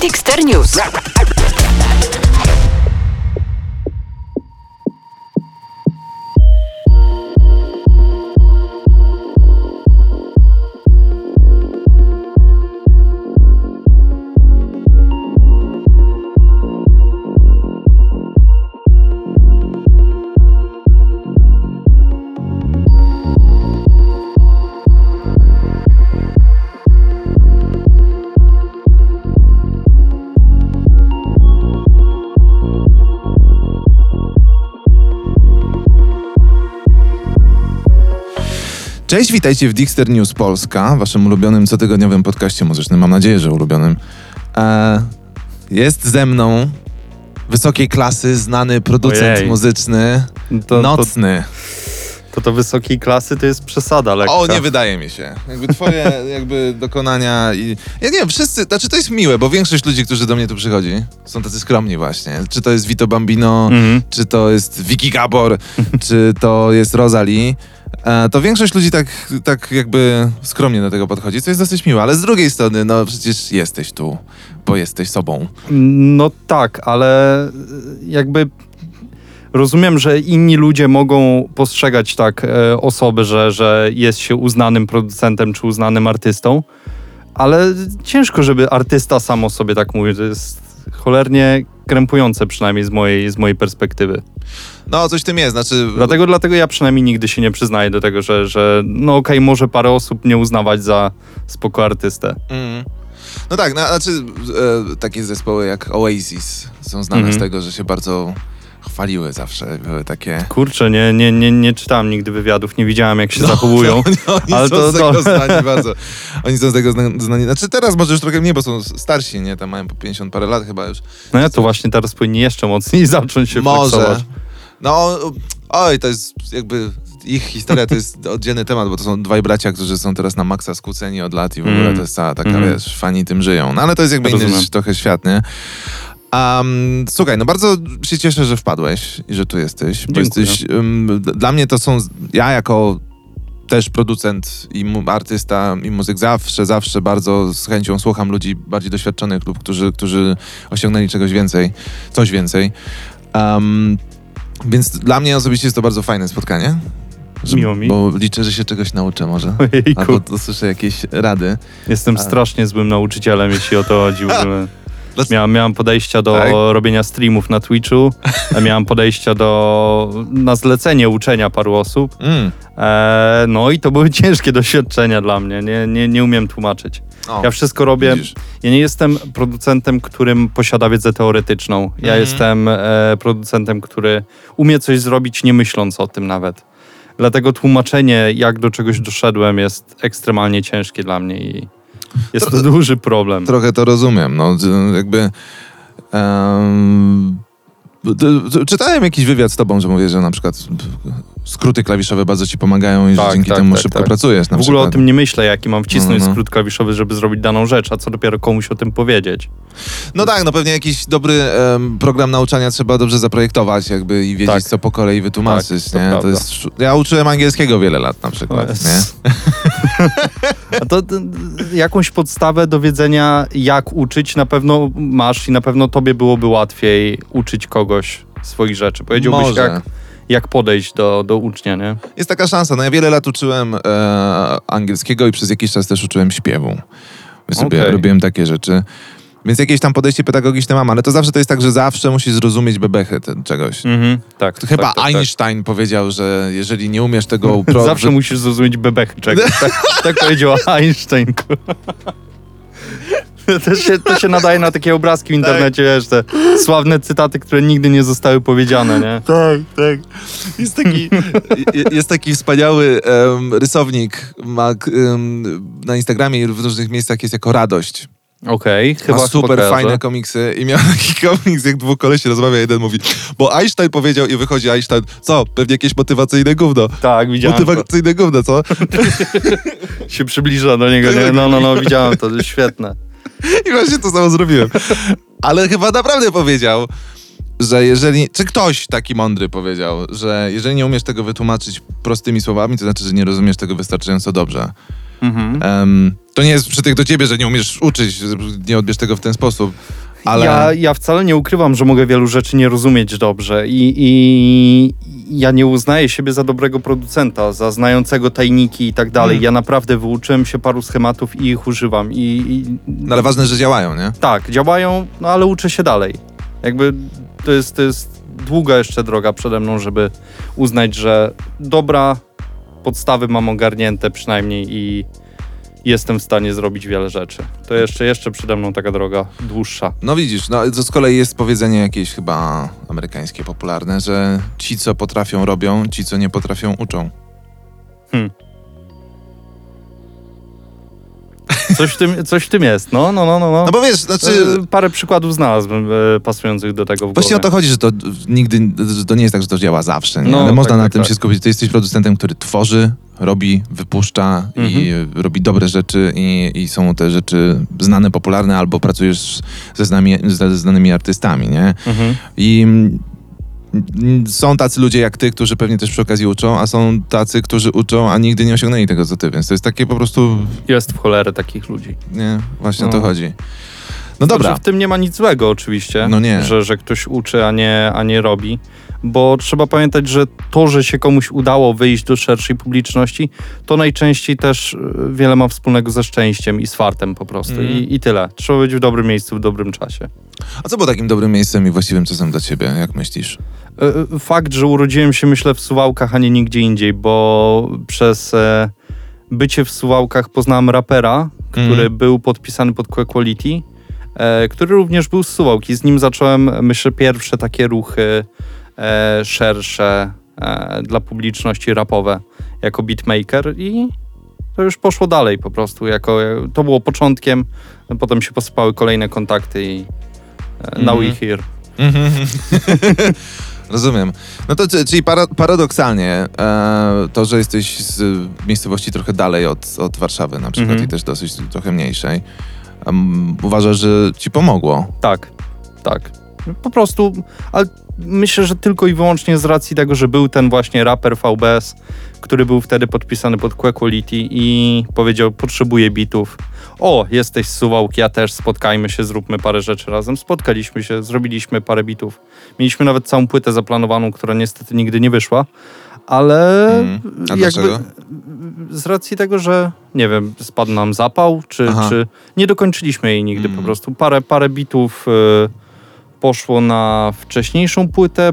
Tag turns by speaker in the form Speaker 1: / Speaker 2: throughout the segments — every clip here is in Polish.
Speaker 1: Dexter News.
Speaker 2: Cześć, witajcie w Dixter News Polska, waszym ulubionym cotygodniowym podcaście muzycznym. Mam nadzieję, że ulubionym. E, jest ze mną wysokiej klasy, znany producent
Speaker 3: Ojej.
Speaker 2: muzyczny,
Speaker 3: To,
Speaker 2: nocny.
Speaker 3: to, to wysokiej klasy to jest przesada lekka.
Speaker 2: O, nie wydaje mi się. Jakby twoje jakby dokonania i... Ja nie wiem, wszyscy, znaczy to jest miłe, bo większość ludzi, którzy do mnie tu przychodzi, są tacy skromni właśnie. Czy to jest Vito Bambino,
Speaker 3: Mhm.
Speaker 2: czy to jest Vicky Gabor, czy to jest Rosalie, to większość ludzi tak, tak jakby skromnie do tego podchodzi, co jest dosyć miłe, ale z drugiej strony, no przecież jesteś tu, bo jesteś sobą.
Speaker 3: No tak, ale jakby rozumiem, że inni ludzie mogą postrzegać tak e, osoby, że, że jest się uznanym producentem czy uznanym artystą, ale ciężko, żeby artysta sam o sobie tak mówił. To jest cholernie krępujące przynajmniej z mojej, z mojej perspektywy.
Speaker 2: No, coś w tym jest, znaczy...
Speaker 3: Dlatego, dlatego ja przynajmniej nigdy się nie przyznaję do tego, że, że no okej, może parę osób nie uznawać za spoko artystę.
Speaker 2: Mm. No tak, no, znaczy e, takie zespoły jak Oasis są znane
Speaker 3: Mhm.
Speaker 2: z tego, że się bardzo chwaliły zawsze, były takie...
Speaker 3: Kurczę, nie, nie, nie, nie czytałem nigdy wywiadów, nie widziałem jak się zachowują.
Speaker 2: Oni, oni
Speaker 3: Ale
Speaker 2: są
Speaker 3: to-
Speaker 2: z tego
Speaker 3: to-
Speaker 2: znani bardzo. Oni są z tego zna- znani. Znaczy teraz może już trochę mniej, bo są starsi, nie? Tam mają po 50 parę lat chyba już.
Speaker 3: No ja to właśnie teraz powinni jeszcze mocniej zacząć się
Speaker 2: Może.
Speaker 3: flexować.
Speaker 2: No, oj, to jest jakby... Ich historia to jest oddzielny temat, bo to są dwaj bracia, którzy są teraz na maksa skłóceni od lat i w ogóle
Speaker 3: Mm.
Speaker 2: to jest cała taka,
Speaker 3: Mm.
Speaker 2: wiesz, fani tym żyją. No ale to jest jakby inny
Speaker 3: Rozumiem.
Speaker 2: trochę świat, nie? Um, słuchaj, no bardzo się cieszę, że wpadłeś i że tu jesteś. Bo
Speaker 3: Dziękuję.
Speaker 2: jesteś um, dla mnie to są. Ja jako też producent i mu, artysta i muzyk zawsze, zawsze bardzo z chęcią słucham ludzi bardziej doświadczonych lub którzy, którzy osiągnęli czegoś więcej, coś więcej. Um, więc dla mnie osobiście jest to bardzo fajne spotkanie. Że-
Speaker 3: Miło mi.
Speaker 2: Bo liczę, że się czegoś nauczę może.
Speaker 3: Ojejku,
Speaker 2: Albo usłyszę jakieś rady.
Speaker 3: jestem
Speaker 2: A-
Speaker 3: strasznie złym nauczycielem, jeśli o to chodzi. Miałem, miałem podejścia do
Speaker 2: Tak?
Speaker 3: robienia streamów na Twitchu, a miałem podejścia do na zlecenie uczenia paru osób.
Speaker 2: Mm.
Speaker 3: E, no i to były ciężkie doświadczenia dla mnie. Nie, nie, nie umiem tłumaczyć.
Speaker 2: O,
Speaker 3: Ja wszystko robię.
Speaker 2: widzisz.
Speaker 3: Ja nie jestem producentem, którym posiada wiedzę teoretyczną. Ja
Speaker 2: Mhm.
Speaker 3: jestem e, producentem, który umie coś zrobić, nie myśląc o tym nawet. Dlatego tłumaczenie, jak do czegoś doszedłem, jest ekstremalnie ciężkie dla mnie i jest to duży problem.
Speaker 2: Trochę to rozumiem. No, jakby. d- czytałem jakiś wywiad z tobą, że mówię, że na przykład skróty klawiszowe bardzo ci pomagają i że
Speaker 3: Tak,
Speaker 2: dzięki
Speaker 3: tak,
Speaker 2: temu
Speaker 3: tak,
Speaker 2: szybko
Speaker 3: tak.
Speaker 2: pracujesz. Na
Speaker 3: W ogóle o
Speaker 2: przykład.
Speaker 3: tym nie myślę, jaki mam wcisnąć
Speaker 2: No, no.
Speaker 3: skrót klawiszowy, żeby zrobić daną rzecz, a co dopiero komuś o tym powiedzieć.
Speaker 2: No tak, no pewnie jakiś dobry em, program nauczania trzeba dobrze zaprojektować jakby i wiedzieć,
Speaker 3: Tak.
Speaker 2: co po kolei wytłumaczyć.
Speaker 3: Tak, to
Speaker 2: nie?
Speaker 3: prawda.
Speaker 2: jest, sz- ja uczyłem angielskiego wiele lat na przykład. Nie?
Speaker 3: A to, to jakąś podstawę do wiedzenia, jak uczyć, na pewno masz i na pewno tobie byłoby łatwiej uczyć kogoś swoich rzeczy. Powiedziałbyś,
Speaker 2: Może.
Speaker 3: jak, jak podejść do, do ucznia, nie?
Speaker 2: Jest taka szansa. No ja wiele lat uczyłem e, angielskiego i przez jakiś czas też uczyłem śpiewu. Sobie
Speaker 3: Okej.
Speaker 2: robiłem takie rzeczy. Więc jakieś tam podejście pedagogiczne mam, ale to zawsze to jest tak, że zawsze musisz zrozumić bebechy te, czegoś.
Speaker 3: Mhm, tak.
Speaker 2: To Chyba
Speaker 3: tak, tak, tak.
Speaker 2: Einstein powiedział, że jeżeli nie umiesz tego... Pro,
Speaker 3: Zawsze musisz zrozumieć bebechy czegoś. Tak, tak powiedział Einstein. To się, to się nadaje na takie obrazki w internecie, wiesz, te sławne cytaty, które nigdy nie zostały powiedziane, nie?
Speaker 2: Tak, tak. Jest taki, je- jest taki wspaniały em, rysownik ma, em, na Instagramie i w różnych miejscach jest jako radość.
Speaker 3: Okej, chyba
Speaker 2: ma super
Speaker 3: chyba
Speaker 2: fajne komiksy i miał taki komiks, jak dwóch kolesi rozmawia, jeden mówi, bo Einstein powiedział i wychodzi Einstein, co, pewnie jakieś motywacyjne gówno.
Speaker 3: Tak, widziałem to.
Speaker 2: Motywacyjne gówno, co?
Speaker 3: Się przybliża do niego, nie? No, no, no, widziałem to, to jest świetne.
Speaker 2: I właśnie to samo zrobiłem. Ale chyba naprawdę powiedział, że jeżeli, czy ktoś taki mądry powiedział, że jeżeli nie umiesz tego wytłumaczyć prostymi słowami, to znaczy, że nie rozumiesz tego wystarczająco dobrze.
Speaker 3: Mhm.
Speaker 2: Em, To nie jest przytyk do ciebie, że nie umiesz uczyć, nie odbierz tego w ten sposób. Ale
Speaker 3: Ja, ja wcale nie ukrywam, że mogę wielu rzeczy nie rozumieć dobrze i, i ja nie uznaję siebie za dobrego producenta, za znającego tajniki i tak dalej.
Speaker 2: Mm.
Speaker 3: Ja naprawdę wyuczyłem się paru schematów i ich używam. I, i
Speaker 2: no, ale ważne, że działają, nie?
Speaker 3: tak, działają, no ale uczę się dalej. Jakby to jest, to jest długa jeszcze droga przede mną, żeby uznać, że dobra, podstawy mam ogarnięte przynajmniej i jestem w stanie zrobić wiele rzeczy. To jeszcze, jeszcze przede mną taka droga dłuższa.
Speaker 2: No widzisz, no to z kolei jest powiedzenie jakieś chyba amerykańskie, popularne, że ci, co potrafią, robią, ci, co nie potrafią, uczą.
Speaker 3: Coś w tym, coś w tym jest, no, no, no, no. no.
Speaker 2: No bo wiesz, znaczy...
Speaker 3: E, Parę przykładów znalazłem e, pasujących do tego w
Speaker 2: Właśnie o
Speaker 3: głowie.
Speaker 2: to chodzi, że to nigdy, że to nie jest tak, że to działa zawsze, nie?
Speaker 3: No,
Speaker 2: ale
Speaker 3: tak,
Speaker 2: można na
Speaker 3: tak,
Speaker 2: tym
Speaker 3: tak.
Speaker 2: się skupić. Ty jesteś producentem, który tworzy, robi, wypuszcza i
Speaker 3: Mhm.
Speaker 2: robi dobre rzeczy i, i są te rzeczy znane, popularne, albo pracujesz ze, znami, ze znanymi artystami, nie?
Speaker 3: Mhm.
Speaker 2: I mm, są tacy ludzie jak ty, którzy pewnie też przy okazji uczą, a są tacy, którzy uczą, a nigdy nie osiągnęli tego, co ty, więc to jest takie po prostu,
Speaker 3: Jest w cholerę takich ludzi.
Speaker 2: nie, właśnie o
Speaker 3: No.
Speaker 2: to chodzi. No dobra,
Speaker 3: Znaczy, w tym nie ma nic złego oczywiście,
Speaker 2: No nie.
Speaker 3: Że, że ktoś uczy, a nie, a nie robi. Bo trzeba pamiętać, że to, że się komuś udało wyjść do szerszej publiczności, to najczęściej też y, wiele ma wspólnego ze szczęściem i z fartem po prostu.
Speaker 2: Mhm.
Speaker 3: I, I tyle. Trzeba być w dobrym miejscu w dobrym czasie.
Speaker 2: a co było takim dobrym miejscem i właściwym czasem dla ciebie, jak myślisz?
Speaker 3: E, Fakt, że urodziłem się, myślę, w Suwałkach, a nie nigdzie indziej, bo przez e, bycie w Suwałkach poznałem rapera, który
Speaker 2: Mhm.
Speaker 3: był podpisany pod Quality, e, który również był z Suwałki. Z nim zacząłem, myślę, pierwsze takie ruchy e, szersze e, dla publiczności rapowe jako beatmaker i to już poszło dalej po prostu. Jako, to było początkiem, potem się posypały kolejne kontakty i e, now we
Speaker 2: Mhm.
Speaker 3: here.
Speaker 2: Rozumiem. No to czyli para, paradoksalnie e, to, że jesteś z miejscowości trochę dalej od, od Warszawy na przykład
Speaker 3: Mhm.
Speaker 2: i też dosyć trochę mniejszej, um, uważasz, że ci pomogło?
Speaker 3: Tak, tak. Po prostu, ale myślę, że tylko i wyłącznie z racji tego, że był ten właśnie raper VBS, który był wtedy podpisany pod Que Quality i powiedział, potrzebuję bitów. O, jesteś z Suwałki, ja też, spotkajmy się, zróbmy parę rzeczy razem. Spotkaliśmy się, zrobiliśmy parę bitów. Mieliśmy nawet całą płytę zaplanowaną, która niestety nigdy nie wyszła, ale
Speaker 2: Mm.
Speaker 3: Jakby z racji tego, że nie wiem, spadł nam zapał, czy,
Speaker 2: Aha.
Speaker 3: czy nie dokończyliśmy jej nigdy
Speaker 2: Mm.
Speaker 3: po prostu. Parę, parę bitów y, poszło na wcześniejszą płytę,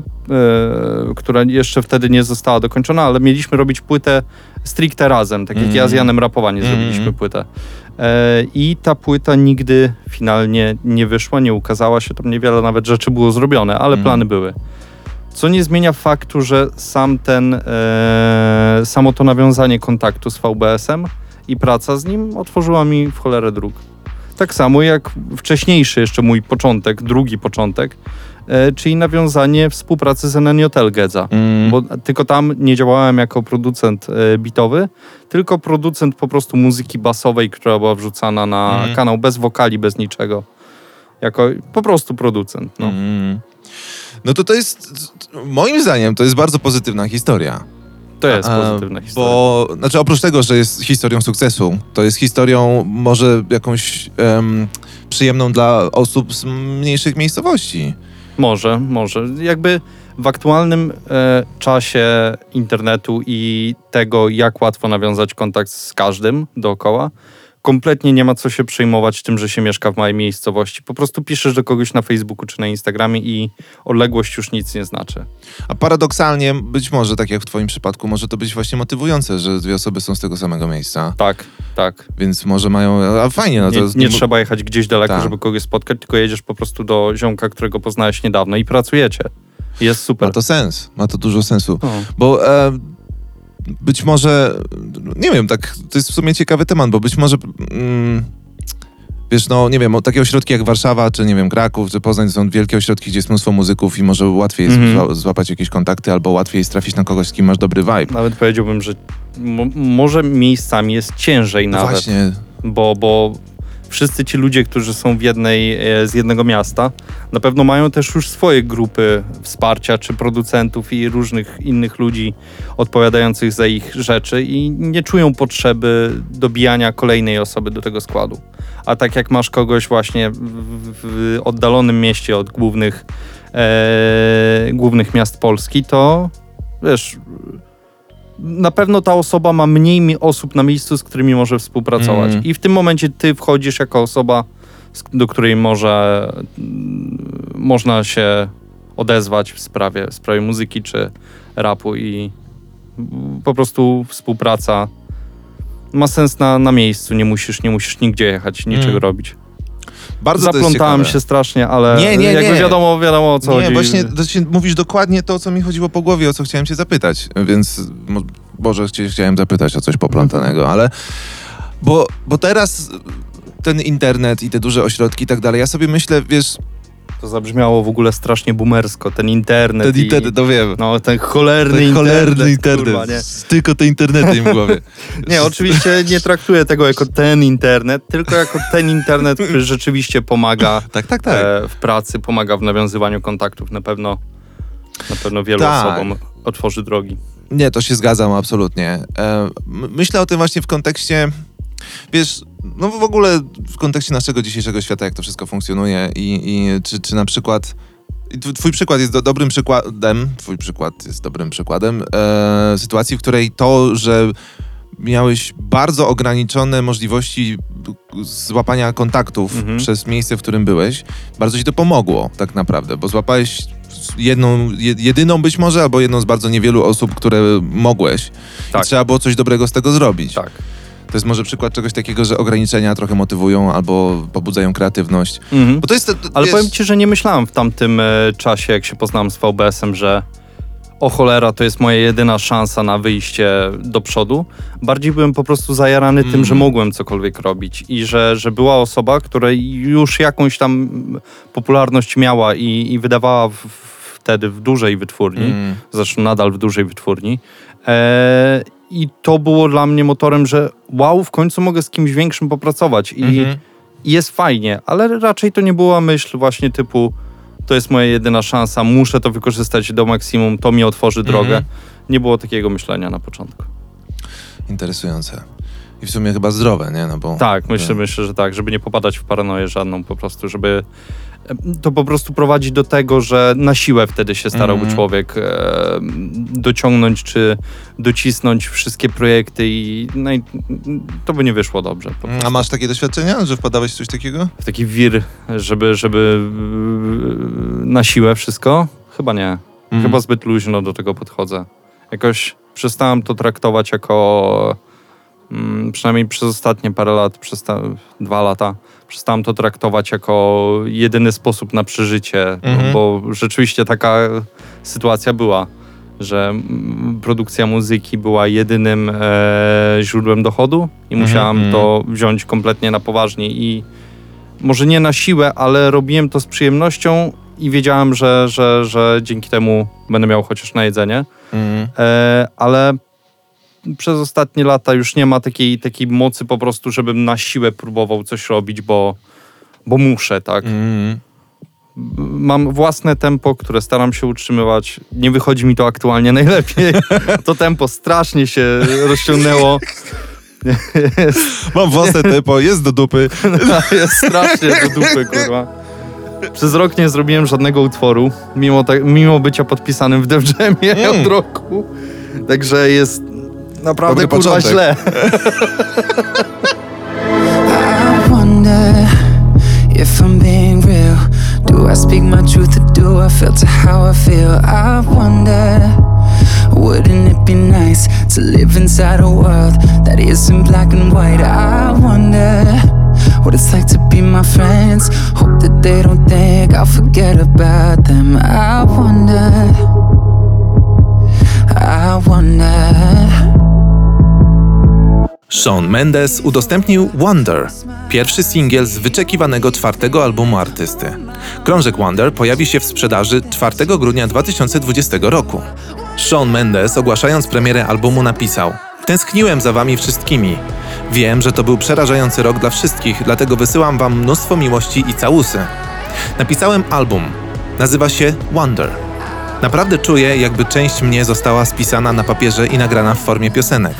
Speaker 3: y, która jeszcze wtedy nie została dokończona, ale mieliśmy robić płytę stricte razem, tak jak
Speaker 2: Mm.
Speaker 3: ja z Janem Rapowanie
Speaker 2: Mm.
Speaker 3: zrobiliśmy płytę. E, I ta płyta nigdy finalnie nie wyszła, nie ukazała się, tam niewiele nawet rzeczy było zrobione, ale
Speaker 2: Mm.
Speaker 3: plany były. Co nie zmienia faktu, że sam ten, e, samo to nawiązanie kontaktu z VBS-em i praca z nim otworzyła mi w cholerę dróg. Tak samo jak wcześniejszy jeszcze mój początek, drugi początek, e, czyli nawiązanie współpracy z NNJL Gedza.
Speaker 2: Mm.
Speaker 3: Bo tylko tam nie działałem jako producent e, bitowy, tylko producent po prostu muzyki basowej, która była wrzucana na
Speaker 2: Mhm.
Speaker 3: kanał bez wokali, bez niczego. Jako po prostu producent. No.
Speaker 2: Mm. No to to jest, moim zdaniem, to jest bardzo pozytywna historia.
Speaker 3: To jest
Speaker 2: A,
Speaker 3: pozytywna historia.
Speaker 2: Bo, znaczy oprócz tego, że jest historią sukcesu, to jest historią może jakąś em, przyjemną dla osób z mniejszych miejscowości.
Speaker 3: Może, może. Jakby w aktualnym e, czasie internetu i tego, jak łatwo nawiązać kontakt z każdym dookoła, kompletnie nie ma co się przejmować tym, że się mieszka w małej miejscowości. Po prostu piszesz do kogoś na Facebooku czy na Instagramie i odległość już nic nie znaczy.
Speaker 2: A paradoksalnie, być może, tak jak w twoim przypadku, może to być właśnie motywujące, że dwie osoby są z tego samego miejsca,
Speaker 3: Tak, tak.
Speaker 2: więc może mają, a fajnie, no to...
Speaker 3: Nie, nie trzeba jechać gdzieś daleko,
Speaker 2: Tak.
Speaker 3: żeby kogoś spotkać, tylko jedziesz po prostu do ziomka, którego poznałeś niedawno i pracujecie. Jest super.
Speaker 2: Ma to sens, ma to dużo sensu.
Speaker 3: O.
Speaker 2: Bo e, być może, nie wiem, tak, to jest w sumie ciekawy temat, bo być może, mm, wiesz, no nie wiem, takie ośrodki jak Warszawa, czy nie wiem, Kraków, czy Poznań są wielkie ośrodki, gdzie jest mnóstwo muzyków i może łatwiej jest
Speaker 3: Mhm.
Speaker 2: zła- złapać jakieś kontakty, albo łatwiej jest trafić na kogoś, z kim masz dobry vibe.
Speaker 3: Nawet powiedziałbym, że mo- może miejscami jest ciężej
Speaker 2: No
Speaker 3: nawet.
Speaker 2: właśnie,
Speaker 3: bo, bo wszyscy ci ludzie, którzy są w jednej, e, z jednego miasta, na pewno mają też już swoje grupy wsparcia, czy producentów i różnych innych ludzi odpowiadających za ich rzeczy i nie czują potrzeby dobijania kolejnej osoby do tego składu. A tak jak masz kogoś właśnie w, w oddalonym mieście od głównych, e, głównych miast Polski, to wiesz, na pewno ta osoba ma mniej osób na miejscu, z którymi może współpracować.
Speaker 2: Mm.
Speaker 3: I w tym momencie ty wchodzisz jako osoba, do której może można się odezwać w sprawie, w sprawie muzyki czy rapu i po prostu współpraca ma sens na, na miejscu, nie musisz, nie musisz nigdzie jechać, niczego
Speaker 2: Mm.
Speaker 3: robić.
Speaker 2: Bardzo
Speaker 3: Zaplątałem się strasznie, ale
Speaker 2: Nie, nie,
Speaker 3: jakby
Speaker 2: nie.
Speaker 3: wiadomo, wiadomo o co
Speaker 2: Nie,
Speaker 3: chodzi.
Speaker 2: właśnie to się, mówisz dokładnie to, co mi chodziło po głowie, o co chciałem cię zapytać, więc Boże, chciałem zapytać o coś poplątanego, ale bo, bo teraz ten internet i te duże ośrodki i tak dalej, ja sobie myślę, wiesz,
Speaker 3: To zabrzmiało w ogóle strasznie boomersko, ten internet
Speaker 2: ten
Speaker 3: i...
Speaker 2: internet, to wiem,
Speaker 3: No, ten cholerny
Speaker 2: ten
Speaker 3: internet.
Speaker 2: cholerny internet,
Speaker 3: Kurwa, nie?
Speaker 2: tylko te internety im w głowie.
Speaker 3: nie, oczywiście nie traktuję tego jako ten internet, tylko jako ten internet, który rzeczywiście pomaga
Speaker 2: Tak, tak, tak.
Speaker 3: e, w pracy, pomaga w nawiązywaniu kontaktów. Na pewno, na pewno wielu
Speaker 2: Tak.
Speaker 3: osobom otworzy drogi.
Speaker 2: Nie, to się zgadzam absolutnie. E, myślę o tym właśnie w kontekście, wiesz, no w ogóle w kontekście naszego dzisiejszego świata, jak to wszystko funkcjonuje i, i czy, czy na przykład Twój przykład jest do, dobrym przykładem, twój przykład jest dobrym przykładem e, sytuacji, w której to, że miałeś bardzo ograniczone możliwości złapania kontaktów
Speaker 3: Mhm.
Speaker 2: przez miejsce, w którym byłeś, bardzo ci to pomogło tak naprawdę, bo złapałeś jedną, je- jedyną być może, albo jedną z bardzo niewielu osób, które mogłeś.
Speaker 3: Tak.
Speaker 2: I trzeba było coś dobrego z tego zrobić.
Speaker 3: Tak.
Speaker 2: To jest może przykład czegoś takiego, że ograniczenia trochę motywują albo pobudzają kreatywność.
Speaker 3: Mhm.
Speaker 2: Bo to jest... to-
Speaker 3: Ale
Speaker 2: wiesz,
Speaker 3: powiem ci, że nie myślałem w tamtym e, czasie, jak się poznałem z VBS-em, że o cholera, to jest moja jedyna szansa na wyjście do przodu. Bardziej byłem po prostu zajarany tym,
Speaker 2: Mm.
Speaker 3: że mogłem cokolwiek robić i że, że była osoba, która już jakąś tam popularność miała i, i wydawała w, wtedy w dużej wytwórni,
Speaker 2: Mm.
Speaker 3: zresztą nadal w dużej wytwórni. E, I to było dla mnie motorem, że wow, w końcu mogę z kimś większym popracować. I,
Speaker 2: Mhm.
Speaker 3: jest fajnie, ale raczej to nie była myśl właśnie typu to jest moja jedyna szansa, muszę to wykorzystać do maksimum, to mi otworzy drogę.
Speaker 2: Mhm.
Speaker 3: Nie było takiego myślenia na początku.
Speaker 2: Interesujące. I w sumie chyba zdrowe, nie? No bo...
Speaker 3: Tak, myślę, myślę, że tak, żeby nie popadać w paranoję żadną po prostu, żeby to po prostu prowadzi do tego, że na siłę wtedy się starałby
Speaker 2: Mhm.
Speaker 3: człowiek e, dociągnąć czy docisnąć wszystkie projekty i, no i to by nie wyszło dobrze.
Speaker 2: Mm, A masz takie doświadczenia, że wpadałeś w coś takiego?
Speaker 3: W taki wir, żeby, żeby e, na siłę wszystko? Chyba nie.
Speaker 2: Mhm.
Speaker 3: Chyba zbyt luźno do tego podchodzę. Jakoś przestałem to traktować jako, mm, przynajmniej przez ostatnie parę lat, przez te dwa lata, przestałem to traktować jako jedyny sposób na przeżycie,
Speaker 2: Mhm.
Speaker 3: bo rzeczywiście taka sytuacja była, że mm, produkcja muzyki była jedynym e, źródłem dochodu i
Speaker 2: Mhm,
Speaker 3: musiałam
Speaker 2: mhm.
Speaker 3: to wziąć kompletnie na poważnie i może nie na siłę, ale robiłem to z przyjemnością i wiedziałem, że, że, że dzięki temu będę miał chociaż na jedzenie.
Speaker 2: Mm.
Speaker 3: E, ale przez ostatnie lata już nie ma takiej, takiej mocy po prostu, żebym na siłę próbował coś robić, bo, bo muszę, tak?
Speaker 2: Mm.
Speaker 3: Mam własne tempo, które staram się utrzymywać. Nie wychodzi mi to aktualnie najlepiej. To tempo strasznie się rozciągnęło.
Speaker 2: Mam własne tempo, jest do dupy.
Speaker 3: Jest strasznie do dupy, kurwa. Przez rok nie zrobiłem żadnego utworu, mimo, tak, mimo bycia podpisanym w Def Jamie
Speaker 2: Mm.
Speaker 3: od roku. Także jest naprawdę
Speaker 2: Dobry
Speaker 3: kurwa
Speaker 2: początek.
Speaker 3: źle.
Speaker 1: I wonder if I'm being real. Do I speak my truth or do I filter how I feel? I wonder, wouldn't it be nice to live inside a world that isn't black and white? I wonder what it's like to be my friends. Hope that they don't think I'll forget about them. I wonder, I wonder.
Speaker 2: Shawn Mendes udostępnił Wonder, pierwszy singiel z wyczekiwanego czwartego albumu artysty. Krążek Wonder pojawi się w sprzedaży 4 grudnia 2020 roku. Shawn Mendes, ogłaszając premierę albumu, napisał: Tęskniłem za wami wszystkimi. Wiem, że to był przerażający rok dla wszystkich, dlatego wysyłam wam mnóstwo miłości i całusy. Napisałem album. Nazywa się Wonder. Naprawdę czuję, jakby część mnie została spisana na papierze i nagrana w formie piosenek.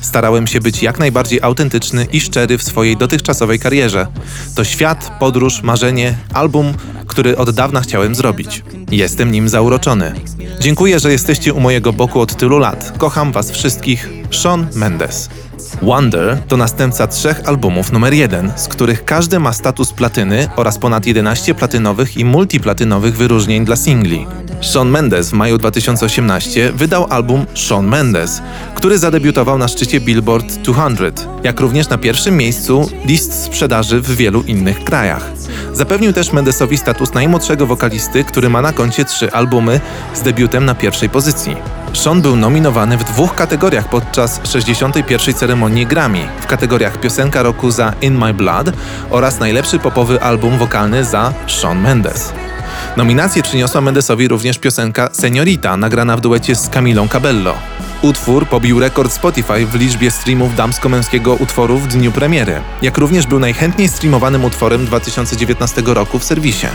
Speaker 2: Starałem się być jak najbardziej autentyczny i szczery w swojej dotychczasowej karierze. To świat, podróż, marzenie, album, który od dawna chciałem zrobić. Jestem nim zauroczony. Dziękuję, że jesteście u mojego boku od tylu lat. Kocham was wszystkich. Sean Mendes. Wonder to następca trzech albumów numer jeden, z których każdy ma status platyny oraz ponad 11 platynowych i multiplatynowych wyróżnień dla singli. Shawn Mendes w maju 2018 wydał album Shawn Mendes, który zadebiutował na szczycie Billboard 200, jak również na pierwszym miejscu list sprzedaży w wielu innych krajach. Zapewnił też Mendesowi status najmłodszego wokalisty, który ma na koncie trzy albumy z debiutem na pierwszej pozycji. Sean był nominowany w dwóch kategoriach podczas 61. ceremonii Grammy, w kategoriach piosenka roku za In My Blood oraz najlepszy popowy album wokalny za Shawn Mendes. Nominację przyniosła Mendesowi również piosenka Seniorita, nagrana w duecie z Camilą Cabello. Utwór pobił rekord Spotify w liczbie streamów damsko-męskiego utworu w dniu premiery, jak również był najchętniej streamowanym utworem 2019 roku w serwisie.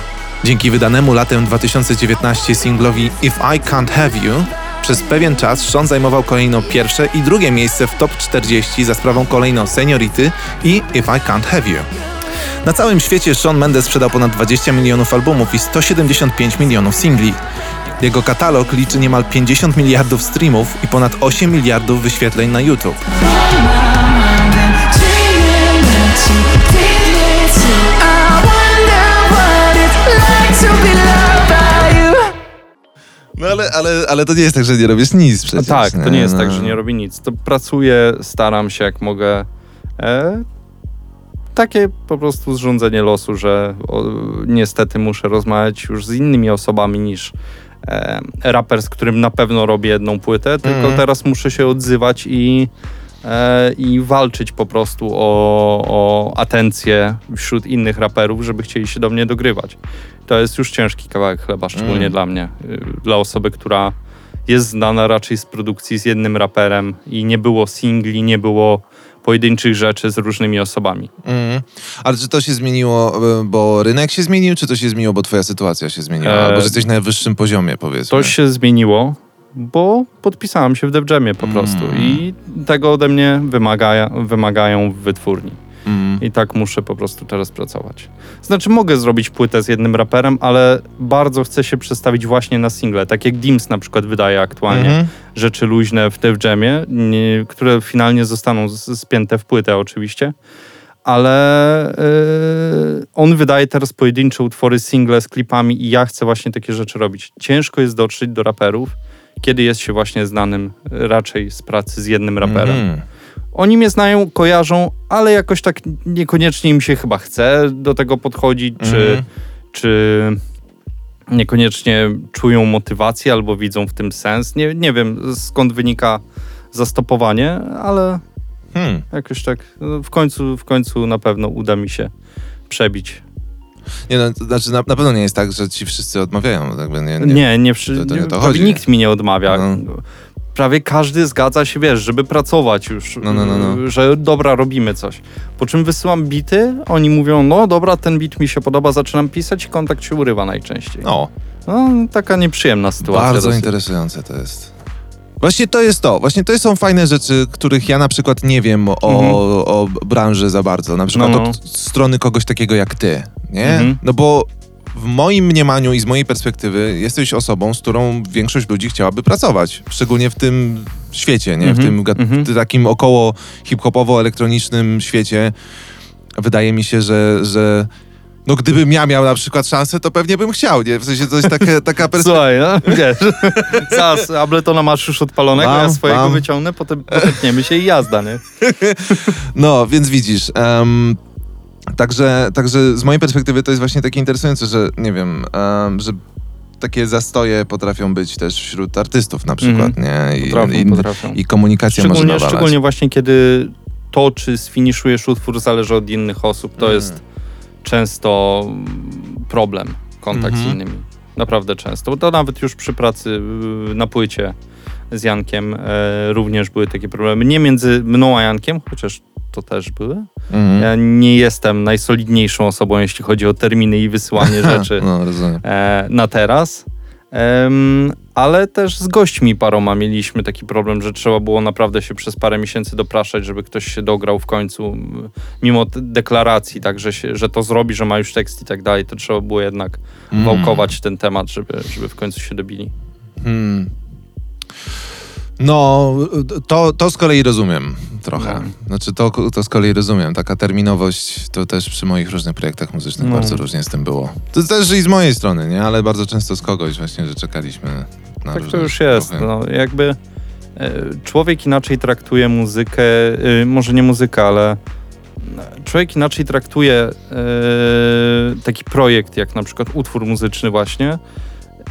Speaker 2: Dzięki wydanemu latem 2019 singlowi If I Can't Have You, przez pewien czas Sean zajmował kolejno pierwsze i drugie miejsce w top 40 za sprawą kolejno Seniority i If I Can't Have You. Na całym świecie Shawn Mendes sprzedał ponad 20 milionów albumów i 175 milionów singli. Jego katalog liczy niemal 50 miliardów streamów i ponad 8 miliardów wyświetleń na YouTube. No ale, ale, ale to nie jest tak, że nie robisz nic przecież.
Speaker 3: tak, to nie jest
Speaker 2: no.
Speaker 3: tak, że nie robię nic. To pracuję, staram się jak mogę. E, takie po prostu zrządzenie losu, że o, niestety muszę rozmawiać już z innymi osobami niż raper, z którym na pewno robię jedną płytę, tylko
Speaker 2: Mhm.
Speaker 3: teraz muszę się odzywać i, e, i walczyć po prostu o, o atencję wśród innych raperów, żeby chcieli się do mnie dogrywać. To jest już ciężki kawałek chleba, szczególnie
Speaker 2: Mm.
Speaker 3: dla mnie. Y, Dla osoby, która jest znana raczej z produkcji z jednym raperem i nie było singli, nie było pojedynczych rzeczy z różnymi osobami.
Speaker 2: Mhm. Ale czy to się zmieniło, e, bo rynek się zmienił, czy to się zmieniło, bo twoja sytuacja się zmieniła?
Speaker 3: E,
Speaker 2: Albo że jesteś na najwyższym poziomie, powiedzmy.
Speaker 3: To się zmieniło, bo podpisałem się w Def Jamie po prostu
Speaker 2: Mm.
Speaker 3: i tego ode mnie wymaga, wymagają wytwórni.
Speaker 2: Mhm.
Speaker 3: I tak muszę po prostu teraz pracować. Znaczy, mogę zrobić płytę z jednym raperem, ale bardzo chcę się przestawić właśnie na single. Tak jak Dims na przykład wydaje aktualnie
Speaker 2: Mhm.
Speaker 3: rzeczy luźne w Def Jamie, nie, które finalnie zostaną z- spięte w płytę oczywiście. Ale yy, on wydaje teraz pojedyncze utwory, single z klipami i ja chcę właśnie takie rzeczy robić. Ciężko jest dotrzeć do raperów, kiedy jest się właśnie znanym y, raczej z pracy z jednym raperem.
Speaker 2: Mhm.
Speaker 3: Oni mnie znają, kojarzą, ale jakoś tak niekoniecznie im się chyba chce do tego podchodzić, czy,
Speaker 2: Mhm.
Speaker 3: czy niekoniecznie czują motywację albo widzą w tym sens. Nie, nie wiem skąd wynika zastopowanie, ale
Speaker 2: Hmm.
Speaker 3: jakoś tak no, w końcu, w końcu na pewno uda mi się przebić.
Speaker 2: Nie, no, to znaczy na, na pewno nie jest tak, że ci wszyscy odmawiają. Jakby nie,
Speaker 3: Nie,
Speaker 2: nie.
Speaker 3: nie,
Speaker 2: to- to nie to chodzi.
Speaker 3: nikt mi nie odmawia.
Speaker 2: No.
Speaker 3: Prawie każdy zgadza się, wiesz, żeby pracować już,
Speaker 2: No, no, no, no.
Speaker 3: że dobra, robimy coś. Po czym wysyłam bity, oni mówią, no dobra, ten bit mi się podoba, zaczynam pisać i kontakt się urywa najczęściej.
Speaker 2: No,
Speaker 3: No, taka nieprzyjemna sytuacja.
Speaker 2: bardzo
Speaker 3: dosyć.
Speaker 2: interesujące to jest. Właśnie to jest to. Właśnie to są fajne rzeczy, których ja na przykład nie wiem o,
Speaker 3: Mhm.
Speaker 2: o branży za bardzo. Na przykład
Speaker 3: No, no.
Speaker 2: od strony kogoś takiego jak ty, nie?
Speaker 3: Mhm.
Speaker 2: No bo w moim mniemaniu i z mojej perspektywy jesteś osobą, z którą większość ludzi chciałaby pracować. Szczególnie w tym świecie, nie? W
Speaker 3: Mhm,
Speaker 2: tym ga-
Speaker 3: mhm.
Speaker 2: takim około hip-hopowo-elektronicznym świecie. Wydaje mi się, że, że no gdybym ja miał na przykład szansę, to pewnie bym chciał, nie? W sensie to jest takie, taka perspektywa.
Speaker 3: Słuchaj, no, wiesz, zaraz Abletona masz już odpalonego, ja
Speaker 2: Mam,
Speaker 3: swojego
Speaker 2: mam.
Speaker 3: wyciągnę, potem potykniemy się i jazda, nie?
Speaker 2: No, więc widzisz. em, także, także z mojej perspektywy to jest właśnie takie interesujące, że nie wiem, em, że takie zastoje potrafią być też wśród artystów na przykład, nie? I,
Speaker 3: Potrafią,
Speaker 2: i,
Speaker 3: potrafią.
Speaker 2: i komunikacja może
Speaker 3: Szczególnie,
Speaker 2: nawalać.
Speaker 3: szczególnie właśnie kiedy to, czy sfiniszujesz utwór, zależy od innych osób. To
Speaker 2: Mm.
Speaker 3: jest często problem, kontakt
Speaker 2: Mhm.
Speaker 3: z innymi. Naprawdę często. Bo to nawet już przy pracy yy, na płycie z Jankiem e, również były takie problemy. Nie między mną a Jankiem, chociaż to też były.
Speaker 2: Mhm.
Speaker 3: Ja nie jestem najsolidniejszą osobą, jeśli chodzi o terminy i wysyłanie rzeczy
Speaker 2: No,
Speaker 3: e, na teraz. Em, ale też z gośćmi paroma mieliśmy taki problem, że trzeba było naprawdę się przez parę miesięcy dopraszać, żeby ktoś się dograł w końcu, mimo deklaracji, tak, że, się, że to zrobi, że ma już tekst i tak dalej, to trzeba było jednak
Speaker 2: Mm.
Speaker 3: wałkować ten temat, żeby, żeby w końcu się dobili.
Speaker 2: Hmm. No, to, to z kolei rozumiem trochę.
Speaker 3: No.
Speaker 2: Znaczy, to, to z kolei rozumiem. Taka terminowość to też przy moich różnych projektach muzycznych
Speaker 3: No.
Speaker 2: bardzo różnie z tym było. To też i z mojej strony, nie? Ale bardzo często z kogoś właśnie, że czekaliśmy na
Speaker 3: Tak to już jest. No, jakby e, człowiek inaczej traktuje muzykę, e, może nie muzykę, ale e, człowiek inaczej traktuje e, taki projekt, jak na przykład utwór muzyczny właśnie,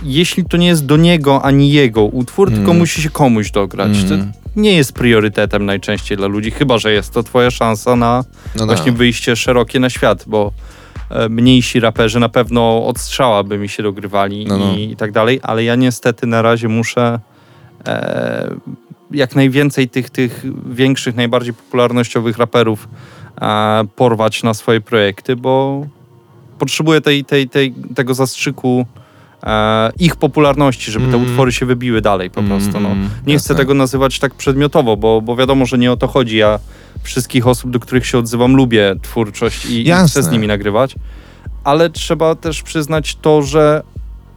Speaker 3: jeśli to nie jest do niego ani jego utwór,
Speaker 2: Mm.
Speaker 3: tylko musi się komuś dograć.
Speaker 2: Mm.
Speaker 3: To nie jest priorytetem najczęściej dla ludzi, chyba że jest to twoja szansa na
Speaker 2: No
Speaker 3: właśnie
Speaker 2: tak.
Speaker 3: wyjście szerokie na świat, bo e, mniejsi raperzy na pewno od strzała by mi się dogrywali
Speaker 2: No, no.
Speaker 3: I, i tak dalej, ale ja niestety na razie muszę e, jak najwięcej tych, tych większych, najbardziej popularnościowych raperów e, porwać na swoje projekty, bo potrzebuję tej, tej, tej, tego zastrzyku e, ich popularności, żeby te
Speaker 2: Mm.
Speaker 3: utwory się wybiły dalej po prostu. No.
Speaker 2: Mm,
Speaker 3: Nie chcę tego nazywać tak przedmiotowo, bo, bo wiadomo, że nie o to chodzi. Ja wszystkich osób, do których się odzywam, lubię twórczość i, i chcę z nimi nagrywać, ale trzeba też przyznać to, że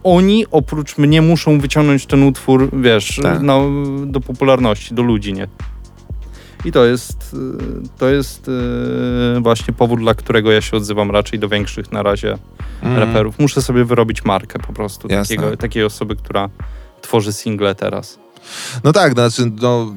Speaker 3: oni oprócz mnie muszą wyciągnąć ten utwór, wiesz,
Speaker 2: Tak.
Speaker 3: na, do popularności, do ludzi, nie? I to jest, y, to jest y, właśnie powód, dla którego ja się odzywam raczej do większych na razie
Speaker 2: Mm.
Speaker 3: raperów. Muszę sobie wyrobić markę po prostu
Speaker 2: Jasne.
Speaker 3: takiego, takiej osoby, która tworzy single teraz.
Speaker 2: No tak, znaczy, no,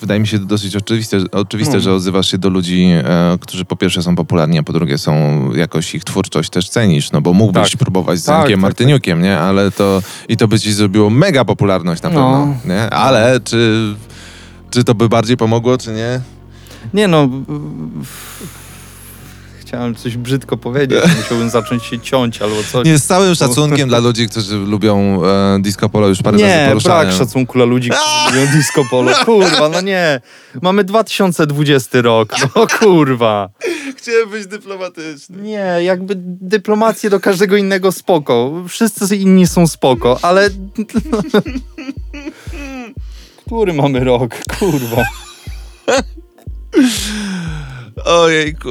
Speaker 2: wydaje mi się dosyć oczywiste, oczywiste
Speaker 3: No.
Speaker 2: że odzywasz się do ludzi, e, którzy po pierwsze są popularni, a po drugie są jakoś ich twórczość też cenisz, no bo mógłbyś
Speaker 3: Tak.
Speaker 2: próbować z
Speaker 3: Tak,
Speaker 2: Jankiem
Speaker 3: tak,
Speaker 2: Martyniukiem, nie? Ale to i to by ci zrobiło mega popularność na
Speaker 3: No.
Speaker 2: pewno, nie? Ale czy, czy to by bardziej pomogło, czy nie?
Speaker 3: Nie no. Chciałem coś brzydko powiedzieć, musiałbym zacząć się ciąć albo coś.
Speaker 2: Nie, z całym szacunkiem dla ludzi, którzy lubią e, disco polo już parę razy
Speaker 3: Nie,
Speaker 2: poruszałem.
Speaker 3: brak szacunku dla ludzi, którzy lubią disco polo. Kurwa, no nie. Mamy 2020 rok, no kurwa.
Speaker 2: Chciałem być dyplomatyczny.
Speaker 3: Nie, jakby dyplomację do każdego innego spoko. Wszyscy inni są spoko, ale... Który mamy rok? Kurwa.
Speaker 2: Ojejku.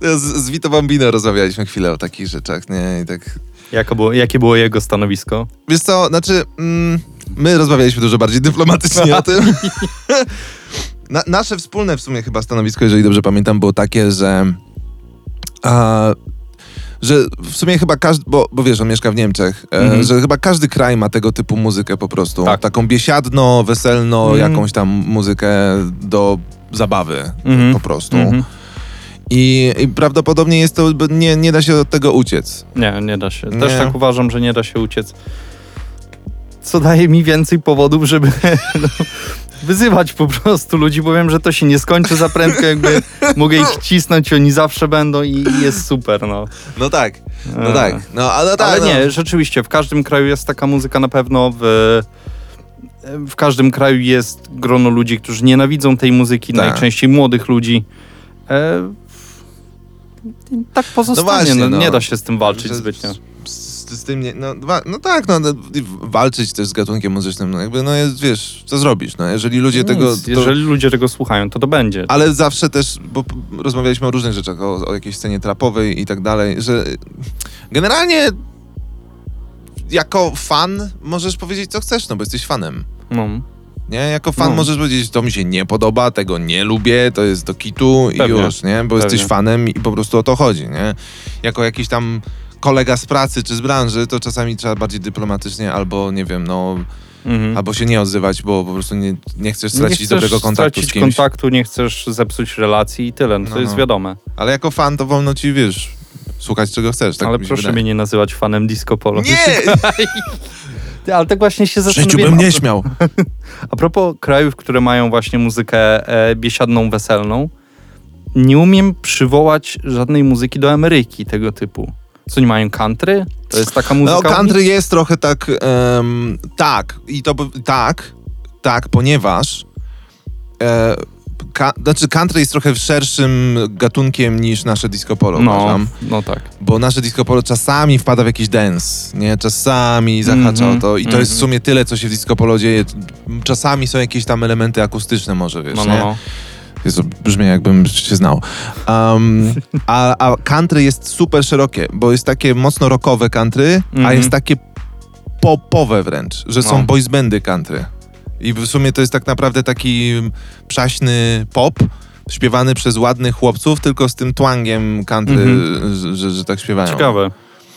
Speaker 2: Z, z Vito Bambino rozmawialiśmy chwilę o takich rzeczach, nie? I tak...
Speaker 3: Jako było, jakie było jego stanowisko?
Speaker 2: Wiesz co, znaczy, mm, my rozmawialiśmy dużo bardziej dyplomatycznie o tym. Na, nasze wspólne w sumie chyba stanowisko, jeżeli dobrze pamiętam, było takie, że a, że w sumie chyba każdy, bo, bo wiesz, on mieszka w Niemczech, e,
Speaker 3: Mhm.
Speaker 2: że chyba każdy kraj ma tego typu muzykę po prostu.
Speaker 3: Tak.
Speaker 2: Taką biesiadno, weselno,
Speaker 3: Mhm.
Speaker 2: jakąś tam muzykę do zabawy
Speaker 3: Mhm.
Speaker 2: po prostu. I, I prawdopodobnie jest to, nie, nie da się od tego uciec.
Speaker 3: Nie, nie da się.
Speaker 2: Nie.
Speaker 3: Też tak uważam, że nie da się uciec. Co daje mi więcej powodów, żeby no, wyzywać po prostu ludzi, bo wiem, że to się nie skończy za prędko, jakby mogę ich cisnąć, oni zawsze będą i, i jest super, no.
Speaker 2: No tak, no tak. No, ale tak,
Speaker 3: Ale
Speaker 2: no.
Speaker 3: nie, rzeczywiście, w każdym kraju jest taka muzyka na pewno, w, w każdym kraju jest grono ludzi, którzy nienawidzą tej muzyki,
Speaker 2: Tak.
Speaker 3: najczęściej młodych ludzi. E, tak pozostanie, no
Speaker 2: właśnie, no.
Speaker 3: nie da się z tym walczyć
Speaker 2: Że-
Speaker 3: zbytnio.
Speaker 2: Z, z tym nie, no, no tak, no, no, i walczyć też z gatunkiem muzycznym, no jakby, no jest, wiesz, co zrobisz, no, jeżeli ludzie tego...
Speaker 3: Nic,
Speaker 2: To,
Speaker 3: Jeżeli ludzie tego słuchają, to to będzie.
Speaker 2: Ale zawsze też, bo rozmawialiśmy o różnych rzeczach, o, o jakiejś scenie trapowej i tak dalej, że generalnie jako fan możesz powiedzieć, co chcesz, no bo jesteś fanem.
Speaker 3: No.
Speaker 2: Nie? Jako fan
Speaker 3: No.
Speaker 2: możesz powiedzieć, to mi się nie podoba, tego nie lubię, to jest do kitu i
Speaker 3: Pewnie.
Speaker 2: już, nie? Bo
Speaker 3: Pewnie.
Speaker 2: jesteś fanem i po prostu o to chodzi, nie? Jako jakiś tam kolega z pracy czy z branży, to czasami trzeba bardziej dyplomatycznie albo, nie wiem, no,
Speaker 3: Mhm.
Speaker 2: albo się nie odzywać, bo po prostu nie, nie chcesz stracić
Speaker 3: nie chcesz
Speaker 2: dobrego kontaktu
Speaker 3: stracić
Speaker 2: z kimś.
Speaker 3: kontaktu, nie chcesz zepsuć relacji i tyle, no, to
Speaker 2: No,
Speaker 3: jest
Speaker 2: no.
Speaker 3: wiadome.
Speaker 2: Ale jako fan to wolno ci, wiesz, słuchać czego chcesz. Tak
Speaker 3: Ale
Speaker 2: mi
Speaker 3: proszę
Speaker 2: wydaje.
Speaker 3: mnie nie nazywać fanem disco polo.
Speaker 2: Nie!
Speaker 3: Ale tak właśnie się
Speaker 2: W życiu bym nie śmiał.
Speaker 3: A propos krajów, które mają właśnie muzykę e, biesiadną, weselną, nie umiem przywołać żadnej muzyki do Ameryki tego typu. Co, nie mają country? To jest taka muzyka...
Speaker 2: No, country jest trochę tak, em, tak, i to tak, tak, ponieważ e, ka, znaczy country jest trochę szerszym gatunkiem niż nasze disco polo,
Speaker 3: No,
Speaker 2: uważam.
Speaker 3: no tak.
Speaker 2: Bo nasze disco polo czasami wpada w jakiś dance, nie? Czasami zahacza
Speaker 3: Mhm,
Speaker 2: o to i to jest w
Speaker 3: mhm.
Speaker 2: sumie tyle, co się w disco polo dzieje. Czasami są jakieś tam elementy akustyczne może, wiesz,
Speaker 3: No,
Speaker 2: nie?
Speaker 3: no, no.
Speaker 2: Jezu, brzmi jakbym się znał. Um, a, a country jest super szerokie, bo jest takie mocno rockowe country, a
Speaker 3: Mhm.
Speaker 2: jest takie popowe wręcz, że są
Speaker 3: No.
Speaker 2: boys bandy country. I w sumie to jest tak naprawdę taki przaśny pop, śpiewany przez ładnych chłopców, tylko z tym twangiem country,
Speaker 3: Mhm.
Speaker 2: że, że, że tak śpiewają.
Speaker 3: Ciekawe.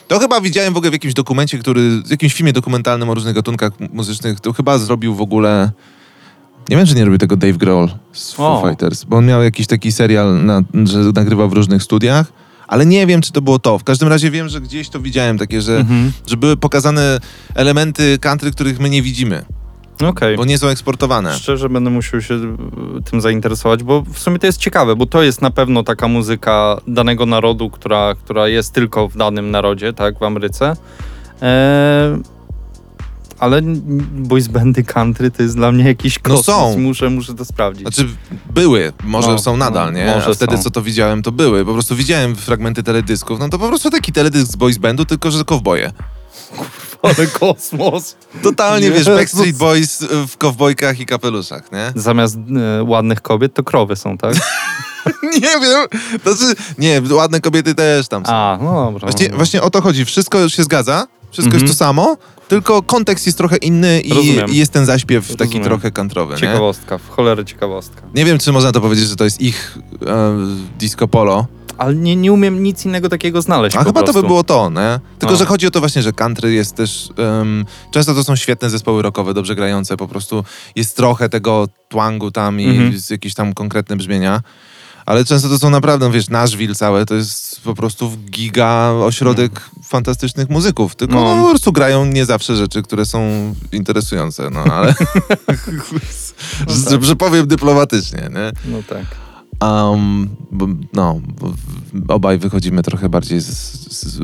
Speaker 2: To chyba widziałem w ogóle w jakimś dokumencie, który, w jakimś filmie dokumentalnym o różnych gatunkach muzycznych, to chyba zrobił w ogóle, nie wiem, czy nie robił tego Dave Grohl z Foo
Speaker 3: O.
Speaker 2: Fighters, bo on miał jakiś taki serial, na, że nagrywał w różnych studiach, ale nie wiem, czy to było to. W każdym razie wiem, że gdzieś to widziałem takie, że,
Speaker 3: Mhm.
Speaker 2: że były pokazane elementy country, których my nie widzimy,
Speaker 3: Okej.
Speaker 2: bo nie są eksportowane.
Speaker 3: Szczerze będę musiał się y, tym zainteresować, bo w sumie to jest ciekawe, bo to jest na pewno taka muzyka danego narodu, która, która jest tylko w danym narodzie, tak, w Ameryce. Eee, ale boys bandy country to jest dla mnie jakiś
Speaker 2: No
Speaker 3: kosmos.
Speaker 2: są.
Speaker 3: Muszę, muszę to sprawdzić.
Speaker 2: Znaczy, były, może
Speaker 3: No,
Speaker 2: są nadal,
Speaker 3: no,
Speaker 2: nie?
Speaker 3: może
Speaker 2: A wtedy,
Speaker 3: są.
Speaker 2: co to widziałem, to były. Po prostu widziałem fragmenty teledysków, no to po prostu taki teledysk z boys bandu, tylko że kowboje.
Speaker 3: Ale kosmos!
Speaker 2: Totalnie, wiesz. Backstreet Boys w kowbojkach i kapeluszach, nie?
Speaker 3: Zamiast e, ładnych kobiet to krowy są, tak?
Speaker 2: nie wiem, znaczy, nie, ładne kobiety też tam są.
Speaker 3: A, no dobra.
Speaker 2: Właśnie,
Speaker 3: no.
Speaker 2: właśnie o to chodzi, wszystko się zgadza, wszystko
Speaker 3: Mhm.
Speaker 2: jest to samo, tylko kontekst jest trochę inny i,
Speaker 3: Rozumiem.
Speaker 2: i jest ten zaśpiew taki
Speaker 3: Rozumiem.
Speaker 2: trochę kantrowy, nie?
Speaker 3: Ciekawostka, w cholerę ciekawostka.
Speaker 2: Nie wiem, czy można to powiedzieć, że to jest ich e, disco polo,
Speaker 3: Ale nie, nie umiem nic innego takiego znaleźć
Speaker 2: A
Speaker 3: po
Speaker 2: chyba to
Speaker 3: prostu.
Speaker 2: by było to, nie? Tylko,
Speaker 3: No.
Speaker 2: że chodzi o to właśnie, że country jest też... em, często to są świetne zespoły rockowe, dobrze grające, po prostu jest trochę tego twangu tam i
Speaker 3: Mhm.
Speaker 2: jakieś tam konkretne brzmienia. Ale często to są naprawdę, wiesz, Nashville całe, to jest po prostu giga ośrodek fantastycznych muzyków. Tylko
Speaker 3: No.
Speaker 2: no. po prostu grają nie zawsze rzeczy, które są interesujące, no ale... że,
Speaker 3: tak.
Speaker 2: że powiem dyplomatycznie, nie?
Speaker 3: No tak.
Speaker 2: Um, bo, no, bo obaj wychodzimy trochę bardziej z, z, z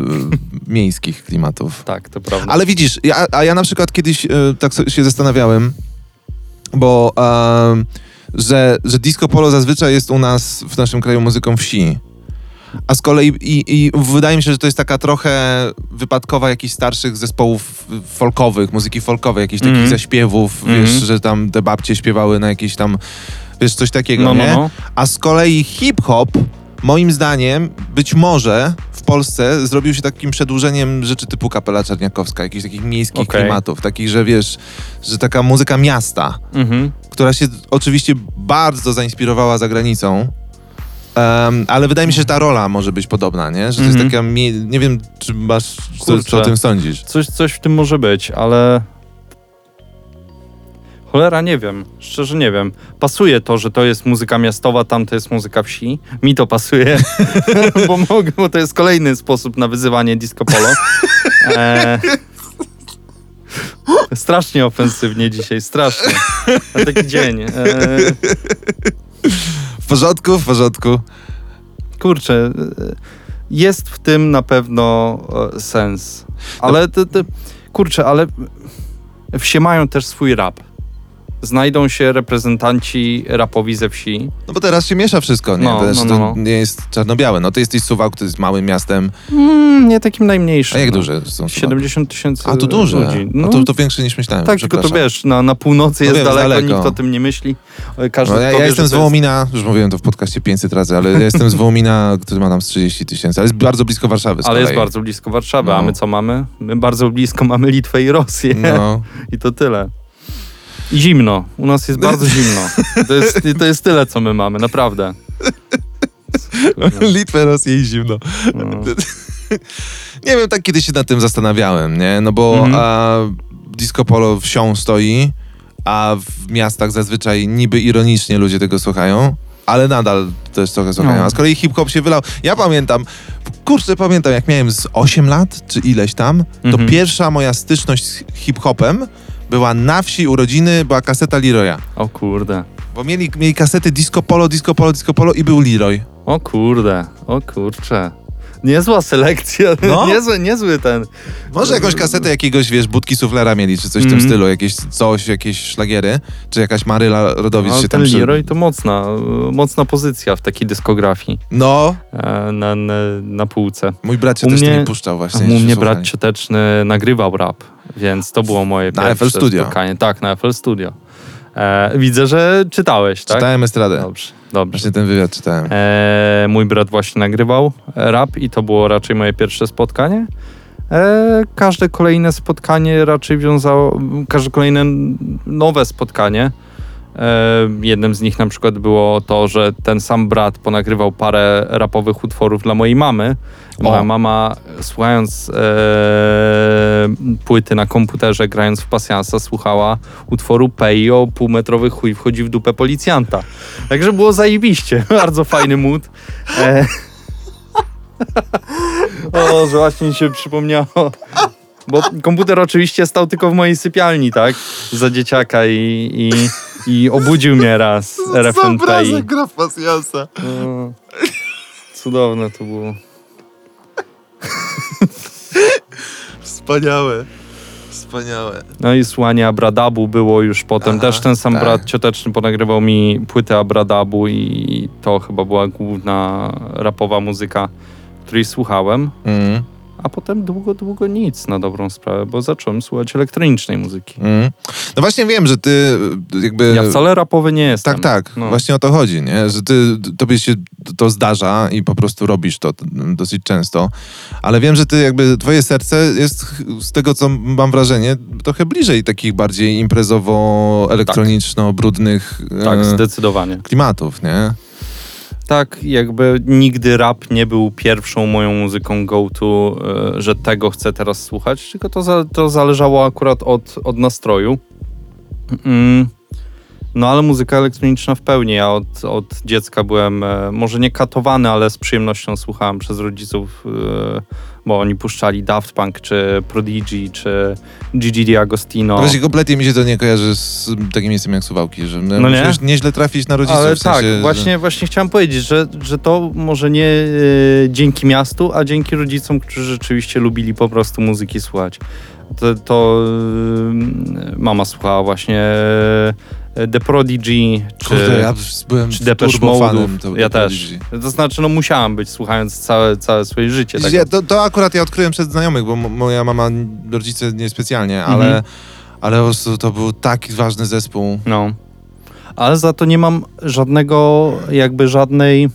Speaker 2: miejskich klimatów.
Speaker 3: Tak, to prawda.
Speaker 2: Ale widzisz, ja, a ja na przykład kiedyś e, tak się zastanawiałem, bo em, że, że disco polo zazwyczaj jest u nas w naszym kraju muzyką wsi. A z kolei i, i wydaje mi się, że to jest taka trochę wypadkowa jakichś starszych zespołów folkowych, muzyki folkowej, jakichś takich
Speaker 3: Mhm.
Speaker 2: zaśpiewów,
Speaker 3: Mhm.
Speaker 2: wiesz, że tam te babcie śpiewały na jakieś tam, wiesz, coś takiego,
Speaker 3: no, no,
Speaker 2: nie?
Speaker 3: no.
Speaker 2: A z kolei hip-hop, moim zdaniem, być może w Polsce zrobił się takim przedłużeniem rzeczy typu Kapela Czarniakowska, jakichś takich miejskich
Speaker 3: Okej.
Speaker 2: klimatów, takich, że wiesz, że taka muzyka miasta,
Speaker 3: Mhm.
Speaker 2: która się oczywiście bardzo zainspirowała za granicą, em, ale wydaje mi się, że ta rola może być podobna, nie? Że to jest
Speaker 3: Mhm.
Speaker 2: taka, nie wiem, czy masz, co, co o
Speaker 3: Kurczę.
Speaker 2: tym sądzisz?
Speaker 3: Coś, coś w tym może być, ale... Cholera, nie wiem. Szczerze nie wiem. Pasuje to, że to jest muzyka miastowa, tam to jest muzyka wsi. Mi to pasuje, bo mogę, bo to jest kolejny sposób na wyzywanie disco polo. E... Strasznie ofensywnie dzisiaj, strasznie. Na taki dzień. E...
Speaker 2: W porządku, w porządku.
Speaker 3: Kurczę, e, jest w tym na pewno e, sens. Ale te, te, kurczę, ale wsie mają też swój rap. Znajdą się reprezentanci rapowi ze wsi.
Speaker 2: No bo teraz się miesza wszystko, nie?
Speaker 3: No,
Speaker 2: Też
Speaker 3: no,
Speaker 2: to
Speaker 3: no.
Speaker 2: nie jest czarno-białe. No ty jesteś Suwałk, to jest małym miastem.
Speaker 3: Mm, nie takim najmniejszym.
Speaker 2: A jak
Speaker 3: no.
Speaker 2: duże są Suwałki?
Speaker 3: 70 tysięcy
Speaker 2: A to duże.
Speaker 3: ludzi.
Speaker 2: No.
Speaker 3: No,
Speaker 2: to, to większe niż myślałem.
Speaker 3: tak, tylko to wiesz, na, na północy
Speaker 2: No
Speaker 3: jest
Speaker 2: wiem,
Speaker 3: daleko,
Speaker 2: daleko.
Speaker 3: nikt o tym nie myśli. E, Każdy
Speaker 2: No, ja, ja jestem z
Speaker 3: to jest-
Speaker 2: Wołomina, już mówiłem to w podcaście 500 razy, ale ja jestem z Wołomina, który ma tam z 30 tysięcy, ale jest bardzo blisko Warszawy
Speaker 3: Ale jest bardzo blisko Warszawy,
Speaker 2: No.
Speaker 3: a my co mamy? My bardzo blisko mamy Litwę i Rosję.
Speaker 2: No.
Speaker 3: I to tyle. I zimno. U nas jest bardzo zimno. To jest, to jest tyle, co my mamy, naprawdę.
Speaker 2: Litwę, Rosję i zimno.
Speaker 3: No.
Speaker 2: Nie wiem, tak kiedyś się nad tym zastanawiałem, nie? No bo
Speaker 3: Mhm.
Speaker 2: a, disco polo wsią stoi, a w miastach zazwyczaj niby ironicznie ludzie tego słuchają, ale nadal też trochę słuchają.
Speaker 3: No.
Speaker 2: A z kolei hip-hop się wylał. Ja pamiętam, kurczę, pamiętam, jak miałem z 8 lat, czy ileś tam, to
Speaker 3: Mhm.
Speaker 2: pierwsza moja styczność z hip-hopem była na wsi urodziny, była kaseta Leroya.
Speaker 3: O kurde.
Speaker 2: Bo mieli, mieli kasety disco polo, disco polo, disco polo i był Leroy.
Speaker 3: O kurde. O kurcze. Niezła selekcja,
Speaker 2: No.
Speaker 3: niezły, niezły ten.
Speaker 2: Może jakąś kasetę jakiegoś, wiesz, budki suflera mieli, czy coś w tym
Speaker 3: Mhm.
Speaker 2: stylu, jakieś coś, jakieś szlagiery, czy jakaś Maryla Rodowicz
Speaker 3: No,
Speaker 2: się tam...
Speaker 3: Leroy to mocna, mocna pozycja w takiej dyskografii
Speaker 2: No,
Speaker 3: e, na, na, na półce.
Speaker 2: mój brat się
Speaker 3: U
Speaker 2: też
Speaker 3: mnie-
Speaker 2: mnie, puszczał właśnie.
Speaker 3: U mnie brat cioteczny nagrywał rap, więc to było moje
Speaker 2: Na
Speaker 3: pierwsze
Speaker 2: FL Studio.
Speaker 3: spotkanie. Tak, na FL Studio. E, widzę, że czytałeś, tak?
Speaker 2: Czytałem estradę.
Speaker 3: Dobrze, dobrze.
Speaker 2: Właśnie ten wywiad czytałem.
Speaker 3: E, mój brat właśnie nagrywał rap i to było raczej moje pierwsze spotkanie. E, każde kolejne spotkanie raczej wiązało, każde kolejne nowe spotkanie. E, jednym z nich na przykład było to, że ten sam brat ponagrywał parę rapowych utworów dla mojej mamy. Moja
Speaker 2: O.
Speaker 3: mama słuchając e, płyty na komputerze, grając w pasjansa, słuchała utworu Pejo, półmetrowy chuj wchodzi w dupę policjanta. Także było zajebiście. Bardzo fajny mood. E... o, że właśnie mi się przypomniało. Bo komputer oczywiście stał tylko w mojej sypialni, tak? Za dzieciaka i, i, i obudził mnie raz RFNPI.
Speaker 2: gra w pasjansa.
Speaker 3: No, cudowne to było.
Speaker 2: Wspaniałe. Wspaniałe.
Speaker 3: No i słuchanie Abradabu było już potem.
Speaker 2: Aha,
Speaker 3: Też ten sam
Speaker 2: tak.
Speaker 3: brat cioteczny ponagrywał mi płytę Abradabu i to chyba była główna rapowa muzyka, której słuchałem.
Speaker 2: Mm,
Speaker 3: A potem długo, długo nic na dobrą sprawę, bo zacząłem słuchać elektronicznej muzyki.
Speaker 2: mm. No właśnie wiem, że ty y, jakby...
Speaker 3: Ja wcale rapowy nie jestem.
Speaker 2: Tak, tak.
Speaker 3: No.
Speaker 2: Właśnie o to chodzi, nie? Że ty, tobie się to zdarza i po prostu robisz to dosyć często. Ale wiem, że ty jakby, twoje serce jest z tego, co mam wrażenie, trochę bliżej takich bardziej imprezowo-elektroniczno-brudnych
Speaker 3: Tak,
Speaker 2: e,
Speaker 3: zdecydowanie.
Speaker 2: klimatów, nie?
Speaker 3: Tak, jakby nigdy rap nie był pierwszą moją muzyką go-to, e, że tego chcę teraz słuchać, tylko to, to zależało akurat od, od nastroju. Mm. No ale muzyka elektroniczna w pełni. Ja od, od dziecka byłem, e, może nie katowany, ale z przyjemnością słuchałem przez rodziców, e, bo oni puszczali Daft Punk, czy Prodigy, czy Gigi D'Agostino.
Speaker 2: Właśnie kompletnie mi się to nie kojarzy z takim miejscem jak Suwałki, że
Speaker 3: No nie?
Speaker 2: musisz nieźle trafić na rodziców.
Speaker 3: Ale
Speaker 2: w sensie,
Speaker 3: tak,
Speaker 2: że-
Speaker 3: właśnie, właśnie chciałem powiedzieć, że, że to może nie e, dzięki miastu, a dzięki rodzicom, którzy rzeczywiście lubili po prostu muzyki słuchać. To, to e, mama słuchała właśnie e, The Prodigy, czy,
Speaker 2: Kurde, ja byłem
Speaker 3: czy Depeche. Mode'ów.
Speaker 2: to-
Speaker 3: Ja też. To znaczy, no musiałam być słuchając całe, całe swoje życie. Tak
Speaker 2: Ja, to, to akurat ja odkryłem przez znajomych, bo mo- moja mama, rodzice niespecjalnie, ale,
Speaker 3: Mhm.
Speaker 2: ale po prostu to był taki ważny zespół.
Speaker 3: No. Ale za to nie mam żadnego, jakby żadnej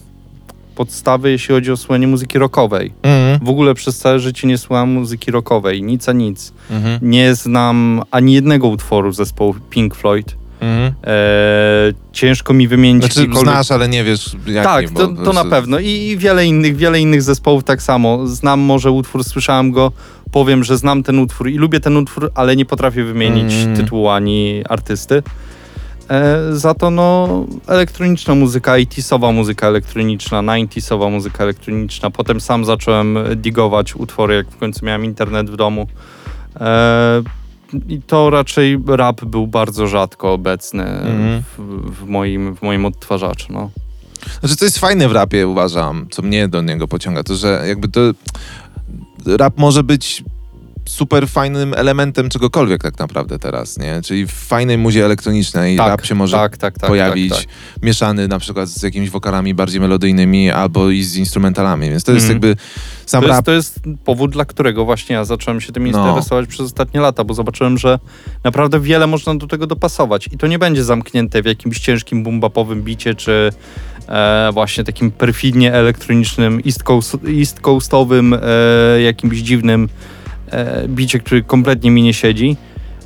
Speaker 3: podstawy, jeśli chodzi o słuchanie muzyki rockowej.
Speaker 2: Mhm.
Speaker 3: W ogóle przez całe życie nie słuchałem muzyki rockowej, nic a nic.
Speaker 2: Mhm.
Speaker 3: Nie znam ani jednego utworu zespołu Pink Floyd.
Speaker 2: Mhm.
Speaker 3: Eee, ciężko mi wymienić
Speaker 2: Znaczy
Speaker 3: jakikolwiek-
Speaker 2: znasz, ale nie wiesz jaki.
Speaker 3: Tak,
Speaker 2: bo
Speaker 3: to, to na
Speaker 2: prostu-
Speaker 3: pewno. I, I wiele innych, wiele innych zespołów tak samo. Znam może utwór, słyszałem go, powiem, że znam ten utwór i lubię ten utwór, ale nie potrafię wymienić
Speaker 2: Mm.
Speaker 3: tytułu ani artysty. E, za to no elektroniczna muzyka, 80sowa muzyka elektroniczna, 90sowa muzyka elektroniczna. Potem sam zacząłem digować utwory, jak w końcu miałem internet w domu. E, I to raczej rap był bardzo rzadko obecny
Speaker 2: Mhm.
Speaker 3: w, w, moim, w moim odtwarzaczu. No.
Speaker 2: Znaczy, co jest fajne w rapie, uważam, co mnie do niego pociąga, to że jakby to rap może być super fajnym elementem czegokolwiek tak naprawdę teraz, nie? Czyli w fajnej muzie elektronicznej rap się może
Speaker 3: tak, tak, tak,
Speaker 2: pojawić,
Speaker 3: Tak, tak.
Speaker 2: mieszany na przykład z jakimiś wokalami bardziej melodyjnymi albo i z instrumentalami, więc to jest
Speaker 3: Mhm.
Speaker 2: jakby sam
Speaker 3: To, jest,
Speaker 2: rap...
Speaker 3: to jest powód, dla którego właśnie ja zacząłem się tym
Speaker 2: No.
Speaker 3: interesować przez ostatnie lata, bo zobaczyłem, że naprawdę wiele można do tego dopasować i to nie będzie zamknięte w jakimś ciężkim boom-bapowym bicie, czy e, właśnie takim perfidnie elektronicznym, east, coast, east coastowym, e, jakimś dziwnym e, bicie, który kompletnie mi nie siedzi.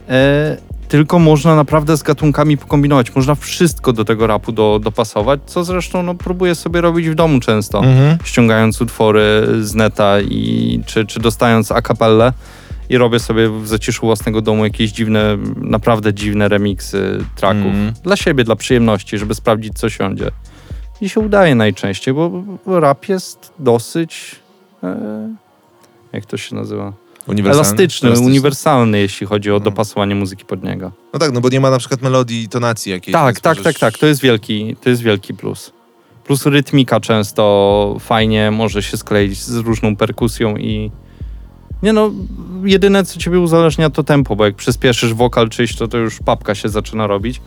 Speaker 3: E, tylko można naprawdę z gatunkami pokombinować. Można wszystko do tego rapu do, dopasować, co zresztą no, próbuję sobie robić w domu często
Speaker 2: Mhm.
Speaker 3: ściągając utwory z neta i czy, czy dostając a cappellę i robię sobie w zaciszu własnego domu jakieś dziwne, naprawdę dziwne remiksy tracków.
Speaker 2: Mhm.
Speaker 3: Dla siebie, dla przyjemności, żeby sprawdzić, co siądzie. I się udaje najczęściej, bo, bo rap jest dosyć... E, jak to się nazywa?
Speaker 2: Uniwersalny.
Speaker 3: Elastyczny,
Speaker 2: Elastyczny.
Speaker 3: uniwersalny, jeśli chodzi o
Speaker 2: No.
Speaker 3: dopasowanie muzyki pod niego.
Speaker 2: No tak, no bo nie ma na przykład melodii i tonacji jakiejś.
Speaker 3: Tak,
Speaker 2: więc
Speaker 3: tak,
Speaker 2: możesz-
Speaker 3: tak, tak. To jest wielki, to jest wielki plus. Plus rytmika często fajnie może się skleić z różną perkusją i nie no, jedyne co ciebie uzależnia to tempo, bo jak przyspieszysz wokal czyś, to to już papka się zaczyna robić.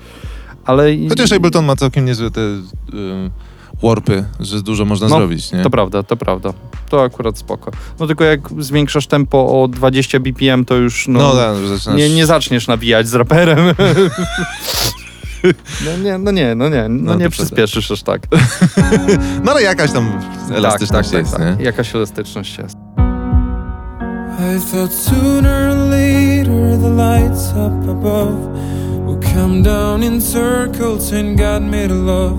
Speaker 3: Ale i-
Speaker 2: Chociaż Ableton ma całkiem niezłe te y, warpy, że dużo można
Speaker 3: No,
Speaker 2: zrobić, nie?
Speaker 3: To prawda, to prawda. To akurat spoko. No tylko jak zwiększasz tempo o 20 BPM, to już no,
Speaker 2: No, tak, że zaczynasz...
Speaker 3: nie, nie zaczniesz nawijać z raperem. no nie, no nie, no nie, no,
Speaker 2: No
Speaker 3: nie przyspieszysz aż tak.
Speaker 2: No ale jakaś tam elastyczność
Speaker 3: tak,
Speaker 2: jest,
Speaker 3: tak,
Speaker 2: nie?
Speaker 3: tak. Jakaś elastyczność jest.
Speaker 4: I thought sooner or later the lights up above will come down in circles and God made a love.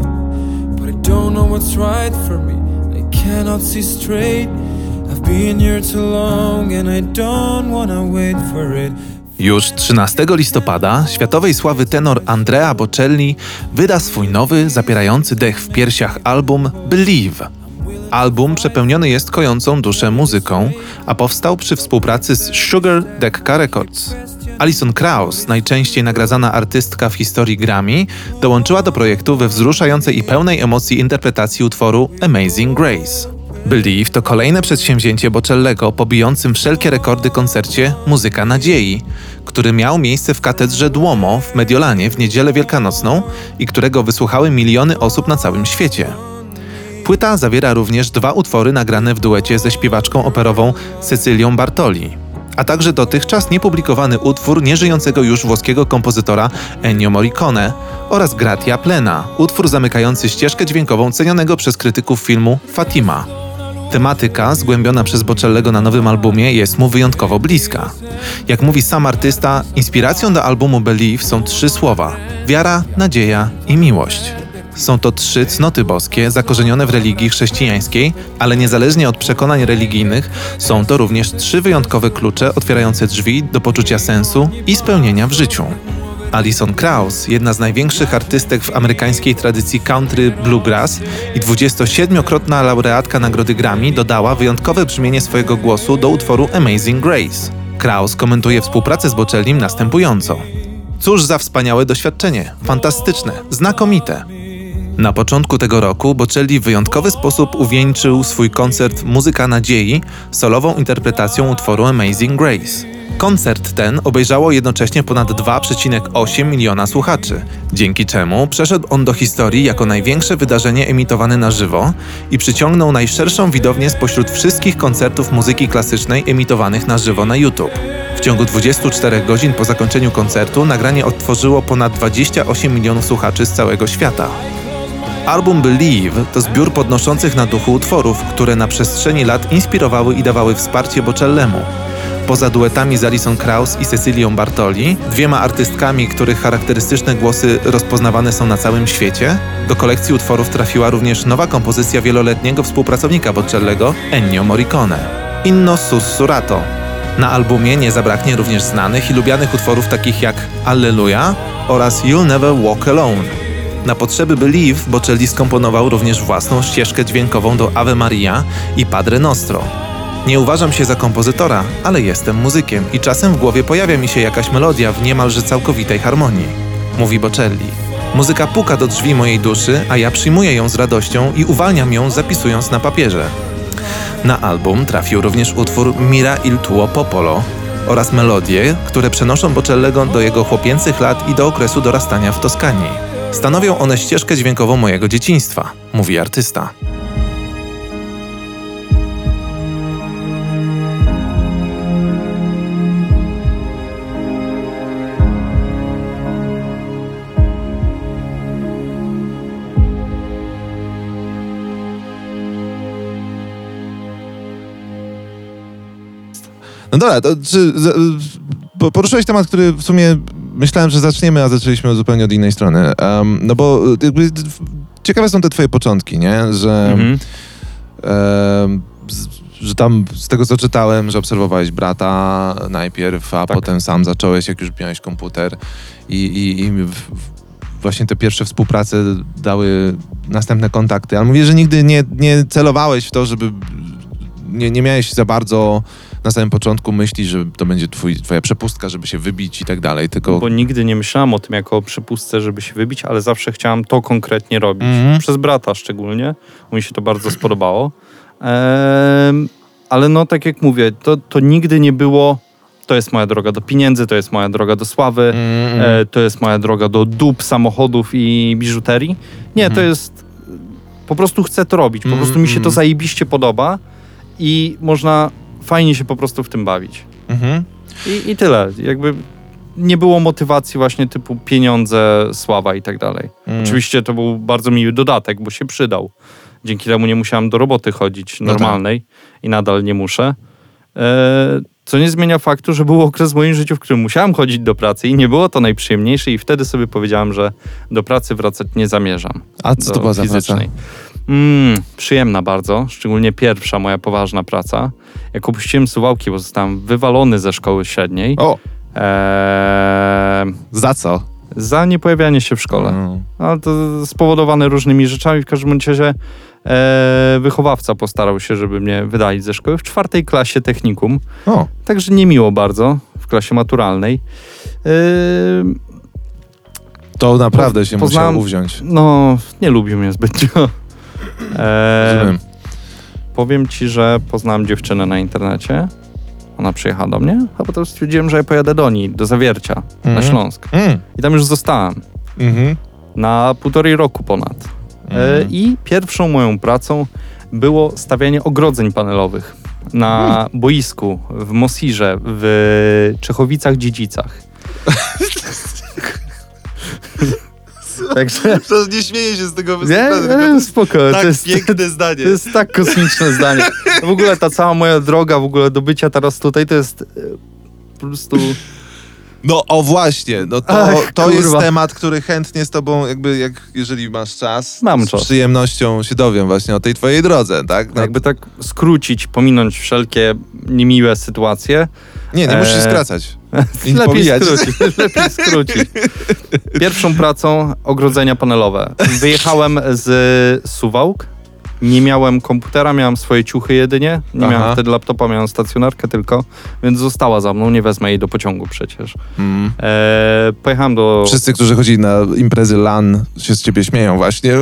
Speaker 4: But I don't know what's right for me. I cannot see straight. I've been here too long and I don't wanna wait for it.
Speaker 2: Już 13 listopada światowej sławy tenor Andrea Bocelli wyda swój nowy, zapierający dech w piersiach album Believe. Album przepełniony jest kojącą duszę muzyką, a powstał przy współpracy z Sugar Decca Records. Alison Krauss, najczęściej nagradzana artystka w historii Grammy, dołączyła do projektu we wzruszającej i pełnej emocji interpretacji utworu Amazing Grace. Believe to kolejne przedsięwzięcie Bocellego pobijącym wszelkie rekordy koncercie Muzyka Nadziei, który miał miejsce w katedrze Duomo w Mediolanie w niedzielę wielkanocną i którego wysłuchały miliony osób na całym świecie. Płyta zawiera również dwa utwory nagrane w duecie ze śpiewaczką operową Cecylią Bartoli, a także dotychczas niepublikowany utwór nieżyjącego już włoskiego kompozytora Ennio Morricone oraz Gratia Plena, utwór zamykający ścieżkę dźwiękową cenionego przez krytyków filmu Fatima. Tematyka, zgłębiona przez Bocellego na nowym albumie, jest mu wyjątkowo bliska. Jak mówi sam artysta, inspiracją do albumu Believe są trzy słowa: wiara, nadzieja i miłość. Są to trzy cnoty boskie zakorzenione w religii chrześcijańskiej, ale niezależnie od przekonań religijnych, są to również trzy wyjątkowe klucze otwierające drzwi do poczucia sensu i spełnienia w życiu. Alison Krauss, jedna z największych artystek w amerykańskiej tradycji country bluegrass i 27-krotna laureatka nagrody Grammy, dodała wyjątkowe brzmienie swojego głosu do utworu Amazing Grace. Krauss komentuje współpracę z Bocellim następująco. Cóż za wspaniałe doświadczenie, fantastyczne, znakomite. Na początku tego roku Bocelli w wyjątkowy sposób uwieńczył swój koncert Muzyka Nadziei solową interpretacją utworu Amazing Grace. Koncert ten obejrzało jednocześnie ponad 2,8 miliona słuchaczy, dzięki czemu przeszedł on do historii jako największe wydarzenie emitowane na żywo i przyciągnął najszerszą widownię spośród wszystkich koncertów muzyki klasycznej emitowanych na żywo na YouTube. W ciągu 24 godzin po zakończeniu koncertu nagranie odtworzyło ponad 28 milionów słuchaczy z całego świata. Album Believe to zbiór podnoszących na duchu utworów, które na przestrzeni lat inspirowały i dawały wsparcie Bocellemu. Poza duetami z Alison Krauss i Cecilią Bartoli, dwiema artystkami, których charakterystyczne głosy rozpoznawane są na całym świecie, do kolekcji utworów trafiła również nowa kompozycja wieloletniego współpracownika Bocellego, Ennio Morricone. Inno Sussurrato. Na albumie nie zabraknie również znanych i lubianych utworów takich jak Alleluja oraz You'll Never Walk Alone. Na potrzeby Believe Bocelli skomponował również własną ścieżkę dźwiękową do Ave Maria i Padre Nostro. Nie uważam się za kompozytora, ale jestem muzykiem i czasem w głowie pojawia mi się jakaś melodia w niemalże całkowitej harmonii. Mówi Bocelli. Muzyka puka do drzwi mojej duszy, a ja przyjmuję ją z radością i uwalniam ją zapisując na papierze. Na album trafił również utwór Mira il tuo popolo oraz melodie, które przenoszą Bocellego do jego chłopięcych lat i do okresu dorastania w Toskanii. Stanowią one ścieżkę dźwiękową mojego dzieciństwa, mówi artysta. No dobra, to czy, poruszyłeś temat, który w sumie myślałem, że zaczniemy, a zaczęliśmy zupełnie od innej strony. Em, no bo jakby, ciekawe są te twoje początki, nie? Że,
Speaker 3: Mhm.
Speaker 2: z, że tam z tego, co czytałem, że obserwowałeś brata najpierw, a
Speaker 3: Tak.
Speaker 2: potem sam zacząłeś, jak już miałeś komputer i, i, i w, właśnie te pierwsze współprace dały następne kontakty. Ale mówię, że nigdy nie, nie celowałeś w to, żeby nie, nie miałeś za bardzo na samym początku myśli, że to będzie twój, twoja przepustka, żeby się wybić i tak dalej, tylko...
Speaker 3: Bo nigdy nie myślałem o tym jako o przepustce, żeby się wybić, ale zawsze chciałem to konkretnie robić.
Speaker 2: Mhm.
Speaker 3: Przez brata szczególnie. bo Mi się to bardzo spodobało. Ale no, tak jak mówię, to, to nigdy nie było to jest moja droga do pieniędzy, to jest moja droga do sławy,
Speaker 2: Mm,
Speaker 3: e, to jest moja droga do dób, samochodów i biżuterii. Nie, to
Speaker 2: Mhm.
Speaker 3: jest... Po prostu chcę to robić. Po
Speaker 2: Mm,
Speaker 3: prostu mi się to
Speaker 2: mm.
Speaker 3: zajebiście podoba i można fajnie się po prostu w tym bawić.
Speaker 2: mhm.
Speaker 3: I, I tyle. Jakby nie było motywacji właśnie typu pieniądze, sława i tak dalej.
Speaker 2: Mm.
Speaker 3: Oczywiście to był bardzo miły dodatek, bo się przydał. Dzięki temu nie musiałem do roboty chodzić
Speaker 2: No tak.
Speaker 3: normalnej i nadal nie muszę. E, co nie zmienia faktu, że był okres w moim życiu, w którym musiałem chodzić do pracy i nie było to najprzyjemniejsze i wtedy sobie powiedziałem, że do pracy wracać nie zamierzam.
Speaker 2: A co to była za praca?
Speaker 3: fizycznej. Mm, przyjemna bardzo, szczególnie pierwsza moja poważna praca. Jak opuściłem Suwałki, bo zostałem wywalony ze szkoły średniej.
Speaker 2: O,
Speaker 3: Eee,
Speaker 2: za co?
Speaker 3: za niepojawianie się w szkole.
Speaker 2: No.
Speaker 3: Ale to spowodowane różnymi rzeczami. W każdym razie e, wychowawca postarał się, żeby mnie wydalić ze szkoły w czwartej klasie technikum.
Speaker 2: O,
Speaker 3: Także niemiło bardzo w klasie maturalnej. E,
Speaker 2: to naprawdę się
Speaker 3: Poznałem-
Speaker 2: musiał uwziąć.
Speaker 3: no, nie lubił mnie zbytnio. E,
Speaker 2: Rozumiem.
Speaker 3: Powiem ci, że poznałem dziewczynę na internecie. Ona przyjechała do mnie, a potem stwierdziłem, że ja pojadę do niej, do Zawiercia, na
Speaker 2: Mhm.
Speaker 3: Śląsk.
Speaker 2: Mm.
Speaker 3: I tam już zostałem.
Speaker 2: Mhm.
Speaker 3: na półtorej roku ponad. E,
Speaker 2: Mhm.
Speaker 3: I pierwszą moją pracą było stawianie ogrodzeń panelowych na
Speaker 2: Hmm.
Speaker 3: boisku w Mosirze w Czechowicach-Dziedzicach. Także
Speaker 2: To nie śmieję się z tego
Speaker 3: nie, nie, spoko, to jest,
Speaker 2: zdanie.
Speaker 3: to jest tak kosmiczne zdanie. W ogóle ta cała moja droga w ogóle do bycia teraz tutaj to jest e, po prostu...
Speaker 2: No o właśnie, no to,
Speaker 3: Ach,
Speaker 2: to jest
Speaker 3: kurwa.
Speaker 2: temat, który chętnie z tobą, jakby jak jeżeli masz czas,
Speaker 3: Mam
Speaker 2: z
Speaker 3: czas.
Speaker 2: przyjemnością się dowiem właśnie o tej twojej drodze, tak? No,
Speaker 3: Jakby tak skrócić, pominąć wszelkie niemiłe sytuacje,
Speaker 2: nie, nie musisz
Speaker 3: Eee,
Speaker 2: skracać. I
Speaker 3: Lepiej
Speaker 2: pomijać.
Speaker 3: skrócić, lepiej skrócić. Pierwszą pracą ogrodzenia panelowe. Wyjechałem z Suwałk. Nie miałem komputera, miałem swoje ciuchy jedynie. Nie
Speaker 2: Aha.
Speaker 3: miałem wtedy laptopa, miałem stacjonarkę tylko, więc została za mną. Nie wezmę jej do pociągu przecież.
Speaker 2: Mm.
Speaker 3: Eee, pojechałem do.
Speaker 2: Wszyscy, którzy chodzili na imprezy LAN się z ciebie śmieją właśnie.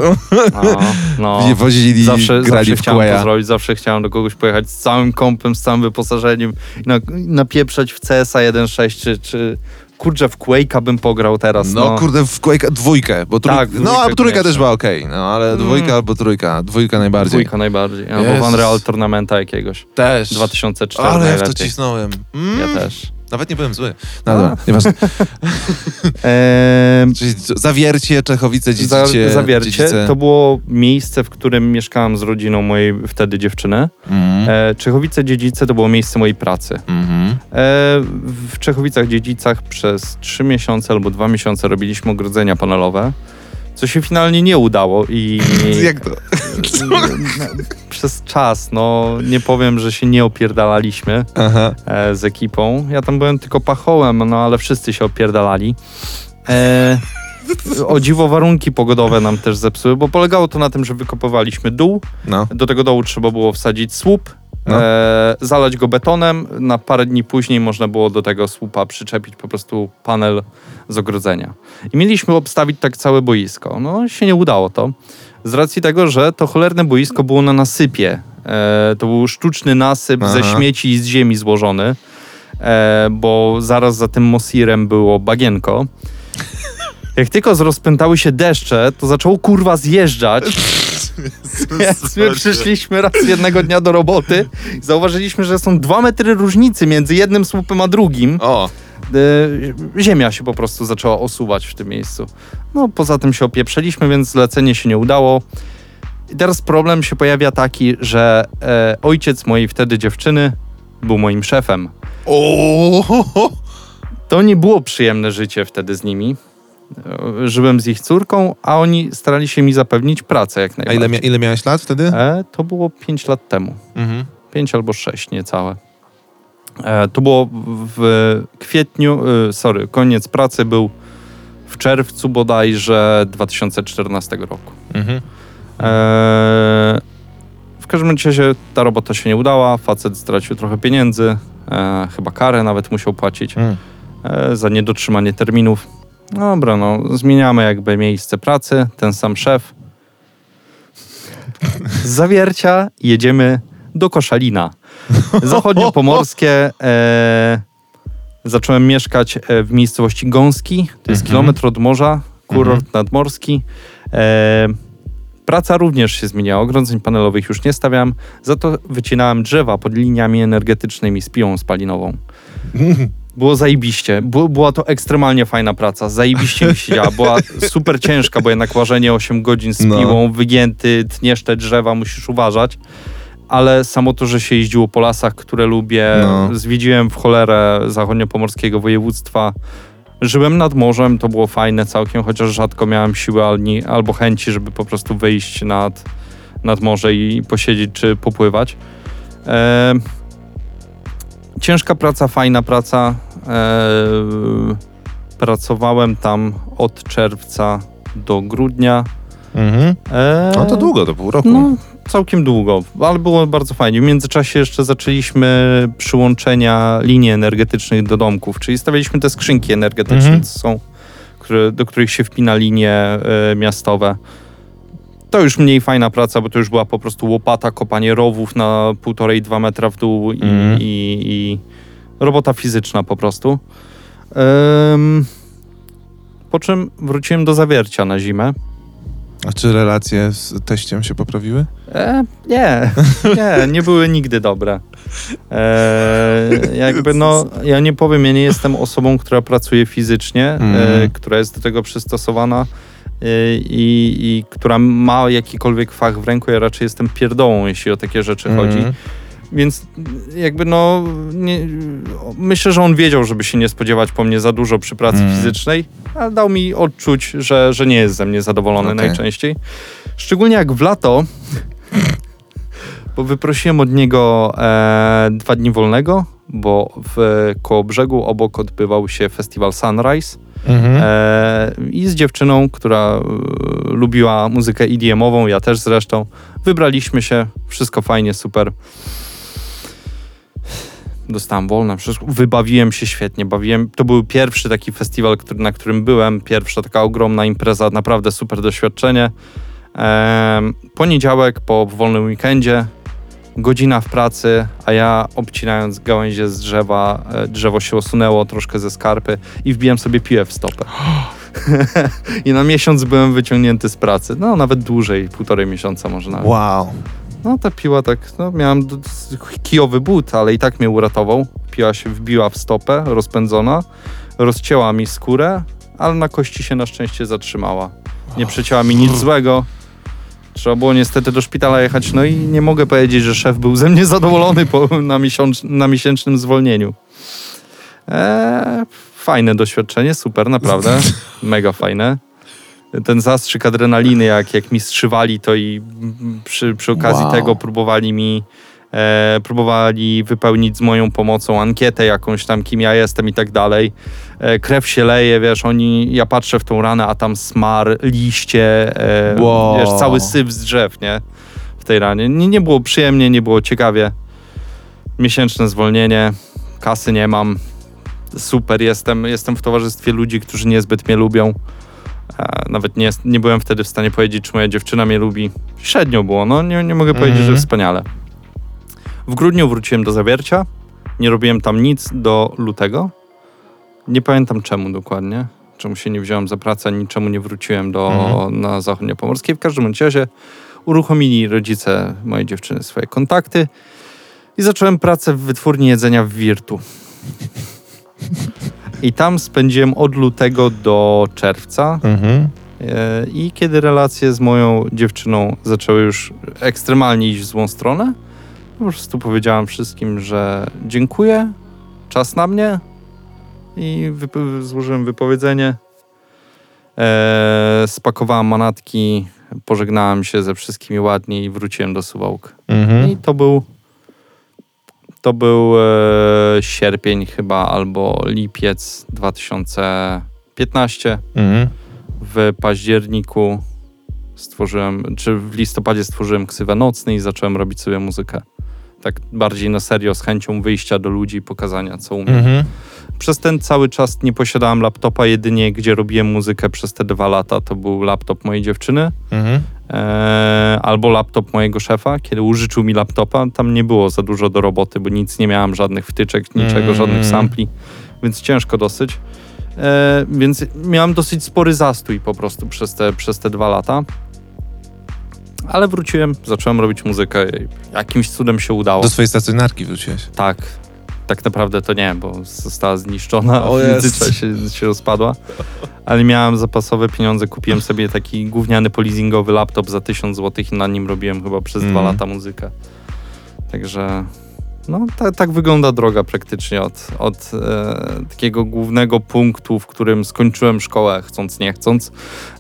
Speaker 3: No, no.
Speaker 2: Wozili,
Speaker 3: Zawsze,
Speaker 2: grali
Speaker 3: zawsze
Speaker 2: w
Speaker 3: chciałem to zrobić, zawsze chciałem do kogoś pojechać z całym kompem, z całym wyposażeniem i na, napieprzać w CSa 1.6 czy, czy kurczę w Quake'a bym pograł teraz.
Speaker 2: No, kurde, w Quake'a dwójkę, bo trój...
Speaker 3: Tak,
Speaker 2: no, a trójka też była okej, no ale
Speaker 3: Mm.
Speaker 2: dwójka albo trójka, dwójka najbardziej.
Speaker 3: Dwójka najbardziej. Albo
Speaker 2: Jezus.
Speaker 3: w Unreal Tournamenta jakiegoś.
Speaker 2: Też.
Speaker 3: 2004
Speaker 2: Ale ja w to
Speaker 3: najlepiej.
Speaker 2: cisnąłem. Mm.
Speaker 3: Ja też.
Speaker 2: Nawet nie byłem zły. No dobra, nieważne.
Speaker 3: Eee,
Speaker 2: Czyli Zawiercie, Czechowice,
Speaker 3: za,
Speaker 2: Dziedzice.
Speaker 3: zawiercie
Speaker 2: Dziedzice.
Speaker 3: to było miejsce, w którym mieszkałem z rodziną mojej wtedy dziewczyny.
Speaker 2: Mhm.
Speaker 3: E, Czechowice Dziedzice to było miejsce mojej pracy.
Speaker 2: Mhm.
Speaker 3: E, w Czechowicach Dziedzicach przez trzy miesiące albo dwa miesiące robiliśmy ogrodzenia panelowe, co się finalnie nie udało i
Speaker 2: Jak to?
Speaker 3: przez czas, no nie powiem, że się nie opierdalaliśmy
Speaker 2: Aha.
Speaker 3: e, z ekipą. Ja tam byłem tylko pachołem, no ale wszyscy się opierdalali. E, o dziwo warunki pogodowe nam też zepsuły, bo polegało to na tym, że wykopywaliśmy dół,
Speaker 2: No.
Speaker 3: do tego dołu trzeba było wsadzić słup,
Speaker 2: No.
Speaker 3: e, zalać go betonem. Na parę dni później można było do tego słupa przyczepić po prostu panel z ogrodzenia. I mieliśmy obstawić tak całe boisko. No się nie udało to. Z racji tego, że to cholerne boisko było na nasypie. E, to był sztuczny nasyp ze
Speaker 2: Aha.
Speaker 3: śmieci i z ziemi złożony, e, bo zaraz za tym Mosirem było bagienko. Jak tylko zrozpętały się deszcze, to zaczęło kurwa zjeżdżać. Więc my przyszliśmy raz jednego dnia do roboty i zauważyliśmy, że są dwa metry różnicy między jednym słupem a drugim.
Speaker 2: O,
Speaker 3: E, ziemia się po prostu zaczęła osuwać w tym miejscu. No poza tym się opieprzeliśmy, więc zlecenie się nie udało. I teraz problem się pojawia taki, że e, ojciec mojej wtedy dziewczyny był moim szefem.
Speaker 2: o,
Speaker 3: To nie było przyjemne życie wtedy z nimi. E, Żyłem z ich córką, a oni starali się mi zapewnić pracę jak
Speaker 2: A
Speaker 3: najbardziej.
Speaker 2: ile, mia- ile miałeś lat wtedy?
Speaker 3: E, to było 5 lat temu.
Speaker 2: Mhm.
Speaker 3: 5 albo 6 niecałe. E, to było w kwietniu, e, sorry, koniec pracy był w czerwcu bodajże 2014 roku.
Speaker 2: Mhm.
Speaker 3: E, w każdym razie ta robota się nie udała, facet stracił trochę pieniędzy, e, chyba karę nawet musiał płacić
Speaker 2: Mm.
Speaker 3: e, za niedotrzymanie terminów. Dobra, no zmieniamy jakby miejsce pracy, ten sam szef. Z Zawiercia jedziemy do Koszalina. Zachodniopomorskie. E, zacząłem mieszkać e, w miejscowości Gąski, to jest
Speaker 2: Mhm.
Speaker 3: kilometr od morza, kurort nadmorski. E, praca również się zmieniała, ogrodzeń panelowych już nie stawiam, za to wycinałem drzewa pod liniami energetycznymi z piłą spalinową. Było zajebiście. Była to ekstremalnie fajna praca. Zajebiście mi się działa. Była super ciężka, bo jednak łażenie 8 godzin z
Speaker 2: No.
Speaker 3: piłą, wygięty, tniesz te drzewa, musisz uważać. Ale samo to, że się jeździło po lasach, które lubię,
Speaker 2: No.
Speaker 3: zwiedziłem w cholerę zachodniopomorskiego województwa. Żyłem nad morzem, to było fajne całkiem, chociaż rzadko miałem siły albo chęci, żeby po prostu wyjść nad, nad morze i posiedzieć czy popływać. E, ciężka praca, fajna praca. E, pracowałem tam od czerwca do grudnia.
Speaker 2: Mhm.
Speaker 3: E,
Speaker 2: No to długo, to pół roku.
Speaker 3: No, całkiem długo, ale było bardzo fajnie. W międzyczasie jeszcze zaczęliśmy przyłączenia linii energetycznych do domków, czyli stawialiśmy te skrzynki energetyczne,
Speaker 2: Mhm.
Speaker 3: co są, które, do których się wpina linie e, miastowe. To już mniej fajna praca, bo to już była po prostu łopata, kopanie rowów na półtorej, dwa metra w dół i,
Speaker 2: Mhm.
Speaker 3: i, i robota fizyczna po prostu. Po czym wróciłem do zawiercia na zimę.
Speaker 2: A czy relacje z teściem się poprawiły?
Speaker 3: E, nie, nie, nie były nigdy dobre. E, jakby no, ja nie powiem, ja nie jestem osobą, która pracuje fizycznie, e,
Speaker 2: Mhm.
Speaker 3: która jest do tego przystosowana i, i która ma jakikolwiek fach w ręku. Ja raczej jestem pierdołą, jeśli o takie rzeczy chodzi.
Speaker 2: Mhm.
Speaker 3: Więc jakby no, nie, myślę, że on wiedział, żeby się nie spodziewać po mnie za dużo przy pracy
Speaker 2: Mm.
Speaker 3: fizycznej, ale dał mi odczuć, że, że nie jest ze mnie zadowolony
Speaker 2: Okej.
Speaker 3: najczęściej. Szczególnie jak w lato, bo wyprosiłem od niego e, dwa dni wolnego, bo w koło brzegu obok odbywał się festiwal Sunrise
Speaker 2: Mhm.
Speaker 3: e, i z dziewczyną, która e, lubiła muzykę EDM-ową, ja też zresztą, wybraliśmy się, wszystko fajnie, super. Dostałem wolne, wybawiłem się świetnie, bawiłem. To był pierwszy taki festiwal, który, na którym byłem, pierwsza taka ogromna impreza, naprawdę super doświadczenie. Em, poniedziałek po wolnym weekendzie, godzina w pracy, a ja obcinając gałęzie z drzewa, e, drzewo się osunęło troszkę ze skarpy i wbiłem sobie piłę w stopę. I na miesiąc byłem wyciągnięty z pracy. No, nawet dłużej, półtorej miesiąca może nawet.
Speaker 2: Wow.
Speaker 3: No, ta piła tak, no, miałem kijowy but, ale i tak mnie uratował. Piła się wbiła w stopę, rozpędzona, rozcięła mi skórę, ale na kości się na szczęście zatrzymała. Nie przecięła mi nic złego. Trzeba było niestety do szpitala jechać, no i nie mogę powiedzieć, że szef był ze mnie zadowolony po, na, miesiąc, na miesięcznym zwolnieniu. Eee, fajne doświadczenie, super, naprawdę. Mega fajne. Ten zastrzyk adrenaliny, jak, jak mi strzywali to i przy, przy okazji
Speaker 2: Wow.
Speaker 3: tego próbowali mi e, próbowali wypełnić z moją pomocą ankietę jakąś tam, kim ja jestem i tak dalej. E, krew się leje, wiesz, oni, ja patrzę w tą ranę, a tam smar, liście, e,
Speaker 2: Wow.
Speaker 3: wiesz, cały syf z drzew, nie? W tej ranie. Nie, nie było przyjemnie, nie było ciekawie. Miesięczne zwolnienie, kasy nie mam. Super, jestem, jestem w towarzystwie ludzi, którzy niezbyt mnie lubią. E, Nawet nie, nie byłem wtedy w stanie powiedzieć, czy moja dziewczyna mnie lubi. Średnio było, no nie, nie mogę powiedzieć,
Speaker 2: Mhm.
Speaker 3: że wspaniale. W grudniu wróciłem do Zawiercia. Nie robiłem tam nic do lutego. Nie pamiętam czemu dokładnie. Czemu się nie wziąłem za pracę, niczemu nie wróciłem do,
Speaker 2: Mhm.
Speaker 3: na zachodnie pomorskie. W każdym razie uruchomili rodzice mojej dziewczyny swoje kontakty i zacząłem pracę w wytwórni jedzenia w Wirtu. I tam spędziłem od lutego do czerwca.
Speaker 2: Mhm.
Speaker 3: E, I kiedy relacje z moją dziewczyną zaczęły już ekstremalnie iść w złą stronę, po prostu powiedziałam wszystkim, że dziękuję, czas na mnie i wypo- złożyłem wypowiedzenie. E, spakowałem manatki, pożegnałem się ze wszystkimi ładnie i wróciłem do Suwałk.
Speaker 2: Mhm.
Speaker 3: I to był to był e, sierpień chyba albo lipiec 2015
Speaker 2: Mhm.
Speaker 3: w październiku stworzyłem, czy w listopadzie stworzyłem ksywę nocny i zacząłem robić sobie muzykę. Tak bardziej na serio, z chęcią wyjścia do ludzi i pokazania, co umiem.
Speaker 2: Mhm.
Speaker 3: Przez ten cały czas nie posiadałem laptopa, jedynie gdzie robiłem muzykę przez te dwa lata, to był laptop mojej dziewczyny
Speaker 2: Mhm.
Speaker 3: e, albo laptop mojego szefa, kiedy użyczył mi laptopa. Tam nie było za dużo do roboty, bo nic nie miałem, żadnych wtyczek, niczego,
Speaker 2: Mm.
Speaker 3: żadnych sampli, więc ciężko dosyć. E, więc miałem dosyć spory zastój po prostu przez te, przez te dwa lata. Ale wróciłem, zacząłem robić muzykę i jakimś cudem się udało.
Speaker 2: Do swojej stacjonarki wróciłeś.
Speaker 3: Tak. Tak naprawdę to nie, bo została zniszczona,
Speaker 2: O jest.
Speaker 3: fizyczna się, rozpadła. Ale miałem zapasowe pieniądze, kupiłem sobie taki gówniany polizingowy laptop za 1000 zł i na nim robiłem chyba przez dwa
Speaker 2: Mm.
Speaker 3: lata muzykę. Także no, ta, tak wygląda droga praktycznie od, od e, takiego głównego punktu, w którym skończyłem szkołę, chcąc nie chcąc,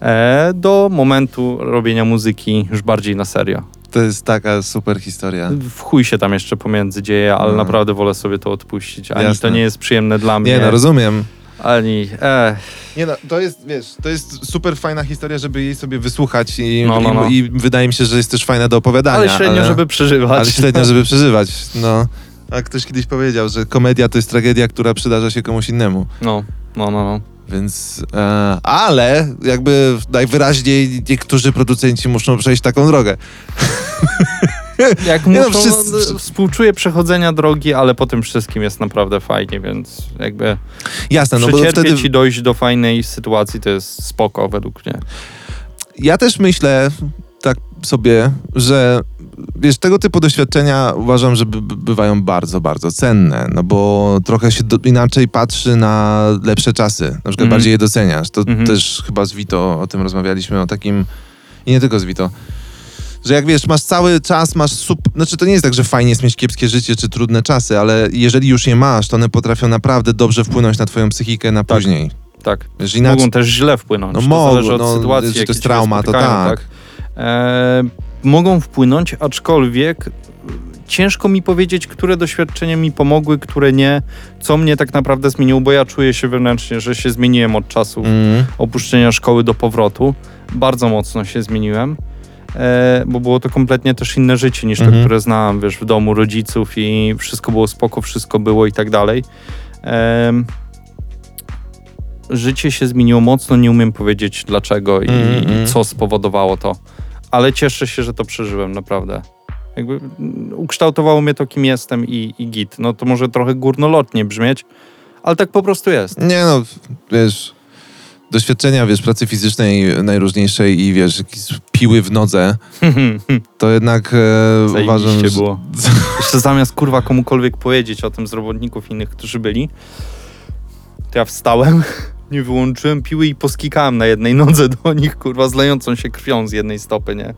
Speaker 3: e, do momentu robienia muzyki już bardziej na serio.
Speaker 2: To jest taka super historia.
Speaker 3: W chuj się tam jeszcze pomiędzy dzieje, ale
Speaker 2: No.
Speaker 3: naprawdę wolę sobie to odpuścić. Ani
Speaker 2: Jasne.
Speaker 3: to nie jest przyjemne dla mnie,
Speaker 2: Nie no, rozumiem.
Speaker 3: Ani... E,
Speaker 2: Nie no, to jest, wiesz, to jest super fajna historia, żeby jej sobie wysłuchać i,
Speaker 3: No, no, no.
Speaker 2: i, i wydaje mi się, że jest też fajna do opowiadania.
Speaker 3: ale średnio, żeby przeżywać.
Speaker 2: Ale średnio, żeby przeżywać, no. A ktoś kiedyś powiedział, że komedia to jest tragedia, która przydarza się komuś innemu.
Speaker 3: No, no, no. no.
Speaker 2: Więc, e, ale jakby najwyraźniej niektórzy producenci muszą przejść taką drogę.
Speaker 3: Jak
Speaker 2: no,
Speaker 3: muszą,
Speaker 2: wszyscy-
Speaker 3: no, współczuję przechodzenia drogi, ale po tym wszystkim jest naprawdę fajnie, więc jakby
Speaker 2: Jasne, no bo wtedy
Speaker 3: i dojść do fajnej sytuacji to jest spoko według mnie.
Speaker 2: ja też myślę tak sobie, że wiesz, tego typu doświadczenia uważam, że by, by- bywają bardzo, bardzo cenne, no bo trochę się do, inaczej patrzy na lepsze czasy, na przykład
Speaker 3: Mhm.
Speaker 2: bardziej je doceniasz. To
Speaker 3: Mhm.
Speaker 2: też chyba z Vito o tym rozmawialiśmy, o takim, i nie tylko z Vito, że jak wiesz, masz cały czas, masz sup... Znaczy to nie jest tak, że fajnie jest mieć kiepskie życie czy trudne czasy, ale jeżeli już je masz, to one potrafią naprawdę dobrze wpłynąć na twoją psychikę na
Speaker 3: Tak.
Speaker 2: później.
Speaker 3: Tak.
Speaker 2: Wiesz, inaczej...
Speaker 3: Mogą też źle wpłynąć.
Speaker 2: No
Speaker 3: to
Speaker 2: mogą,
Speaker 3: od
Speaker 2: no,
Speaker 3: sytuacji,
Speaker 2: czy to jest trauma, to
Speaker 3: spotykają,
Speaker 2: tak.
Speaker 3: E, mogą wpłynąć, aczkolwiek ciężko mi powiedzieć, które doświadczenia mi pomogły, które nie, co mnie tak naprawdę zmieniło, bo ja czuję się wewnętrznie, że się zmieniłem od czasu
Speaker 2: Mm.
Speaker 3: opuszczenia szkoły do powrotu. Bardzo mocno się zmieniłem, bo było to kompletnie też inne życie niż
Speaker 2: Mhm.
Speaker 3: to, które znałem, wiesz, w domu rodziców i wszystko było spoko, wszystko było i tak dalej. Życie się zmieniło mocno, nie umiem powiedzieć dlaczego i,
Speaker 2: Mhm.
Speaker 3: i co spowodowało to, ale cieszę się, że to przeżyłem, naprawdę. Jakby ukształtowało mnie to, kim jestem i, i git. No to może trochę górnolotnie brzmieć, ale tak po prostu jest.
Speaker 2: Nie no, wiesz, doświadczenia, wiesz, pracy fizycznej najróżniejszej i wiesz, jakieś piły w nodze, to jednak e, uważam, że...
Speaker 3: było. Jeszcze zamiast kurwa komukolwiek powiedzieć o tym z robotników innych, którzy byli, to ja wstałem, nie wyłączyłem piły i poskikałem na jednej nodze do nich, kurwa, zlejącą się krwią z jednej stopy, nie?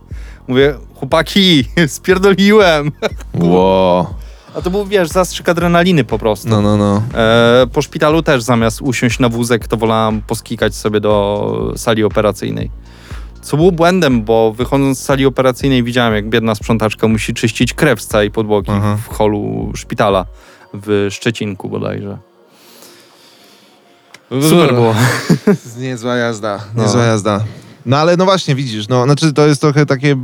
Speaker 3: Mówię, chłopaki, spierdoliłem.
Speaker 2: Ło,
Speaker 3: A to był, wiesz, zastrzyk adrenaliny po prostu.
Speaker 2: no, no, no.
Speaker 3: E, po szpitalu też zamiast usiąść na wózek, to wolałam poskikać sobie do sali operacyjnej. Co było błędem, bo wychodząc z sali operacyjnej widziałem, jak biedna sprzątaczka musi czyścić krew z całej podłogi
Speaker 2: Aha.
Speaker 3: w holu szpitala w Szczecinku bodajże. Super było.
Speaker 2: Niezła jazda,
Speaker 3: No.
Speaker 2: niezła jazda. No ale no właśnie, widzisz, no znaczy to jest trochę takie,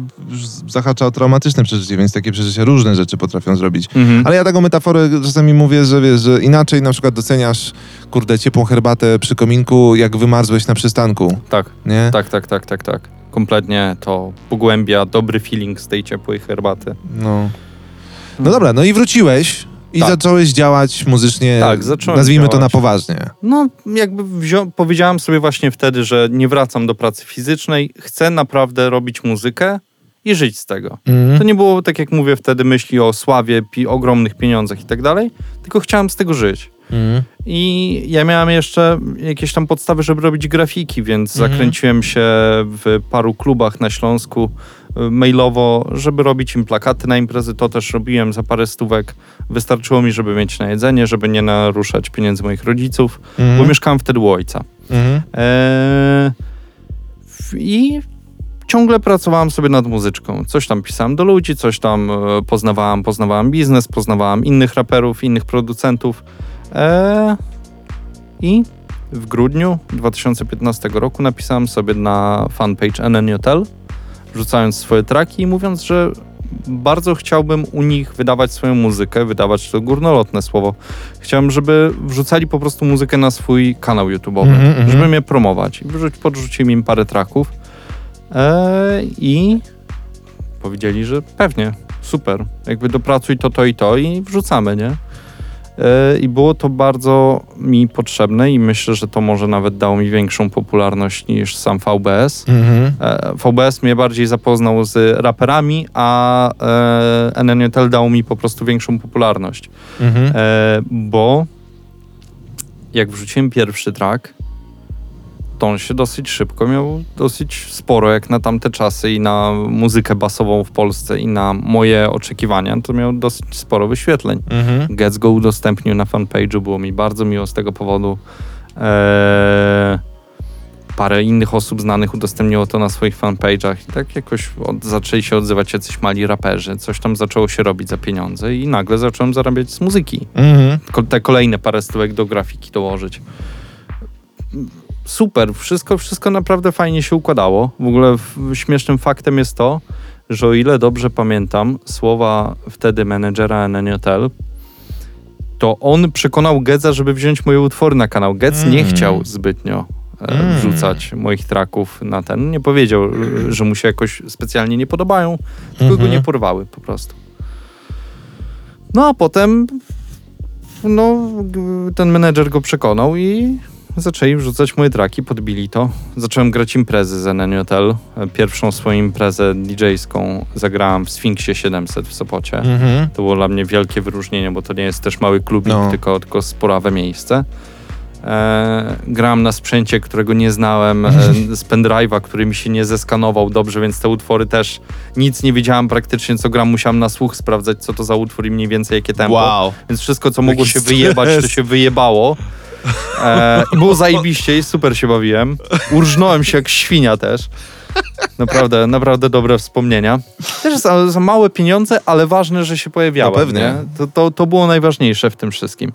Speaker 2: zahacza o traumatyczne przeżycie, więc takie przeżycia różne rzeczy potrafią zrobić.
Speaker 3: Mhm.
Speaker 2: Ale ja taką metaforę czasami mówię, że wiesz, że inaczej na przykład doceniasz, kurde, ciepłą herbatę przy kominku, jak wymarzłeś na przystanku,
Speaker 3: Tak,
Speaker 2: nie?
Speaker 3: tak, tak, tak, tak, tak. Kompletnie to pogłębia dobry feeling z tej ciepłej herbaty.
Speaker 2: No. No dobra, no i wróciłeś i
Speaker 3: Tak.
Speaker 2: zacząłeś działać muzycznie,
Speaker 3: Tak, zacząłem
Speaker 2: nazwijmy to na
Speaker 3: działać.
Speaker 2: poważnie.
Speaker 3: No, jakby wzią- powiedziałem sobie właśnie wtedy, że nie wracam do pracy fizycznej, chcę naprawdę robić muzykę i żyć z tego.
Speaker 2: Mhm.
Speaker 3: To nie było, tak jak mówię wtedy, myśli o sławie, pi- ogromnych pieniądzach i tak dalej, tylko chciałem z tego żyć.
Speaker 2: Mhm.
Speaker 3: I ja miałem jeszcze jakieś tam podstawy, żeby robić grafiki, więc
Speaker 2: Mhm.
Speaker 3: zakręciłem się w paru klubach na Śląsku mailowo, żeby robić im plakaty na imprezy. To też robiłem za parę stówek. Wystarczyło mi, żeby mieć na jedzenie, żeby nie naruszać pieniędzy moich rodziców,
Speaker 2: Mhm.
Speaker 3: bo mieszkałem wtedy u ojca.
Speaker 2: Mhm.
Speaker 3: W- I ciągle pracowałem sobie nad muzyczką. Coś tam pisałem do ludzi, coś tam e, poznawałem, poznawałem biznes, poznawałem innych raperów, innych producentów. Eee, I w grudniu 2015 roku napisałem sobie na fanpage NN Hotel, rzucając swoje traki i mówiąc, że bardzo chciałbym u nich wydawać swoją muzykę, wydawać to górnolotne słowo. Chciałem, żeby wrzucali po prostu muzykę na swój kanał YouTube'owy,
Speaker 2: Mhm, mhm.
Speaker 3: żeby mnie promować. I podrzuciłem im parę traków e, i powiedzieli, że pewnie, super, jakby dopracuj to, to i to i wrzucamy, nie? E, I było to bardzo mi potrzebne i myślę, że to może nawet dało mi większą popularność niż sam VBS.
Speaker 2: Mhm.
Speaker 3: E, VBS mnie bardziej zapoznał z raperami, a e, NNJL dał mi po prostu większą popularność.
Speaker 2: Mhm.
Speaker 3: Bo jak wrzuciłem pierwszy track, to on się dosyć szybko miał dosyć sporo, jak na tamte czasy i na muzykę basową w Polsce i na moje oczekiwania, to miał dosyć sporo wyświetleń.
Speaker 2: Mhm.
Speaker 3: Gets go udostępnił na fanpage'u, było mi bardzo miło z tego powodu. Eee, parę innych osób znanych udostępniło to na swoich fanpage'ach i tak jakoś od, zaczęli się odzywać jacyś mali raperzy. Coś tam zaczęło się robić za pieniądze i nagle zacząłem zarabiać z muzyki.
Speaker 2: Mhm.
Speaker 3: Ko- te kolejne parę stówek do grafiki dołożyć. Super, wszystko, wszystko naprawdę fajnie się układało. W ogóle śmiesznym faktem jest to, że o ile dobrze pamiętam słowa wtedy menedżera NNJL, to on przekonał Gedza, żeby wziąć moje utwory na kanał. Gedz nie
Speaker 2: Mm.
Speaker 3: chciał zbytnio e,
Speaker 2: Mm.
Speaker 3: wrzucać moich traków na ten. Nie powiedział, e, że mu się jakoś specjalnie nie podobają, tylko
Speaker 2: Mhm.
Speaker 3: go nie porwały po prostu. No a potem no, ten menedżer go przekonał i zaczęli wrzucać moje traki, podbili to. Zacząłem grać imprezy z NNJL. Pierwszą swoją imprezę DJ-ską zagrałem w Sfinksie 700 w Sopocie.
Speaker 2: Mhm.
Speaker 3: To było dla mnie wielkie wyróżnienie, bo to nie jest też mały klubik,
Speaker 2: No.
Speaker 3: tylko, tylko sporawe miejsce. E, grałem na sprzęcie, którego nie znałem, e, z pendrive'a, który mi się nie zeskanował dobrze, więc te utwory też nic nie wiedziałem praktycznie, co gram. Musiałem na słuch sprawdzać, co to za utwór i mniej więcej jakie tempo.
Speaker 2: Wow.
Speaker 3: Więc wszystko, co mogło się wyjebać, to się wyjebało. E, I było zajebiście i super się bawiłem. Urżnąłem się jak świnia też. Naprawdę, naprawdę dobre wspomnienia. Też za, za małe pieniądze, ale ważne, że się pojawiały.
Speaker 2: No pewnie.
Speaker 3: Nie? To, to, to było najważniejsze w tym wszystkim.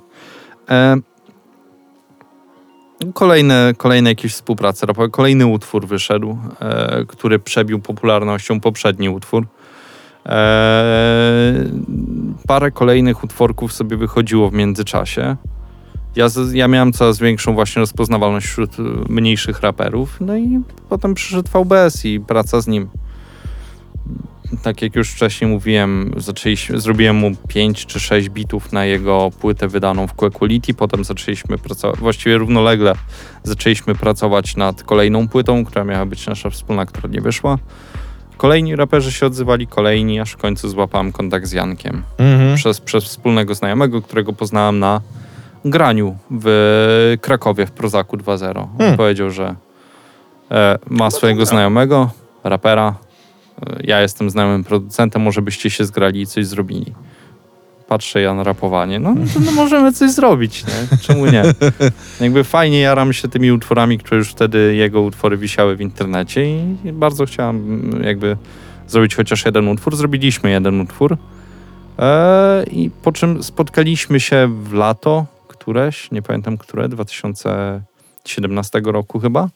Speaker 3: E, kolejne, kolejne jakieś współprace rapowe. Kolejny utwór wyszedł, e, który przebił popularnością poprzedni utwór. E, parę kolejnych utworków sobie wychodziło w międzyczasie. Ja, ja miałem coraz większą właśnie rozpoznawalność wśród y, mniejszych raperów, no i potem przyszedł VBS i praca z nim. Tak jak już wcześniej mówiłem, zaczęliśmy, zrobiłem mu 5 czy 6 bitów na jego płytę wydaną w Quality, potem zaczęliśmy pracować, właściwie równolegle zaczęliśmy pracować nad kolejną płytą, która miała być nasza wspólna, która nie wyszła. Kolejni raperzy się odzywali, kolejni, aż w końcu złapałem kontakt z Jankiem
Speaker 2: Mhm.
Speaker 3: przez, przez wspólnego znajomego, którego poznałem na graniu w Krakowie w Prozaku 2.0. On
Speaker 2: Hmm.
Speaker 3: powiedział, że e, ma swojego znajomego, rapera. E, ja jestem znajomym producentem, może byście się zgrali i coś zrobili. Patrzę ja na rapowanie, no, no możemy coś zrobić, nie? Czemu nie? Jakby fajnie jaram się tymi utworami, które już wtedy jego utwory wisiały w internecie i bardzo chciałem mm, jakby zrobić chociaż jeden utwór. Zrobiliśmy jeden utwór. E, I po czym spotkaliśmy się w lato, któreś, nie pamiętam które, 2017 roku chyba.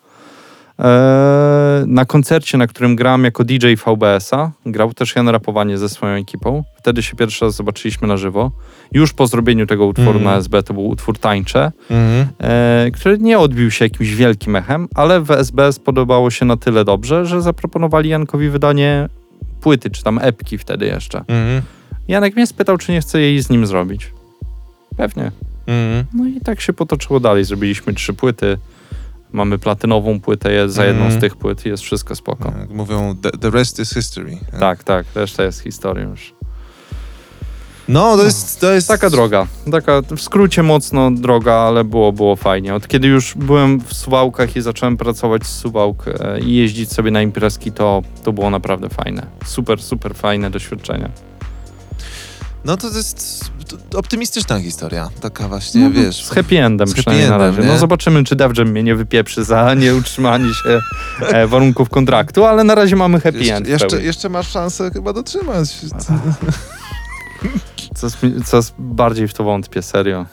Speaker 3: E, na koncercie, na którym grałem jako DJ VBS-a, grał też Jan Rapowanie ze swoją ekipą. Wtedy się pierwszy raz zobaczyliśmy na żywo. Już po zrobieniu tego utworu
Speaker 2: Mhm.
Speaker 3: na SB to był utwór Tańcze, e, który nie odbił się jakimś wielkim echem, ale w SBS podobało się na tyle dobrze, że zaproponowali Jankowi wydanie płyty, czy tam epki wtedy jeszcze.
Speaker 2: Mhm.
Speaker 3: Janek mnie spytał, czy nie chcę jej z nim zrobić. Pewnie.
Speaker 2: Mhm.
Speaker 3: No i tak się potoczyło dalej. Zrobiliśmy trzy płyty. Mamy platynową płytę, jest za jedną z
Speaker 2: Mhm.
Speaker 3: tych płyt i jest wszystko spoko.
Speaker 2: Jak mówią, the, the rest is history.
Speaker 3: Tak, tak, reszta jest historią już.
Speaker 2: No, to jest, to jest...
Speaker 3: Taka droga, taka w skrócie mocno droga, ale było, było fajnie. Od kiedy już byłem w Suwałkach i zacząłem pracować z Suwałk e, i jeździć sobie na imprezki, to, to było naprawdę fajne. Super, super fajne doświadczenie.
Speaker 2: No to jest optymistyczna historia. Taka właśnie,
Speaker 3: No,
Speaker 2: wiesz...
Speaker 3: Z happy endem
Speaker 2: z happy
Speaker 3: przynajmniej na
Speaker 2: endem,
Speaker 3: razie. No zobaczymy, czy Devjam mnie nie wypieprzy za nieutrzymanie się e, warunków kontraktu, ale na razie mamy happy
Speaker 2: Jeszcze,
Speaker 3: end.
Speaker 2: jeszcze, jeszcze masz szansę chyba dotrzymać.
Speaker 3: Coraz, coraz bardziej w to wątpię, serio.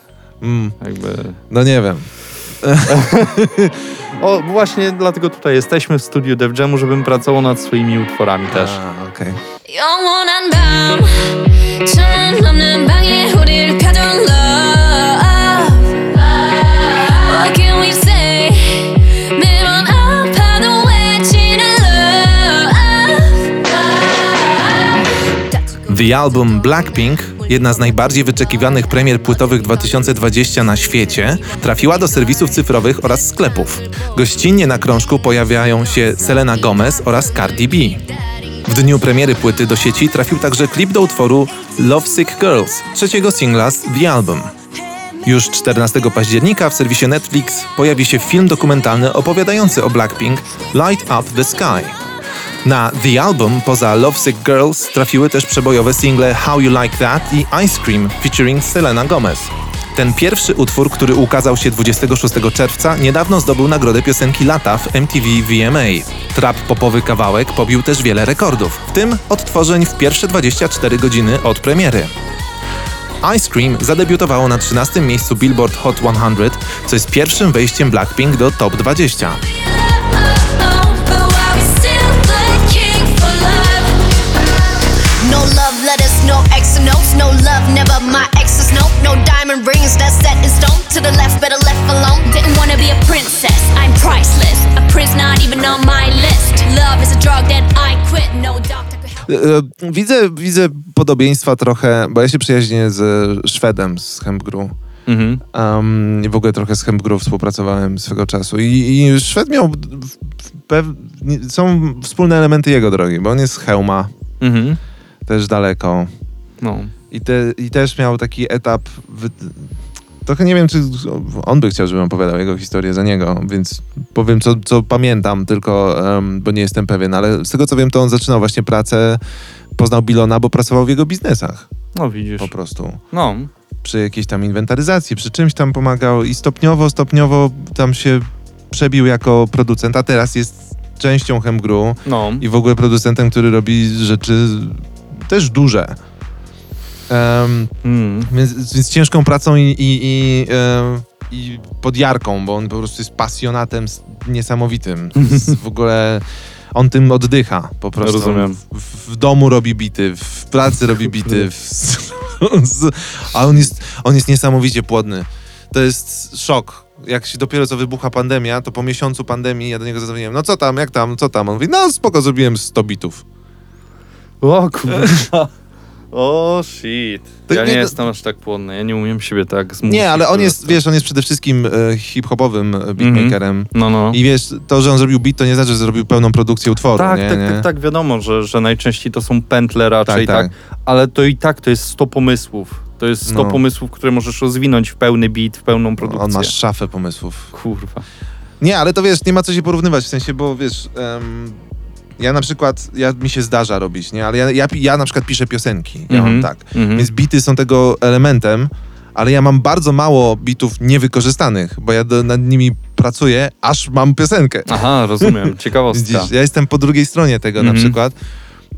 Speaker 2: Mm,
Speaker 3: Jakby...
Speaker 2: no nie wiem.
Speaker 3: O, właśnie dlatego tutaj jesteśmy w studiu Jamu, żebym pracował nad swoimi utworami też.
Speaker 2: A, okej.
Speaker 5: 영원한 밤 천만 넘는 방에 우릴 가둔 love What can we say 매번 아파도 외치는 love
Speaker 2: The Album Blackpink, jedna z najbardziej wyczekiwanych premier płytowych 2020 na świecie, trafiła do serwisów cyfrowych oraz sklepów. Gościnnie na krążku pojawiają się Selena Gomez oraz Cardi B. W dniu premiery płyty do sieci trafił także klip do utworu Lovesick Girls, trzeciego singla z The Album. Już 14 października w serwisie Netflix pojawi się film dokumentalny opowiadający o Blackpink Light Up the Sky. Na The Album poza Lovesick Girls trafiły też przebojowe single How You Like That i Ice Cream featuring Selena Gomez. Ten pierwszy utwór, który ukazał się 26 czerwca, niedawno zdobył nagrodę piosenki lata w MTV VMA. Trap popowy kawałek pobił też wiele rekordów, w tym odtworzeń w pierwsze 24 godziny od premiery. Ice Cream zadebiutowało na 13 miejscu Billboard Hot 100, co jest pierwszym wejściem Blackpink do top 20.
Speaker 5: But why we still looking for love
Speaker 6: No love no X notes, no love, never my no, diamond rings that's set in stone. To the left, better left alone.
Speaker 5: Didn't wanna be a princess, I'm priceless A prince not even on my list Love is a drug that I quit, no doctor could help
Speaker 2: E, Widzę, widzę podobieństwa trochę, bo ja się przyjaźnię z Szwedem z Hempgru.
Speaker 3: Mhm.
Speaker 2: Um, I w ogóle trochę z Hempgru współpracowałem swego czasu. I, i Szwed miał. są wspólne elementy jego drogi, bo on jest z Chełma,
Speaker 3: Mhm.
Speaker 2: też daleko.
Speaker 3: No.
Speaker 2: I, te, I też miał taki etap. Wy... Trochę nie wiem, czy on by chciał, żebym opowiadał jego historię za niego, więc powiem, co, co pamiętam, tylko em, bo nie jestem pewien, ale z tego co wiem, to on zaczynał właśnie pracę, poznał Bilona, bo pracował w jego biznesach
Speaker 3: No widzisz.
Speaker 2: po prostu.
Speaker 3: No.
Speaker 2: Przy jakiejś tam inwentaryzacji, przy czymś tam pomagał i stopniowo, stopniowo tam się przebił jako producent, a teraz jest częścią Hemgru
Speaker 3: No.
Speaker 2: i w ogóle producentem, który robi rzeczy też duże. Em,
Speaker 3: Mm.
Speaker 2: więc, więc ciężką pracą i, i, i, e, i podjarką, bo on po prostu jest pasjonatem niesamowitym. W ogóle on tym oddycha po prostu.
Speaker 3: Rozumiem.
Speaker 2: W, w domu robi bity, w pracy robi bity. W, z, a on jest, on jest niesamowicie płodny. To jest szok. Jak się dopiero co wybucha pandemia, to po miesiącu pandemii ja do niego zadzwoniłem, no co tam, jak tam, co tam? On mówi, no spoko, zrobiłem 100 bitów.
Speaker 3: O kurwa. O shit.
Speaker 2: To
Speaker 3: Ja
Speaker 2: nie-
Speaker 3: nie jestem aż tak płodny, ja nie umiem siebie tak zmusić.
Speaker 2: Nie, ale on
Speaker 3: po
Speaker 2: jest,
Speaker 3: prostu.
Speaker 2: wiesz, on jest przede wszystkim e, hip-hopowym e, beatmakerem.
Speaker 3: No, no.
Speaker 2: I wiesz, to, że on zrobił beat, to nie znaczy, że zrobił pełną produkcję utworu,
Speaker 3: Tak,
Speaker 2: nie?
Speaker 3: tak,
Speaker 2: nie?
Speaker 3: tak, tak, wiadomo, że, że najczęściej to są pętle raczej,
Speaker 2: Tak,
Speaker 3: tak, ale to i tak to jest 100 pomysłów. To jest 100
Speaker 2: No.
Speaker 3: pomysłów, które możesz rozwinąć w pełny beat, w pełną produkcję.
Speaker 2: On ma szafę pomysłów.
Speaker 3: Kurwa.
Speaker 2: Nie, ale to wiesz, nie ma co się porównywać, w sensie, bo wiesz, em, ja na przykład, ja, mi się zdarza robić, nie? Ale ja, ja, ja na przykład piszę piosenki, ja
Speaker 3: Mhm,
Speaker 2: mam tak.
Speaker 3: mhm.
Speaker 2: Więc bity są tego elementem, ale ja mam bardzo mało bitów niewykorzystanych, bo ja do, nad nimi pracuję, aż mam piosenkę.
Speaker 3: Aha, rozumiem. Ciekawostka.
Speaker 2: Widzisz, ja jestem po drugiej stronie tego na
Speaker 3: Mhm.
Speaker 2: przykład,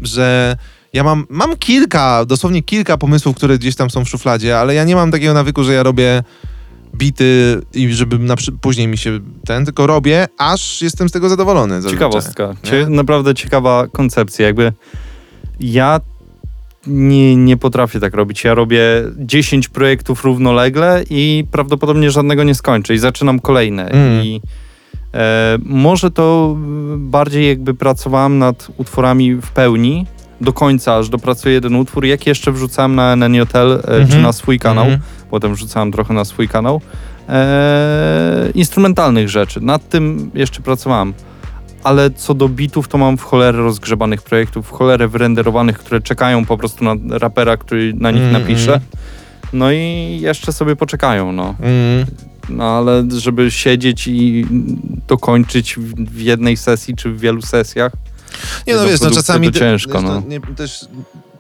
Speaker 2: że ja mam, mam kilka, dosłownie kilka pomysłów, które gdzieś tam są w szufladzie, ale ja nie mam takiego nawyku, że ja robię bity i żeby na, później mi się ten, tylko robię, aż jestem z tego zadowolony. zazwyczaj.
Speaker 3: Ciekawostka. Cie, naprawdę ciekawa koncepcja. Jakby ja nie, nie potrafię tak robić. Ja robię 10 projektów równolegle i prawdopodobnie żadnego nie skończę i zaczynam kolejne.
Speaker 2: Mm.
Speaker 3: I e, może to bardziej jakby pracowałem nad utworami w pełni do końca, aż dopracuję jeden utwór, jak jeszcze wrzucałem na NNJL e, czy
Speaker 2: Mhm.
Speaker 3: na swój kanał.
Speaker 2: Mhm.
Speaker 3: Potem wrzucałem trochę na swój kanał. E, instrumentalnych rzeczy. Nad tym jeszcze pracowałem. Ale co do bitów, to mam w cholerę rozgrzebanych projektów, w cholerę wyrenderowanych, które czekają po prostu na rapera, który na nich
Speaker 2: Mm,
Speaker 3: napisze.
Speaker 2: mm.
Speaker 3: No i jeszcze sobie poczekają, no.
Speaker 2: Mm.
Speaker 3: no. ale żeby siedzieć i dokończyć w, jednej sesji, czy w wielu sesjach,
Speaker 2: Nie no wiesz, no czasami...
Speaker 3: to ciężko,
Speaker 2: wiesz,
Speaker 3: no.
Speaker 2: nie, też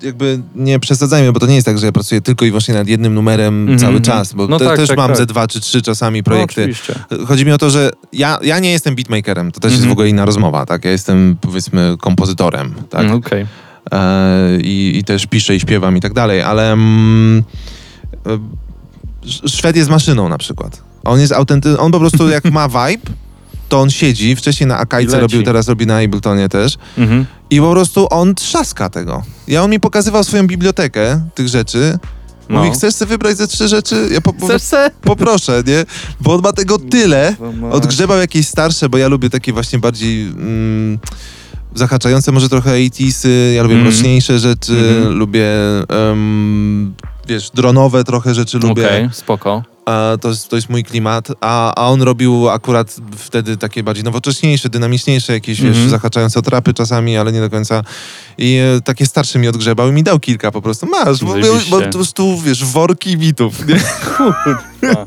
Speaker 2: jakby nie przesadzajmy, bo to nie jest tak, że ja pracuję tylko i wyłącznie nad jednym numerem
Speaker 3: Mhm,
Speaker 2: cały
Speaker 3: mhm.
Speaker 2: czas, bo
Speaker 3: No
Speaker 2: te,
Speaker 3: tak,
Speaker 2: też
Speaker 3: tak,
Speaker 2: mam
Speaker 3: tak.
Speaker 2: ze dwa czy trzy czasami
Speaker 3: no,
Speaker 2: projekty.
Speaker 3: oczywiście.
Speaker 2: Chodzi mi o to, że ja, ja nie jestem beatmakerem, to też jest
Speaker 3: Mhm.
Speaker 2: w ogóle inna rozmowa, tak? Ja jestem powiedzmy kompozytorem, tak?
Speaker 3: Mm, Okej.
Speaker 2: E, i, I też piszę i śpiewam i tak dalej, ale mm, e, Sz- Szwed jest maszyną na przykład. On jest autentyczny, on po prostu jak ma vibe, to on siedzi, wcześniej na Akajce robił, teraz robi na Abletonie też.
Speaker 3: Mhm.
Speaker 2: I po prostu on trzaska tego. Ja on mi pokazywał swoją bibliotekę tych rzeczy.
Speaker 3: No.
Speaker 2: Mówi, chcesz sobie wybrać ze trzy rzeczy? Ja po, po,
Speaker 3: Chcesz se?
Speaker 2: poproszę, nie? Bo on ma tego tyle.
Speaker 3: Mać.
Speaker 2: Odgrzebał jakieś starsze, bo ja lubię takie właśnie bardziej mm, zahaczające może trochę 80sy, ja lubię
Speaker 3: Mhm.
Speaker 2: mroczniejsze rzeczy,
Speaker 3: Mhm.
Speaker 2: lubię em, wiesz, dronowe trochę rzeczy lubię.
Speaker 3: Okej, spoko.
Speaker 2: To, jest, to jest mój klimat, a, a on robił akurat wtedy takie bardziej nowocześniejsze, dynamiczniejsze, jakieś wiesz,
Speaker 3: Mhm.
Speaker 2: zahaczające o trapy czasami, ale nie do końca. I e, takie starsze mi odgrzebał i mi dał kilka po prostu. Masz, bo, bo, po prostu, wiesz, worki bitów. Nie?
Speaker 3: Kurwa.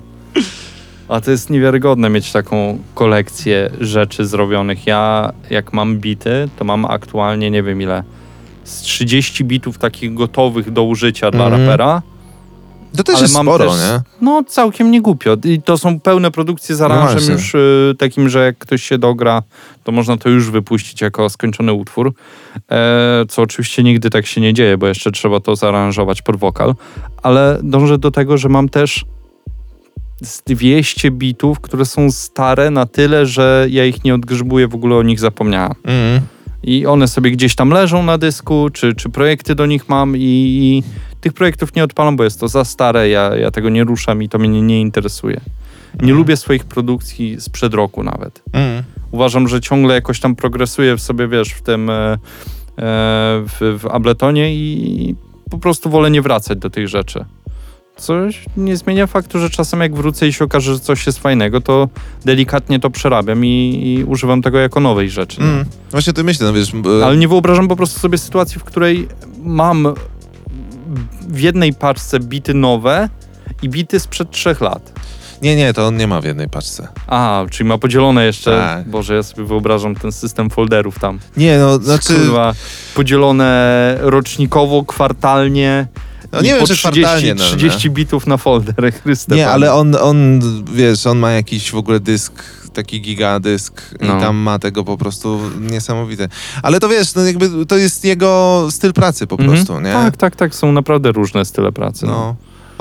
Speaker 3: A to jest niewiarygodne mieć taką kolekcję rzeczy zrobionych. Ja, jak mam bity, to mam aktualnie nie wiem ile. Z 30 bitów takich gotowych do użycia dla
Speaker 2: Mhm.
Speaker 3: rapera.
Speaker 2: To też
Speaker 3: ale
Speaker 2: jest sporo,
Speaker 3: też,
Speaker 2: nie?
Speaker 3: No, całkiem nie głupio. I to są pełne produkcje z aranżem
Speaker 2: właśnie.
Speaker 3: już y, takim, że jak ktoś się dogra, to można to już wypuścić jako skończony utwór. E, co oczywiście nigdy tak się nie dzieje, bo jeszcze trzeba to zaaranżować pod wokal. Ale dążę do tego, że mam też z 200 bitów, które są stare na tyle, że ja ich nie odgrzebuję, w ogóle o nich zapomniałem.
Speaker 2: Mhm.
Speaker 3: I one sobie gdzieś tam leżą na dysku, czy, czy projekty do nich mam i, i tych projektów nie odpalam, bo jest to za stare, ja, ja tego nie ruszam i to mnie nie interesuje. Nie lubię swoich produkcji sprzed roku nawet.
Speaker 2: Mhm.
Speaker 3: Uważam, że ciągle jakoś tam progresuję w sobie, wiesz, w tym e, e, w, w Abletonie i po prostu wolę nie wracać do tych rzeczy. Coś nie zmienia faktu, że czasem jak wrócę i się okaże, że coś jest fajnego, to delikatnie to przerabiam i, i używam tego jako nowej rzeczy.
Speaker 2: Mhm. Właśnie ty myślę, no wiesz... e,
Speaker 3: Ale nie wyobrażam po prostu sobie sytuacji, w której mam w jednej paczce bity nowe i bity sprzed trzech lat.
Speaker 2: Nie, nie, to on nie ma w jednej paczce.
Speaker 3: A, czyli ma podzielone jeszcze.
Speaker 2: Tak.
Speaker 3: Boże, ja sobie wyobrażam ten system folderów tam.
Speaker 2: Nie, no, znaczy...
Speaker 3: Kurwa, podzielone rocznikowo, kwartalnie.
Speaker 2: No nie wiem,
Speaker 3: po
Speaker 2: czy
Speaker 3: 30,
Speaker 2: kwartalnie, no,
Speaker 3: 30 bitów na folder, Chryste
Speaker 2: Nie, ale on, on, wiesz, on ma jakiś w ogóle dysk, taki gigadysk
Speaker 3: No.
Speaker 2: i tam ma tego po prostu niesamowite. Ale to wiesz, no jakby to jest jego styl pracy po
Speaker 3: Mhm.
Speaker 2: prostu, nie?
Speaker 3: Tak, tak, tak. Są naprawdę różne style pracy. No.
Speaker 2: No.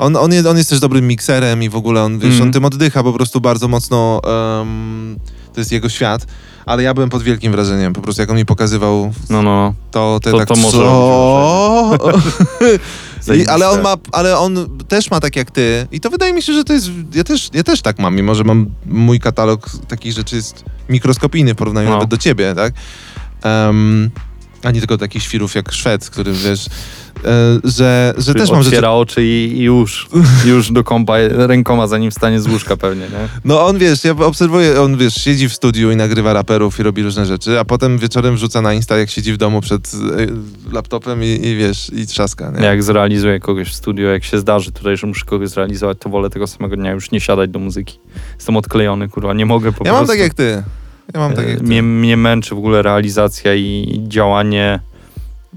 Speaker 2: On, on, jest, on jest też dobrym mikserem i w ogóle on, wiesz,
Speaker 3: Mhm.
Speaker 2: on tym oddycha po prostu bardzo mocno. em, to jest jego świat. Ale ja byłem pod wielkim wrażeniem. Po prostu jak on mi pokazywał
Speaker 3: No, no.
Speaker 2: to, te
Speaker 3: To-
Speaker 2: tak
Speaker 3: to może
Speaker 2: co? I, ale on ma, ale on też ma tak jak ty. I to wydaje mi się, że to jest. Ja też, ja też tak mam, mimo że mam mój katalog takich rzeczy jest mikroskopijny w porównaniu
Speaker 3: No.
Speaker 2: nawet do ciebie, tak? Um, a nie tylko takich świrów jak Szwed, który wiesz, e, że, że też mam rzeczy.
Speaker 3: Oczy i, i już, już do kąpa rękoma, zanim wstanie z łóżka pewnie, nie?
Speaker 2: No on wiesz, ja obserwuję, on wiesz, siedzi w studiu i nagrywa raperów i robi różne rzeczy, a potem wieczorem wrzuca na Insta, jak siedzi w domu przed e, laptopem i, i wiesz, i trzaska, nie?
Speaker 3: Jak zrealizuję kogoś w studio, jak się zdarzy tutaj, że muszę kogoś zrealizować, to wolę tego samego dnia już nie siadać do muzyki. Jestem odklejony, kurwa, nie mogę po
Speaker 2: Ja
Speaker 3: prostu.
Speaker 2: mam tak jak ty. Ja mam tak
Speaker 3: E, mnie, mnie męczy w ogóle realizacja i działanie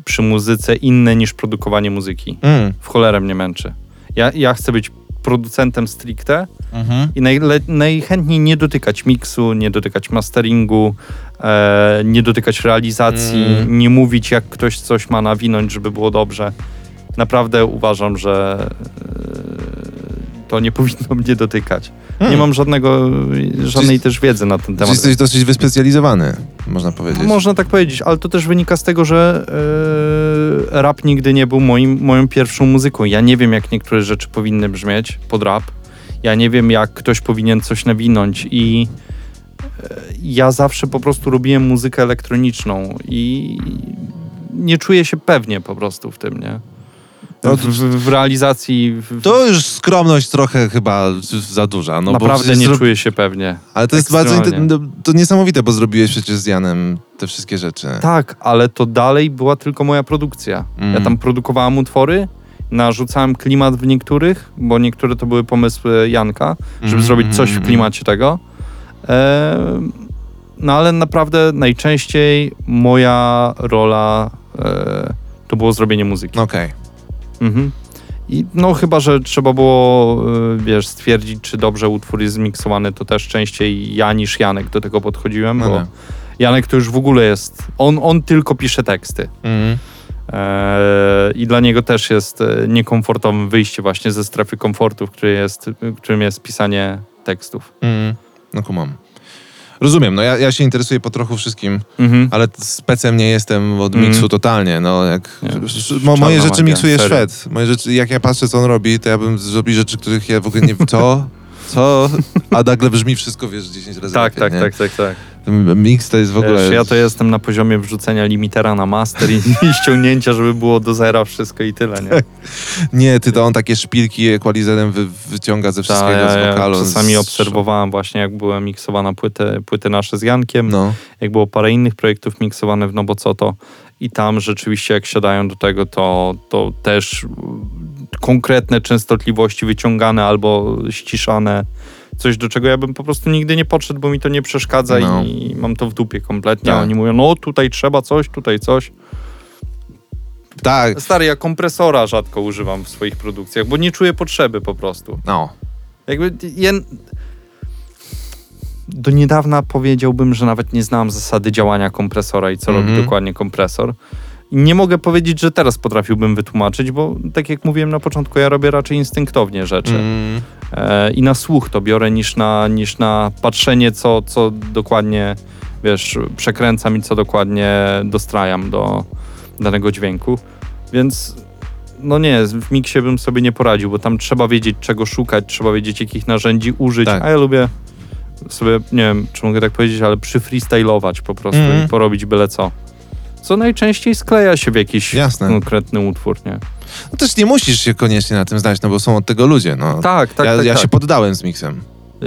Speaker 3: przy muzyce inne niż produkowanie muzyki.
Speaker 2: Mm.
Speaker 3: W cholerę mnie męczy. Ja, ja chcę być producentem stricte
Speaker 2: Mhm.
Speaker 3: i najle, najchętniej nie dotykać miksu, nie dotykać masteringu, e, nie dotykać realizacji,
Speaker 2: Mm.
Speaker 3: nie mówić jak ktoś coś ma nawinąć, żeby było dobrze. Naprawdę uważam, że e, to nie powinno mnie dotykać.
Speaker 2: Hmm.
Speaker 3: Nie mam żadnego, żadnej
Speaker 2: Czyli-
Speaker 3: też wiedzy na ten temat.
Speaker 2: jesteś dosyć wyspecjalizowany, można powiedzieć.
Speaker 3: Można tak powiedzieć, ale to też wynika z tego, że e, rap nigdy nie był moim, moją pierwszą muzyką. Ja nie wiem, jak niektóre rzeczy powinny brzmieć pod rap. Ja nie wiem, jak ktoś powinien coś nawinąć i e, ja zawsze po prostu robiłem muzykę elektroniczną i nie czuję się pewnie po prostu w tym, nie?
Speaker 2: No,
Speaker 3: W, w, realizacji w,
Speaker 2: To już skromność trochę chyba za duża. No
Speaker 3: naprawdę nie
Speaker 2: zro-
Speaker 3: czuję się pewnie.
Speaker 2: Ale to jest bardzo no, to niesamowite, bo zrobiłeś przecież z Janem te wszystkie rzeczy.
Speaker 3: Tak, ale to dalej była tylko moja produkcja.
Speaker 2: Mm.
Speaker 3: Ja tam produkowałem utwory, narzucałem klimat w niektórych, bo niektóre to były pomysły Janka, żeby
Speaker 2: Mhm,
Speaker 3: zrobić coś w
Speaker 2: mhm,
Speaker 3: klimacie tego. E, no ale naprawdę najczęściej moja rola e, to było zrobienie muzyki.
Speaker 2: Okej.
Speaker 3: Mhm. I no chyba, że trzeba było, y, wiesz, stwierdzić, czy dobrze utwór jest zmiksowany, to też częściej ja niż Janek do tego podchodziłem,
Speaker 2: No
Speaker 3: bo
Speaker 2: nie.
Speaker 3: Janek to już w ogóle jest, on, on tylko pisze teksty.
Speaker 2: Mhm.
Speaker 3: Eee, I dla niego też jest e, niekomfortowym wyjście właśnie ze strefy komfortu, w której jest, w którym jest pisanie tekstów.
Speaker 2: Mhm. No kumam. Rozumiem, no ja, ja się interesuję po trochu wszystkim,
Speaker 3: Mhm.
Speaker 2: ale specem nie jestem od
Speaker 3: Mm.
Speaker 2: miksu totalnie, no jak... Mo, moje
Speaker 3: czarna
Speaker 2: rzeczy
Speaker 3: magia,
Speaker 2: miksuje
Speaker 3: serio.
Speaker 2: Szwed. Moje rzeczy, jak ja patrzę, co on robi, to ja bym zrobił rzeczy, których ja w ogóle nie... Co? Co? A nagle brzmi wszystko, wiesz, 10 razy
Speaker 3: Tak,
Speaker 2: lepiej,
Speaker 3: tak,
Speaker 2: nie?
Speaker 3: tak, tak, tak.
Speaker 2: Ten Miks to jest w ogóle...
Speaker 3: Wiesz, ja to jestem na poziomie wrzucenia limitera na master i, i ściągnięcia, żeby było do zera wszystko i tyle, nie?
Speaker 2: Nie, ty to on takie szpilki ekwalizerem wy, wyciąga ze
Speaker 3: Ta,
Speaker 2: wszystkiego
Speaker 3: ja,
Speaker 2: z
Speaker 3: ja
Speaker 2: wokalu.
Speaker 3: czasami
Speaker 2: z-
Speaker 3: obserwowałem właśnie, jak były miksowane płyty, płyty nasze z Jankiem,
Speaker 2: No.
Speaker 3: jak było parę innych projektów miksowane w No Bo Co To i tam rzeczywiście jak siadają do tego, to, to też konkretne częstotliwości wyciągane albo ściszane. Coś, do czego ja bym po prostu nigdy nie podszedł, bo mi to nie przeszkadza
Speaker 2: No.
Speaker 3: i mam to w dupie kompletnie.
Speaker 2: Tak.
Speaker 3: oni mówią, no tutaj trzeba coś, tutaj coś.
Speaker 2: Tak,
Speaker 3: Stary, ja kompresora rzadko używam w swoich produkcjach, bo nie czuję potrzeby po prostu.
Speaker 2: no.
Speaker 3: Jakby ja... Do niedawna powiedziałbym, że nawet nie znałem zasady działania kompresora i co
Speaker 2: Mhm.
Speaker 3: robi dokładnie kompresor. Nie mogę powiedzieć, że teraz potrafiłbym wytłumaczyć, bo tak jak mówiłem na początku, ja robię raczej instynktownie rzeczy.
Speaker 2: Mm,
Speaker 3: E, I na słuch to biorę niż na, niż na patrzenie, co, co dokładnie, wiesz, przekręcam i co dokładnie dostrajam do danego dźwięku. Więc no nie, w miksie bym sobie nie poradził, bo tam trzeba wiedzieć, czego szukać, trzeba wiedzieć, jakich narzędzi użyć,
Speaker 2: Tak.
Speaker 3: a ja lubię sobie, nie wiem, czy mogę tak powiedzieć, ale przyfreestylować po prostu
Speaker 2: Mhm.
Speaker 3: i porobić byle co. Co najczęściej skleja się w jakiś
Speaker 2: Jasne.
Speaker 3: konkretny utwór, nie?
Speaker 2: no też nie musisz się koniecznie na tym znać, no bo są od tego ludzie, no.
Speaker 3: Tak, tak,
Speaker 2: ja
Speaker 3: tak.
Speaker 2: ja
Speaker 3: tak.
Speaker 2: się poddałem z miksem.
Speaker 3: Y,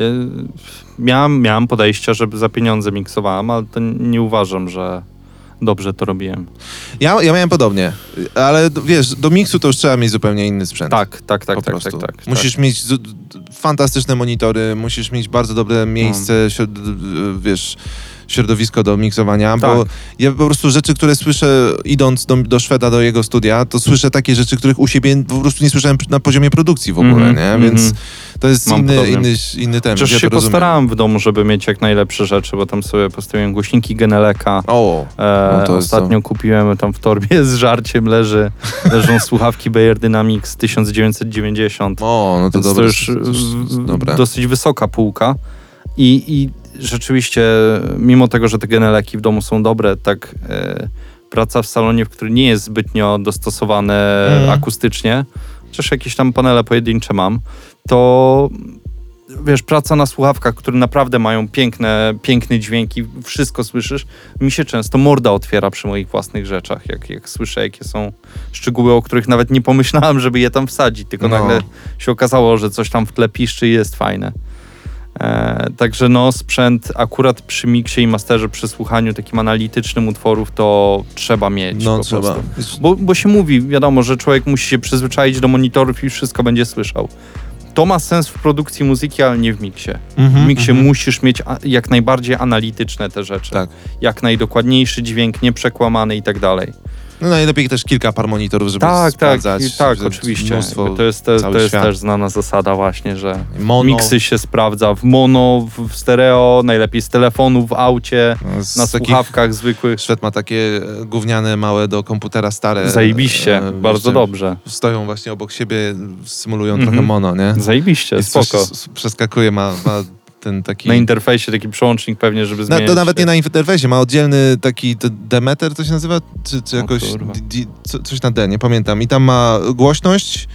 Speaker 3: Miałem, miałem podejścia, żeby za pieniądze miksowałem, ale to nie uważam, że dobrze to robiłem.
Speaker 2: Ja, ja miałem podobnie, ale wiesz, do miksu to już trzeba mieć zupełnie inny sprzęt.
Speaker 3: Tak, tak, tak,
Speaker 2: po
Speaker 3: tak,
Speaker 2: prostu.
Speaker 3: tak, tak.
Speaker 2: Musisz mieć z, d- fantastyczne monitory, musisz mieć bardzo dobre miejsce,
Speaker 3: No.
Speaker 2: wiesz, środowisko do miksowania, bo
Speaker 3: Tak.
Speaker 2: ja po prostu rzeczy, które słyszę idąc do, do Szweda, do jego studia, to słyszę takie rzeczy, których u siebie po prostu nie słyszałem na poziomie produkcji w ogóle,
Speaker 3: Mhm,
Speaker 2: nie? Więc
Speaker 3: mhm.
Speaker 2: to jest
Speaker 3: Mam
Speaker 2: inny,
Speaker 3: podobnie.
Speaker 2: inny, inny temat.
Speaker 3: Chociaż
Speaker 2: ja
Speaker 3: się
Speaker 2: to rozumiem.
Speaker 3: postarałem w domu, żeby mieć jak najlepsze rzeczy, bo tam sobie postawiłem głośniki Geneleka.
Speaker 2: O,
Speaker 3: E,
Speaker 2: no to
Speaker 3: ostatnio kupiłem tam w torbie z żarciem leży, leżą słuchawki Bayer Dynamics 1990.
Speaker 2: o, no to
Speaker 3: Więc
Speaker 2: dobre.
Speaker 3: to już
Speaker 2: to
Speaker 3: dosyć wysoka półka. I, I rzeczywiście, mimo tego, że te geneleki w domu są dobre, tak e, praca w salonie, w którym nie jest zbytnio dostosowane
Speaker 2: Mhm.
Speaker 3: akustycznie, chociaż jakieś tam panele pojedyncze mam, to wiesz, praca na słuchawkach, które naprawdę mają piękne, piękne dźwięki, wszystko słyszysz, mi się często morda otwiera przy moich własnych rzeczach, jak, jak słyszę, jakie są szczegóły, o których nawet nie pomyślałem, żeby je tam wsadzić, tylko
Speaker 2: No.
Speaker 3: nagle się okazało, że coś tam w tle piszczy i jest fajne. E, także no, sprzęt akurat przy miksie i masterze, przy słuchaniu takim analitycznym utworów, to trzeba mieć
Speaker 2: No trzeba.
Speaker 3: Bo, bo się mówi, wiadomo, że człowiek musi się przyzwyczaić do monitorów i wszystko będzie słyszał. To ma sens w produkcji muzyki, ale nie w miksie.
Speaker 2: Mhm,
Speaker 3: W miksie
Speaker 2: mhm.
Speaker 3: musisz mieć jak najbardziej analityczne te rzeczy.
Speaker 2: Tak.
Speaker 3: Jak najdokładniejszy dźwięk, nieprzekłamany i tak dalej.
Speaker 2: No najlepiej też kilka par monitorów, żeby
Speaker 3: Tak, tak,
Speaker 2: sprawdzać.
Speaker 3: tak,
Speaker 2: że
Speaker 3: oczywiście.
Speaker 2: Mnóstwo,
Speaker 3: To jest,
Speaker 2: cały
Speaker 3: to jest
Speaker 2: świat.
Speaker 3: też znana zasada właśnie, że
Speaker 2: Mono,
Speaker 3: miksy się sprawdza w mono, w, stereo, najlepiej z telefonu, w aucie,
Speaker 2: z
Speaker 3: na słuchawkach zwykłych.
Speaker 2: Szwed ma takie e, gówniane, małe do komputera stare.
Speaker 3: Zajebiście,
Speaker 2: e,
Speaker 3: bardzo dobrze.
Speaker 2: Stoją właśnie obok siebie, symulują
Speaker 3: Mhm.
Speaker 2: trochę mono, nie?
Speaker 3: Zajebiście,
Speaker 2: I
Speaker 3: spoko.
Speaker 2: przeskakuje, ma, ma ten taki...
Speaker 3: Na interfejsie taki przełącznik pewnie, żeby
Speaker 2: Na,
Speaker 3: zmieniać.
Speaker 2: to nawet nie na interfejsie, ma oddzielny taki Demeter, to się nazywa? Czy, czy jakoś co, coś na D, nie pamiętam. I tam ma głośność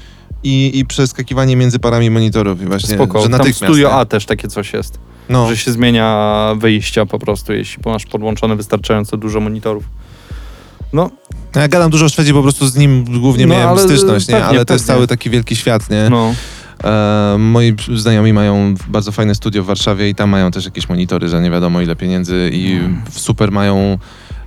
Speaker 2: i, i przeskakiwanie między parami monitorów i właśnie,
Speaker 3: Spoko.
Speaker 2: że
Speaker 3: Tam
Speaker 2: natychmiast.
Speaker 3: Studio
Speaker 2: nie?
Speaker 3: A też takie coś jest,
Speaker 2: No,
Speaker 3: że się zmienia wyjścia po prostu, jeśli masz podłączone wystarczająco dużo monitorów. No,
Speaker 2: no ja gadam dużo o Szwedzie, po prostu z nim głównie
Speaker 3: No,
Speaker 2: miałem
Speaker 3: ale
Speaker 2: styczność, nie? Ale to jest
Speaker 3: pewnie.
Speaker 2: cały taki wielki świat, nie?
Speaker 3: no.
Speaker 2: E, moi znajomi mają bardzo fajne studio w Warszawie i tam mają też jakieś monitory za nie wiadomo ile pieniędzy i
Speaker 3: Mm.
Speaker 2: super mają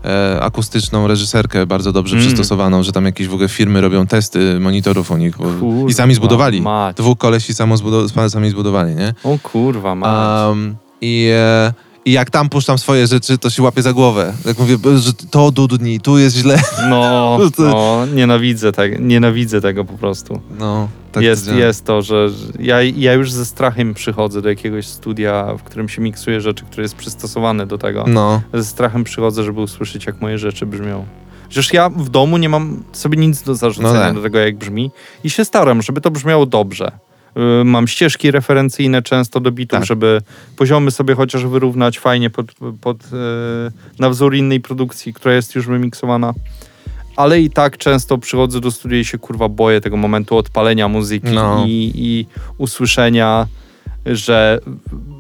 Speaker 2: e, akustyczną reżyserkę bardzo dobrze
Speaker 3: Mm.
Speaker 2: przystosowaną, że tam jakieś w ogóle firmy robią testy monitorów u nich bo,
Speaker 3: Kurwa,
Speaker 2: i sami zbudowali.
Speaker 3: mać.
Speaker 2: Dwóch kolesi samo zbudow- sami zbudowali, nie?
Speaker 3: O kurwa, ma.
Speaker 2: Um, I e, i jak tam puszczam swoje rzeczy, to się łapię za głowę. Jak mówię, że to dudni, tu jest źle.
Speaker 3: No, no, nienawidzę tego, nienawidzę tego po prostu.
Speaker 2: No, tak
Speaker 3: jest,
Speaker 2: to
Speaker 3: jest to, że że ja, ja już ze strachem przychodzę do jakiegoś studia, w którym się miksuje rzeczy, które jest przystosowane do tego.
Speaker 2: No,
Speaker 3: Ze strachem przychodzę, żeby usłyszeć, jak moje rzeczy brzmią. Przecież ja w domu nie mam sobie nic do zarzucenia
Speaker 2: No tak.
Speaker 3: do tego, jak brzmi i się staram, żeby to brzmiało dobrze. Y, Mam ścieżki referencyjne często do bitów,
Speaker 2: Tak.
Speaker 3: żeby poziomy sobie chociaż wyrównać fajnie pod, pod, y, na wzór innej produkcji, która jest już remiksowana. Ale i tak często przychodzę do studia i się kurwa boję tego momentu odpalenia muzyki
Speaker 2: No.
Speaker 3: i, i usłyszenia, że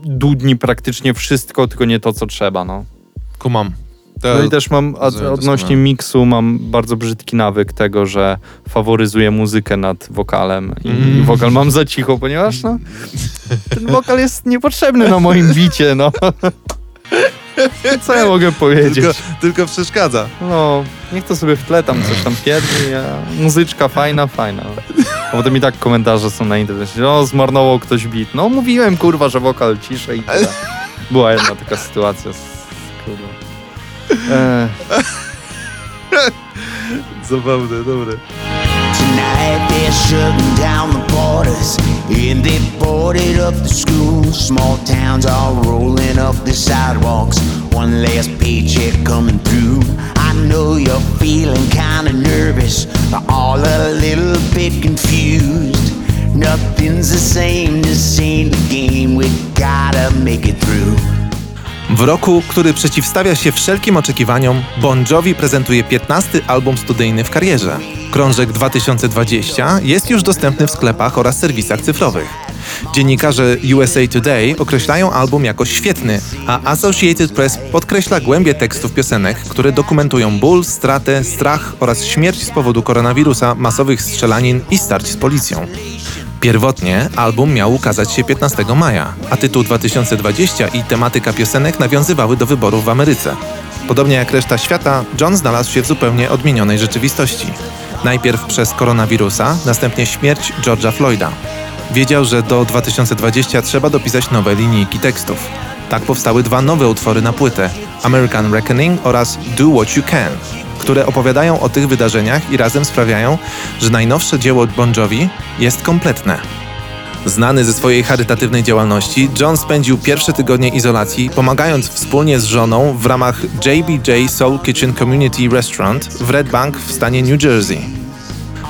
Speaker 3: dudni praktycznie wszystko, tylko nie to, co trzeba. No.
Speaker 2: Kumam. To,
Speaker 3: No i też mam od, odnośnie miksu, mam bardzo brzydki nawyk tego, że faworyzuję muzykę nad wokalem i
Speaker 2: Mm.
Speaker 3: wokal mam za cicho, ponieważ no, ten wokal jest niepotrzebny na moim bicie, no. Co ja mogę powiedzieć?
Speaker 2: tylko, tylko przeszkadza.
Speaker 3: No, niech to sobie w tle tam coś tam pierdzi, a muzyczka fajna, fajna. A potem i tak komentarze są na internecie, o zmarnował ktoś bit. No mówiłem kurwa, że wokal ciszej i tyle. Była jedna taka sytuacja z kurwa.
Speaker 7: Tonight they're shutting down the borders and they boarded up the schools. Small towns are rolling up the sidewalks. One last paycheck coming through. I know you're feeling kinda nervous, but all a little bit confused. Nothing's the same, this ain't the game. We gotta make it through.
Speaker 2: W roku, który przeciwstawia się wszelkim oczekiwaniom, Bon Jovi prezentuje 15 album studyjny w karierze. Krążek 2020 jest już dostępny w sklepach oraz serwisach cyfrowych. Dziennikarze USA Today określają album jako świetny, a Associated Press podkreśla głębię tekstów piosenek, które dokumentują ból, stratę, strach oraz śmierć z powodu koronawirusa, masowych strzelanin i starć z policją. Pierwotnie album miał ukazać się 15 maja, a tytuł 2020 i tematyka piosenek nawiązywały do wyborów w Ameryce. Podobnie jak reszta świata, John znalazł się w zupełnie odmienionej rzeczywistości. Najpierw przez koronawirusa, następnie śmierć George'a Floyda. Wiedział, że do 2020 trzeba dopisać nowe linijki tekstów. Tak powstały dwa nowe utwory na płytę: American Reckoning oraz Do What You Can, które opowiadają o tych wydarzeniach i razem sprawiają, że najnowsze dzieło Bon Jovi jest kompletne. Znany ze swojej charytatywnej działalności, John spędził pierwsze tygodnie izolacji, pomagając wspólnie z żoną w ramach JBJ Soul Kitchen Community Restaurant w Red Bank w stanie New Jersey.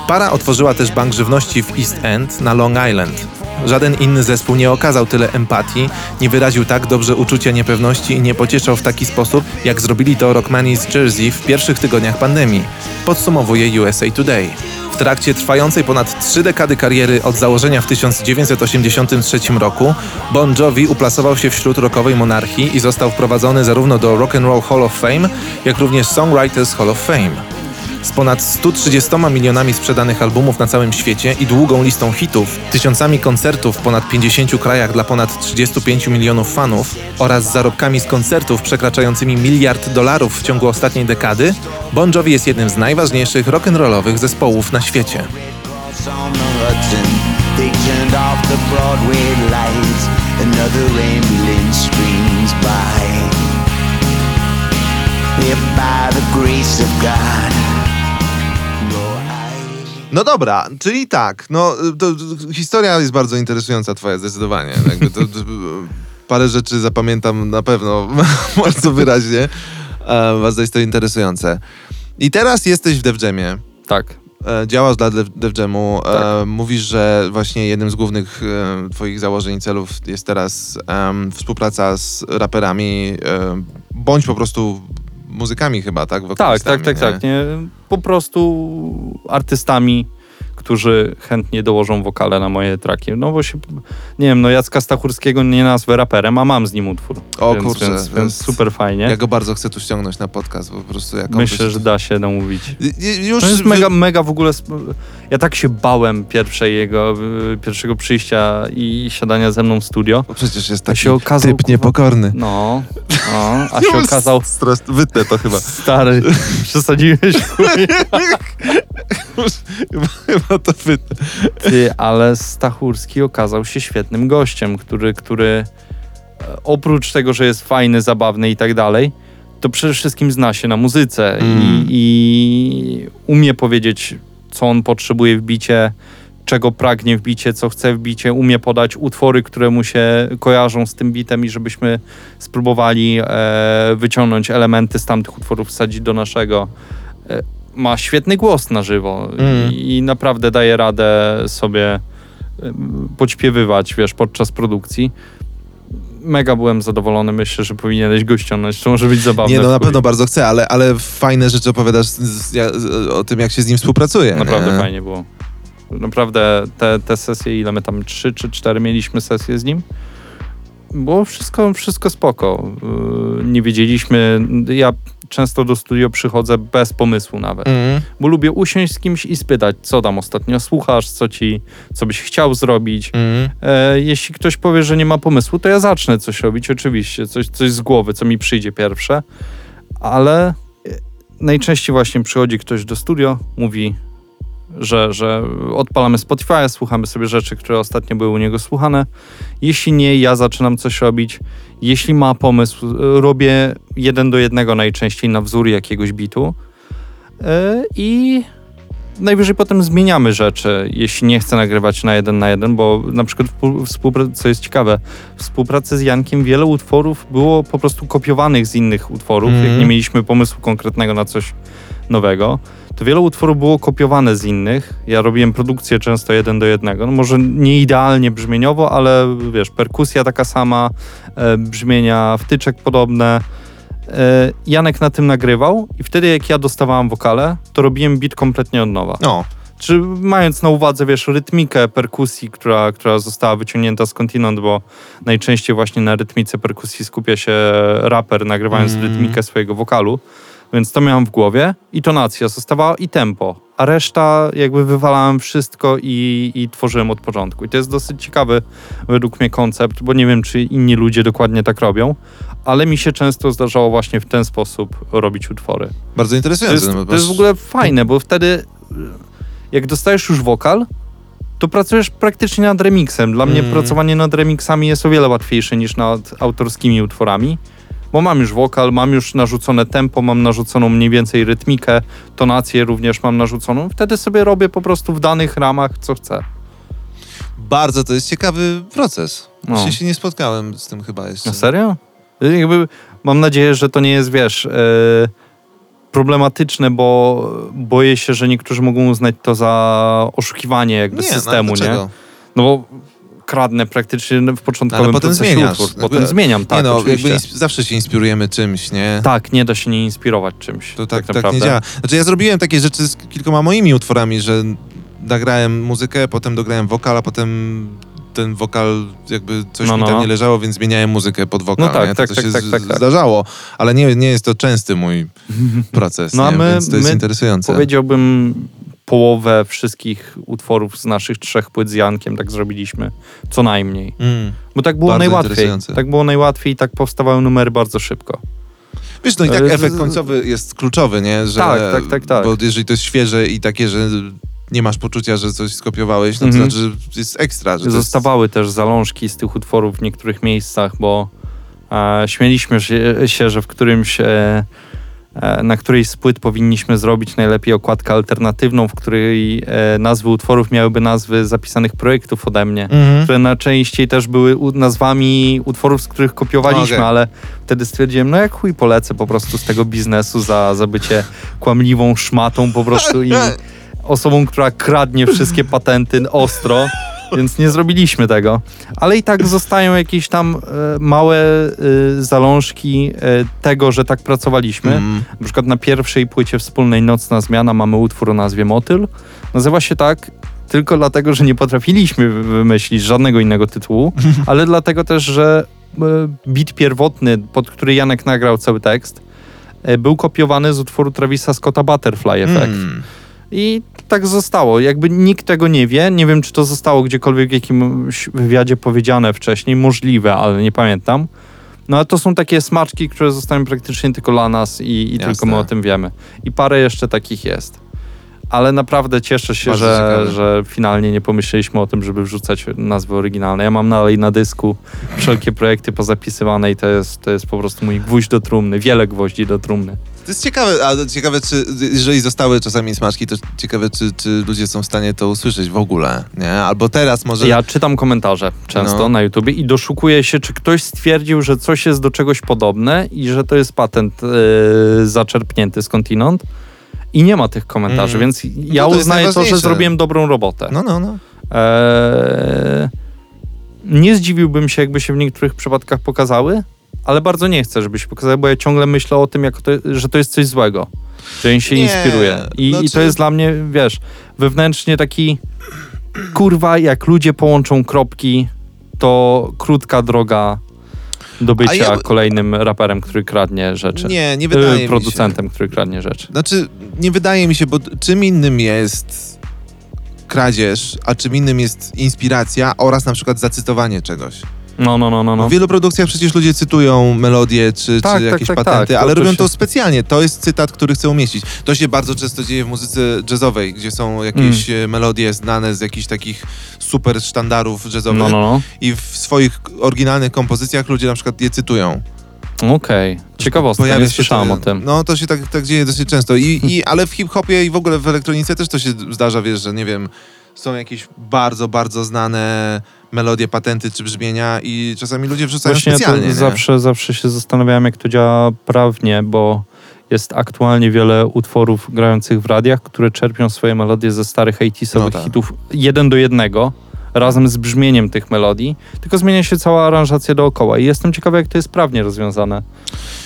Speaker 2: Para otworzyła też bank żywności w East End na Long Island. Żaden inny zespół nie okazał tyle empatii, nie wyraził tak dobrze uczucia niepewności i nie pocieszał w taki sposób, jak zrobili to Rockmani z Jersey w pierwszych tygodniach pandemii, podsumowuje USA Today. W trakcie trwającej ponad trzy dekady kariery od założenia w 1983 roku, Bon Jovi uplasował się wśród rockowej monarchii i został wprowadzony zarówno do Rock and Roll Hall of Fame, jak również Songwriters Hall of Fame. Z ponad 130 milionami sprzedanych albumów na całym świecie i długą listą hitów, tysiącami koncertów w ponad 50 krajach dla ponad 35 milionów fanów oraz zarobkami z koncertów przekraczającymi miliard dolarów w ciągu ostatniej dekady, Bon Jovi jest jednym z najważniejszych rock'n'rollowych zespołów na świecie.
Speaker 7: By. The grace of God.
Speaker 2: No dobra, czyli tak, no to, to, historia jest bardzo interesująca twoja zdecydowanie. Jakby to, to, parę rzeczy zapamiętam na pewno bardzo wyraźnie. E, bardzo jest to interesujące. I teraz jesteś w Def Jamie.
Speaker 3: tak.
Speaker 2: E, działasz dla Def, Def Jamu. E,
Speaker 3: Tak.
Speaker 2: mówisz, że właśnie jednym z głównych e, twoich założeń i celów jest teraz współpraca z raperami, e, bądź po prostu muzykami chyba, tak?
Speaker 3: Tak, tak, tak,
Speaker 2: nie?
Speaker 3: tak. Nie, po prostu artystami, którzy chętnie dołożą wokale na moje traki. No bo się, nie wiem, no Jacka Stachurskiego nie nazwę raperem, a mam z nim utwór.
Speaker 2: O
Speaker 3: więc,
Speaker 2: kurczę,
Speaker 3: więc, więc super fajnie.
Speaker 2: Ja go bardzo chcę tu ściągnąć na podcast, bo po prostu jak
Speaker 3: Myślę,
Speaker 2: wyszedł-
Speaker 3: że da się namówić.
Speaker 2: Już
Speaker 3: To jest mega, mega w ogóle. Ja tak się bałem pierwszej jego, y, pierwszego przyjścia i siadania ze mną w studio.
Speaker 2: Bo przecież jest taki
Speaker 3: się okazał,
Speaker 2: typ niepokorny.
Speaker 3: No, no a się okazał.
Speaker 2: Stres, wytnę to chyba.
Speaker 3: Stary, przesadziłeś
Speaker 2: chyba, chyba to wytnę.
Speaker 3: Ty, ale Stachurski okazał się świetnym gościem, który, który e, oprócz tego, że jest fajny, zabawny i tak dalej, to przede wszystkim zna się na muzyce
Speaker 2: Mm.
Speaker 3: i, i umie powiedzieć, co on potrzebuje w bicie, czego pragnie w bicie, co chce w bicie, umie podać utwory, które mu się kojarzą z tym bitem i żebyśmy spróbowali e, wyciągnąć elementy z tamtych utworów, wsadzić do naszego. E, ma świetny głos na żywo
Speaker 2: Mm.
Speaker 3: i, i naprawdę daje radę sobie em, podśpiewywać, wiesz, podczas produkcji. Mega byłem zadowolony, myślę, że powinieneś go ściągnąć, to może być zabawne.
Speaker 2: Nie, no na pewno bardzo chcę, ale, ale fajne rzeczy opowiadasz z, z, z, o tym, jak się z nim współpracuje.
Speaker 3: Naprawdę
Speaker 2: nie?
Speaker 3: fajnie było. Naprawdę te, te sesje, ile my tam, trzy czy cztery mieliśmy sesje z nim, było wszystko, wszystko spoko. Yy, Nie wiedzieliśmy, ja często do studio przychodzę bez pomysłu nawet,
Speaker 2: Mhm.
Speaker 3: bo lubię usiąść z kimś i spytać, co tam ostatnio słuchasz, co ci, co byś chciał zrobić.
Speaker 2: Mhm.
Speaker 3: E, jeśli ktoś powie, że nie ma pomysłu, to ja zacznę coś robić, oczywiście, coś, coś z głowy, co mi przyjdzie pierwsze, ale e, najczęściej właśnie przychodzi ktoś do studio, mówi, że, że odpalamy Spotify, słuchamy sobie rzeczy, które ostatnio były u niego słuchane. Jeśli nie, ja zaczynam coś robić. Jeśli ma pomysł, e, robię jeden do jednego najczęściej na wzór jakiegoś bitu E, i najwyżej potem zmieniamy rzeczy, jeśli nie chcę nagrywać na jeden na jeden, bo na przykład co jest ciekawe, współpracy z Jankiem wiele utworów było po prostu kopiowanych z innych utworów,
Speaker 2: Mhm.
Speaker 3: jak nie mieliśmy pomysłu konkretnego na coś nowego, to wiele utworów było kopiowane z innych. Ja robiłem produkcję często jeden do jednego. No może nie idealnie brzmieniowo, ale wiesz, perkusja taka sama, e, brzmienia wtyczek podobne. E, Janek na tym nagrywał i wtedy jak ja dostawałem wokale, to robiłem beat kompletnie od nowa.
Speaker 2: No,
Speaker 3: Czy mając na uwadze, wiesz, rytmikę perkusji, która, która została wyciągnięta z Continent, bo najczęściej właśnie na rytmice perkusji skupia się raper, nagrywając
Speaker 2: Mm.
Speaker 3: rytmikę swojego wokalu, więc to miałem w głowie i tonacja zostawała i tempo, a reszta jakby wywalałem wszystko i, i tworzyłem od początku. I to jest dosyć ciekawy według mnie koncept, bo nie wiem, czy inni ludzie dokładnie tak robią, ale mi się często zdarzało właśnie w ten sposób robić utwory.
Speaker 2: bardzo
Speaker 3: To
Speaker 2: interesujące.
Speaker 3: jest,
Speaker 2: no,
Speaker 3: to jest w ogóle fajne, bo wtedy jak dostajesz już wokal, to pracujesz praktycznie nad remixem. Dla mnie
Speaker 2: Mm.
Speaker 3: pracowanie nad remixami jest o wiele łatwiejsze niż nad autorskimi utworami, bo mam już wokal, mam już narzucone tempo, mam narzuconą mniej więcej rytmikę, tonację również mam narzuconą. Wtedy sobie robię po prostu w danych ramach, co chcę.
Speaker 2: Bardzo to jest ciekawy proces.
Speaker 3: No.
Speaker 2: Się nie spotkałem z tym chyba jeszcze.
Speaker 3: Na serio? Y, Jakby mam nadzieję, że to nie jest, wiesz, e, problematyczne, bo boję się, że niektórzy mogą uznać to za oszukiwanie jakby
Speaker 2: Nie,
Speaker 3: systemu,
Speaker 2: no,
Speaker 3: nie? No bo kradnę praktycznie w początkowym
Speaker 2: Ale potem zmieniasz.
Speaker 3: utwór.
Speaker 2: Jakby-
Speaker 3: Potem zmieniam, tak,
Speaker 2: nie no, jakby zawsze się inspirujemy czymś, nie?
Speaker 3: Tak, nie da się nie inspirować czymś.
Speaker 2: To tak,
Speaker 3: tak
Speaker 2: tak, nie działa. Znaczy ja zrobiłem takie rzeczy z kilkoma moimi utworami, że nagrałem muzykę, potem dograłem wokal, a potem ten wokal jakby coś
Speaker 3: No,
Speaker 2: mi
Speaker 3: no.
Speaker 2: tam nie leżało, więc zmieniałem muzykę pod wokal.
Speaker 3: No tak,
Speaker 2: nie?
Speaker 3: tak,
Speaker 2: to
Speaker 3: tak,
Speaker 2: się
Speaker 3: tak, tak, tak.
Speaker 2: zdarzało, ale nie, nie jest to częsty mój proces,
Speaker 3: No,
Speaker 2: nie?
Speaker 3: my-
Speaker 2: więc to jest
Speaker 3: my
Speaker 2: interesujące.
Speaker 3: Powiedziałbym połowę wszystkich utworów z naszych trzech płyt z Jankiem tak zrobiliśmy. Co najmniej.
Speaker 2: Mm.
Speaker 3: Bo tak było najłatwiej. Tak było najłatwiej i tak powstawały numery bardzo szybko.
Speaker 2: Wiesz, no i tak efekt końcowy jest kluczowy, nie? Że,
Speaker 3: Tak, tak, tak, tak.
Speaker 2: Bo jeżeli to jest świeże i takie, że nie masz poczucia, że coś skopiowałeś, no to
Speaker 3: Mhm.
Speaker 2: znaczy, że jest ekstra. Że to jest-
Speaker 3: Zostawały też zalążki z tych utworów w niektórych miejscach, bo e, śmieliśmy się, się, że w którymś e, na którejś z płyt powinniśmy zrobić najlepiej okładkę alternatywną, w której e, nazwy utworów miałyby nazwy zapisanych projektów ode mnie.
Speaker 2: Mhm.
Speaker 3: które najczęściej też były nazwami utworów, z których kopiowaliśmy,
Speaker 2: Okej.
Speaker 3: ale wtedy stwierdziłem, no jak chuj polecę po prostu z tego biznesu za, za bycie kłamliwą szmatą po prostu i osobą, która kradnie wszystkie patenty ostro. Więc nie zrobiliśmy tego. Ale i tak zostają jakieś tam e, małe e, zalążki e, tego, że tak pracowaliśmy.
Speaker 2: Mm.
Speaker 3: Na przykład na pierwszej płycie wspólnej Nocna Zmiana mamy utwór o nazwie Motyl. Nazywa się tak tylko dlatego, że nie potrafiliśmy wy- wymyślić żadnego innego tytułu, ale dlatego też, że e, beat pierwotny, pod który Janek nagrał cały tekst, e, był kopiowany z utworu Travisa Scotta Butterfly Effect.
Speaker 2: Mm.
Speaker 3: I tak zostało. Jakby nikt tego nie wie. Nie wiem, czy to zostało gdziekolwiek w jakimś wywiadzie powiedziane wcześniej. Możliwe, ale nie pamiętam. No ale to są takie smaczki, które zostają praktycznie tylko dla nas i, i tylko my o tym wiemy. I parę jeszcze takich jest. Ale naprawdę cieszę się,
Speaker 2: Bardzo
Speaker 3: że,
Speaker 2: ciekawe.
Speaker 3: że finalnie nie pomyśleliśmy o tym, żeby wrzucać nazwy oryginalne. Ja mam dalej na dysku wszelkie projekty pozapisywane i to jest, to jest po prostu mój gwóźdź do trumny. Wiele gwoździ do trumny.
Speaker 2: To jest ciekawe, a ciekawe, czy jeżeli zostały czasami smaczki, to ciekawe, czy, czy ludzie są w stanie to usłyszeć w ogóle, nie? Albo teraz może...
Speaker 3: Ja czytam komentarze często
Speaker 2: No.
Speaker 3: na YouTubie i doszukuję się, czy ktoś stwierdził, że coś jest do czegoś podobne i że to jest patent yy, zaczerpnięty skądinąd. I nie ma tych komentarzy,
Speaker 2: Mm.
Speaker 3: więc ja
Speaker 2: to jest
Speaker 3: uznaję to, że zrobiłem dobrą robotę.
Speaker 2: No, no, no.
Speaker 3: Eee, nie zdziwiłbym się, jakby się w niektórych przypadkach pokazały, ale bardzo nie chcę, żeby się pokazały, bo ja ciągle myślę o tym, jak to, że to jest coś złego. Że im się
Speaker 2: Nie,
Speaker 3: inspiruje. I,
Speaker 2: no
Speaker 3: I to jest dla mnie, wiesz, wewnętrznie taki kurwa, jak ludzie połączą kropki, to krótka droga do bycia
Speaker 2: ja-
Speaker 3: kolejnym raperem, który kradnie rzeczy.
Speaker 2: Nie, nie
Speaker 3: Y,
Speaker 2: wydaje mi się.
Speaker 3: producentem, który kradnie rzeczy.
Speaker 2: Znaczy, nie wydaje mi się, bo czym innym jest kradzież, a czym innym jest inspiracja oraz na przykład zacytowanie czegoś.
Speaker 3: No, no, no, no. no.
Speaker 2: W wielu produkcjach przecież ludzie cytują melodie czy,
Speaker 3: Tak,
Speaker 2: czy
Speaker 3: tak,
Speaker 2: jakieś
Speaker 3: tak,
Speaker 2: patenty,
Speaker 3: tak. To-
Speaker 2: ale
Speaker 3: to
Speaker 2: robią
Speaker 3: się-
Speaker 2: to specjalnie. To jest cytat, który chcą umieścić. To się bardzo często dzieje w muzyce jazzowej, gdzie są jakieś
Speaker 3: Mm.
Speaker 2: e, melodie znane z jakichś takich super sztandarów jazzowych
Speaker 3: No, no, no.
Speaker 2: i w swoich oryginalnych kompozycjach ludzie na przykład je cytują.
Speaker 3: Okej. Ciekawostka,
Speaker 2: Pojawia
Speaker 3: nie
Speaker 2: się
Speaker 3: słyszałem
Speaker 2: to-
Speaker 3: o tym.
Speaker 2: No to się tak, tak dzieje dosyć często. I, i, ale w hip-hopie i w ogóle w elektronice też to się zdarza, wiesz, że nie wiem, są jakieś bardzo, bardzo znane melodie, patenty czy brzmienia i czasami ludzie wrzucają
Speaker 3: Właśnie
Speaker 2: specjalnie. nie?
Speaker 3: zawsze, zawsze się zastanawiałem, jak to działa prawnie, bo jest aktualnie wiele utworów grających w radiach, które czerpią swoje melodie ze starych 80sowych
Speaker 2: No tak.
Speaker 3: hitów jeden do jednego, razem z brzmieniem tych melodii, tylko zmienia się cała aranżacja dookoła i jestem ciekawy, jak to jest prawnie rozwiązane.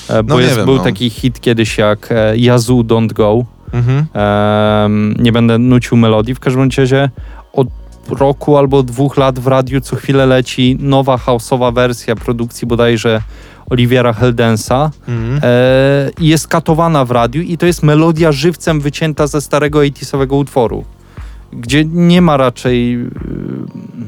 Speaker 3: E, Bo
Speaker 2: No
Speaker 3: jest,
Speaker 2: wiem,
Speaker 3: był
Speaker 2: no.
Speaker 3: taki hit kiedyś jak e, Yazoo Don't Go,
Speaker 2: Mhm.
Speaker 3: Em, nie będę nucił melodii. W każdym razie od roku albo dwóch lat w radiu co chwilę leci nowa houseowa wersja produkcji bodajże Oliviera Heldensa.
Speaker 2: Mhm.
Speaker 3: E, jest katowana w radiu i to jest melodia żywcem wycięta ze starego 80sowego utworu. Gdzie nie ma raczej, y,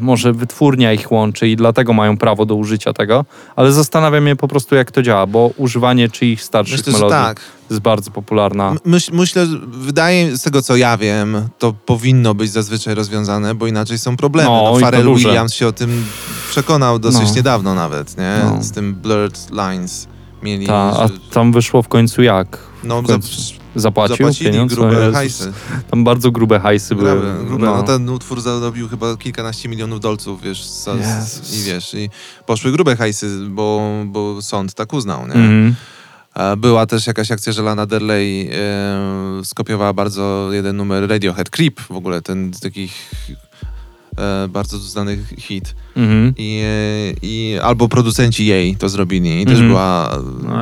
Speaker 3: może wytwórnia ich łączy i dlatego mają prawo do użycia tego, ale zastanawiam się po prostu jak to działa, bo używanie czyichś starszych
Speaker 2: Myślę,
Speaker 3: melodii
Speaker 2: tak.
Speaker 3: jest bardzo popularna.
Speaker 2: M- Myśl, myślę, że wydaje z tego co ja wiem, to powinno być zazwyczaj rozwiązane, bo inaczej są problemy.
Speaker 3: No,
Speaker 2: No, Pharrell. Williams się o tym przekonał dosyć
Speaker 3: No.
Speaker 2: niedawno nawet, nie?
Speaker 3: No.
Speaker 2: Z tym Blurred Lines mieli.
Speaker 3: Ta, a tam wyszło w końcu jak?
Speaker 2: no,
Speaker 3: w
Speaker 2: za,
Speaker 3: końcu Zapłacił
Speaker 2: zapłacili grube hajsy.
Speaker 3: Tam bardzo grube hajsy były.
Speaker 2: Grube.
Speaker 3: No.
Speaker 2: No. ten utwór zarobił chyba kilkanaście milionów dolców, wiesz, za, i wiesz, i poszły grube hajsy, bo, bo sąd tak uznał, nie? A Była też jakaś akcja, że Lana Del Rey e, skopiowała bardzo jeden numer Radiohead, Creep w ogóle, ten z takich bardzo znany hit.
Speaker 3: Mhm.
Speaker 2: I, e, I albo producenci jej to zrobili i też
Speaker 3: Mhm.
Speaker 2: była e,
Speaker 3: No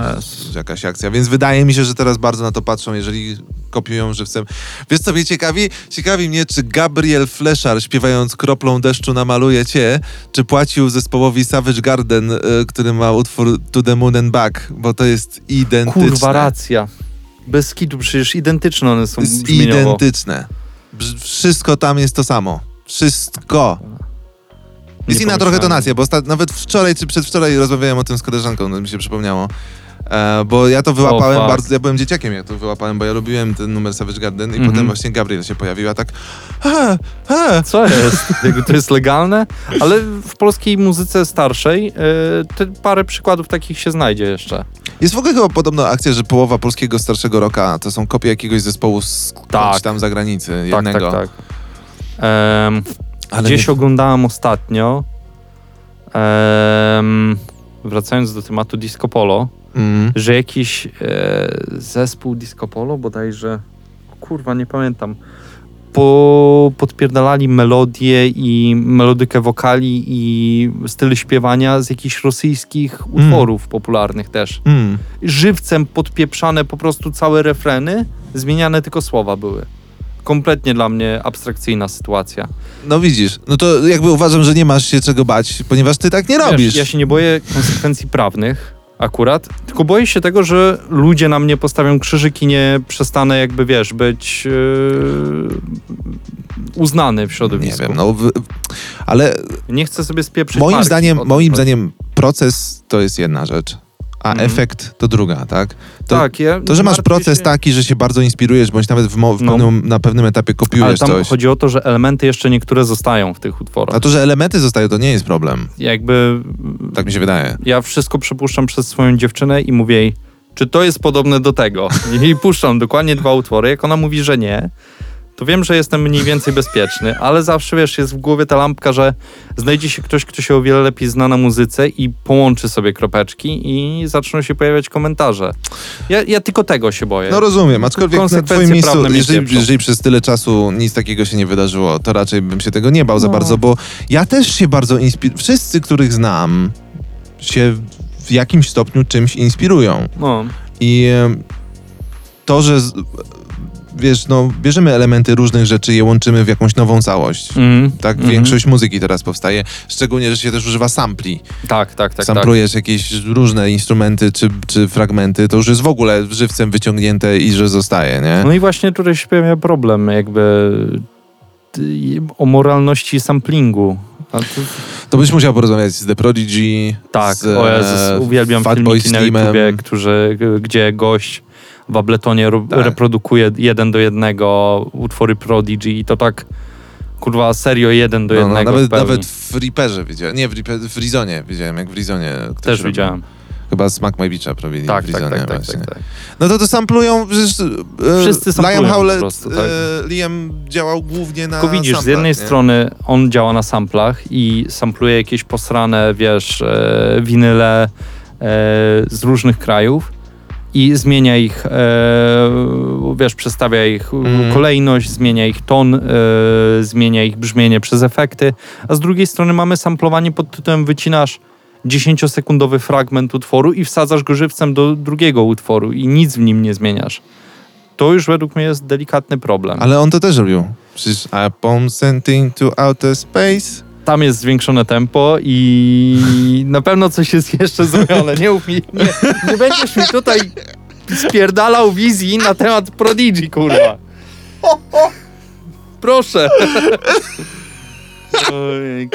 Speaker 2: jakaś akcja. Więc wydaje mi się, że teraz bardzo na to patrzą, jeżeli kopiują żywcem. Wiesz co mnie ciekawi? Ciekawi mnie, czy Gabriel Fleszar śpiewając kroplą deszczu namaluje cię, czy płacił zespołowi Savage Garden, e, który ma utwór To the Moon and Back, bo to jest identyczne.
Speaker 3: Kurwa, racja. Bez kitu, przecież identyczne one są brzmieniowo.
Speaker 2: identyczne. Wszystko tam jest to samo. Wszystko. Jest inna trochę tonacja, bo nawet wczoraj czy przedwczoraj rozmawiałem o tym z koleżanką, no mi się przypomniało. E, bo ja to wyłapałem
Speaker 3: fuck.
Speaker 2: bardzo, ja byłem dzieciakiem jak to wyłapałem, bo ja lubiłem ten numer Savage Garden i
Speaker 3: Mhm.
Speaker 2: potem właśnie Gabriel się pojawiła tak ha, ha.
Speaker 3: Co jest? Jakby to jest legalne? Ale w polskiej muzyce starszej y, te parę przykładów takich się znajdzie jeszcze.
Speaker 2: Jest w ogóle chyba podobna akcja, że połowa polskiego starszego rocka to są kopie jakiegoś zespołu z
Speaker 3: Tak.
Speaker 2: tak. tam zagranicy,
Speaker 3: Tak,
Speaker 2: jednego.
Speaker 3: tak, tak. Em,
Speaker 2: Ale
Speaker 3: gdzieś
Speaker 2: nie-
Speaker 3: oglądałem ostatnio, em, wracając do tematu disco polo,
Speaker 2: Mm.
Speaker 3: że jakiś e, zespół disco polo bodajże, kurwa nie pamiętam, po, podpierdalali melodię i melodykę wokali i styl śpiewania z jakichś rosyjskich utworów popularnych też.
Speaker 2: Mm.
Speaker 3: Żywcem podpieprzane po prostu całe refreny, zmieniane tylko słowa były. Kompletnie dla mnie abstrakcyjna sytuacja.
Speaker 2: No widzisz, no to jakby uważam, że nie masz się czego bać, ponieważ ty tak nie robisz.
Speaker 3: Wiesz, ja się nie boję konsekwencji prawnych akurat, tylko boję się tego, że ludzie na mnie postawią krzyżyk i nie przestanę jakby, wiesz, być yy, uznany w
Speaker 2: Nie
Speaker 3: środowisku.
Speaker 2: wiem, no w, ale
Speaker 3: Nie chcę sobie spieprzyć
Speaker 2: moim
Speaker 3: marki,
Speaker 2: zdaniem, moim zdaniem proces to jest jedna rzecz, a
Speaker 3: Mhm.
Speaker 2: efekt to druga, tak? To,
Speaker 3: tak, ja
Speaker 2: to, że masz proces
Speaker 3: się-
Speaker 2: taki, że się bardzo inspirujesz, bądź nawet w, w
Speaker 3: No.
Speaker 2: pewnym, na pewnym etapie
Speaker 3: Ale
Speaker 2: kopiujesz
Speaker 3: tam
Speaker 2: coś.
Speaker 3: chodzi o to, że elementy jeszcze niektóre zostają w tych utworach.
Speaker 2: A to, że elementy zostają, to nie jest problem.
Speaker 3: Jakby
Speaker 2: Tak mi się wydaje.
Speaker 3: ja wszystko przepuszczam przez swoją dziewczynę i mówię jej, czy to jest podobne do tego? I puszczam dokładnie dwa utwory. Jak ona mówi, że nie, to wiem, że jestem mniej więcej bezpieczny, ale zawsze, wiesz, jest w głowie ta lampka, że znajdzie się ktoś, kto się o wiele lepiej zna na muzyce i połączy sobie kropeczki i zaczną się pojawiać komentarze. Ja, ja tylko tego się boję.
Speaker 2: No rozumiem, aczkolwiek na twoim miejscu, jeżeli, jeżeli przez tyle czasu nic takiego się nie wydarzyło, to raczej bym się tego nie bał za
Speaker 3: No.
Speaker 2: bardzo, bo ja też się bardzo inspiruję. Wszyscy, których znam, się w jakimś stopniu czymś inspirują.
Speaker 3: No.
Speaker 2: I to, że wiesz, no, bierzemy elementy różnych rzeczy i je łączymy w jakąś nową całość.
Speaker 3: Mhm.
Speaker 2: Tak,
Speaker 3: Mhm.
Speaker 2: większość muzyki teraz powstaje, szczególnie, że się też używa sampli.
Speaker 3: Tak, tak, tak. tak.
Speaker 2: Samplujesz jakieś różne instrumenty czy, czy fragmenty, to już jest w ogóle żywcem wyciągnięte i że zostaje, nie?
Speaker 3: No i właśnie tutaj się pojawia problem jakby o moralności samplingu. To,
Speaker 2: To byś musiał porozmawiać z The Prodigy,
Speaker 3: tak,
Speaker 2: z
Speaker 3: o Jezus, uwielbiam
Speaker 2: Fatboy
Speaker 3: filmiki na
Speaker 2: Slimem.
Speaker 3: YouTubie, którzy, gdzie gość w Abletonie ro-
Speaker 2: Tak.
Speaker 3: reprodukuje jeden do jednego utwory Prodigy i to tak kurwa serio jeden do
Speaker 2: No, no,
Speaker 3: jednego
Speaker 2: nawet,
Speaker 3: w pełni.
Speaker 2: nawet w Reaperze widziałem, nie, w, Reaper, w Rizonie widziałem, jak w Rizonie
Speaker 3: Też
Speaker 2: robił.
Speaker 3: widziałem.
Speaker 2: Chyba Smack My Beacha robili
Speaker 3: Tak,
Speaker 2: w
Speaker 3: tak,
Speaker 2: Rizonie
Speaker 3: tak, tak,
Speaker 2: właśnie.
Speaker 3: tak, tak.
Speaker 2: No to to samplują, przecież e,
Speaker 3: Wszyscy samplują
Speaker 2: Liam Howlett,
Speaker 3: prostu, tak.
Speaker 2: e, Liam działał głównie na
Speaker 3: Tylko widzisz, z
Speaker 2: samplach,
Speaker 3: jednej
Speaker 2: nie?
Speaker 3: strony on działa na samplach i sampluje jakieś posrane, wiesz, e, winyle e, z różnych krajów i zmienia ich, e, wiesz, przestawia ich
Speaker 2: Mhm.
Speaker 3: kolejność, zmienia ich ton, e, zmienia ich brzmienie przez efekty, a z drugiej strony mamy samplowanie pod tytułem wycinasz 10-sekundowy fragment utworu i wsadzasz go żywcem do drugiego utworu i nic w nim nie zmieniasz. To już według mnie jest delikatny problem.
Speaker 2: Ale on to też robił. Przecież upon sending to outer space.
Speaker 3: Tam jest zwiększone tempo i na pewno coś jest jeszcze zrobione. Nie, mów mi, nie, nie będziesz mi tutaj spierdalał wizji na temat Prodigy, kurwa. Proszę.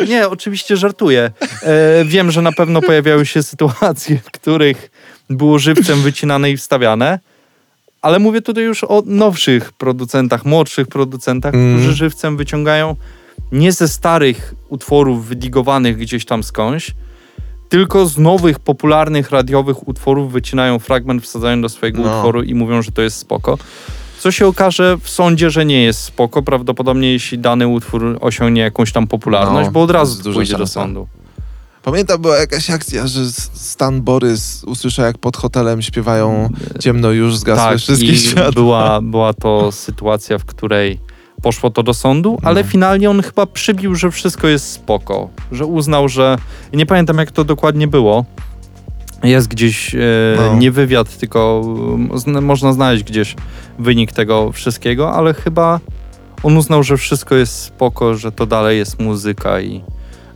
Speaker 3: Nie, oczywiście żartuję. E, wiem, że na pewno pojawiały się sytuacje, w których było żywcem wycinane i wstawiane, ale mówię tutaj już o nowszych producentach, młodszych producentach,
Speaker 2: Mm.
Speaker 3: którzy żywcem wyciągają nie ze starych utworów wydigowanych gdzieś tam skądś, tylko z nowych, popularnych radiowych utworów wycinają fragment, wsadzają do swojego
Speaker 2: No.
Speaker 3: utworu i mówią, że to jest spoko. Co się okaże w sądzie, że nie jest spoko, prawdopodobnie jeśli dany utwór osiągnie jakąś tam popularność,
Speaker 2: No,
Speaker 3: bo od razu pójdzie do
Speaker 2: szansa.
Speaker 3: sądu.
Speaker 2: Pamiętam, była jakaś akcja, że Stan Borys usłyszał, jak pod hotelem śpiewają ciemno już zgasły
Speaker 3: tak,
Speaker 2: wszystkie światła.
Speaker 3: była, była to sytuacja, w której poszło to do sądu, ale
Speaker 2: No.
Speaker 3: finalnie on chyba przybił, że wszystko jest spoko, że uznał, że nie pamiętam jak to dokładnie było. Jest gdzieś e,
Speaker 2: No.
Speaker 3: nie wywiad, tylko zna, można znaleźć gdzieś wynik tego wszystkiego, ale chyba on uznał, że wszystko jest spoko, że to dalej jest muzyka i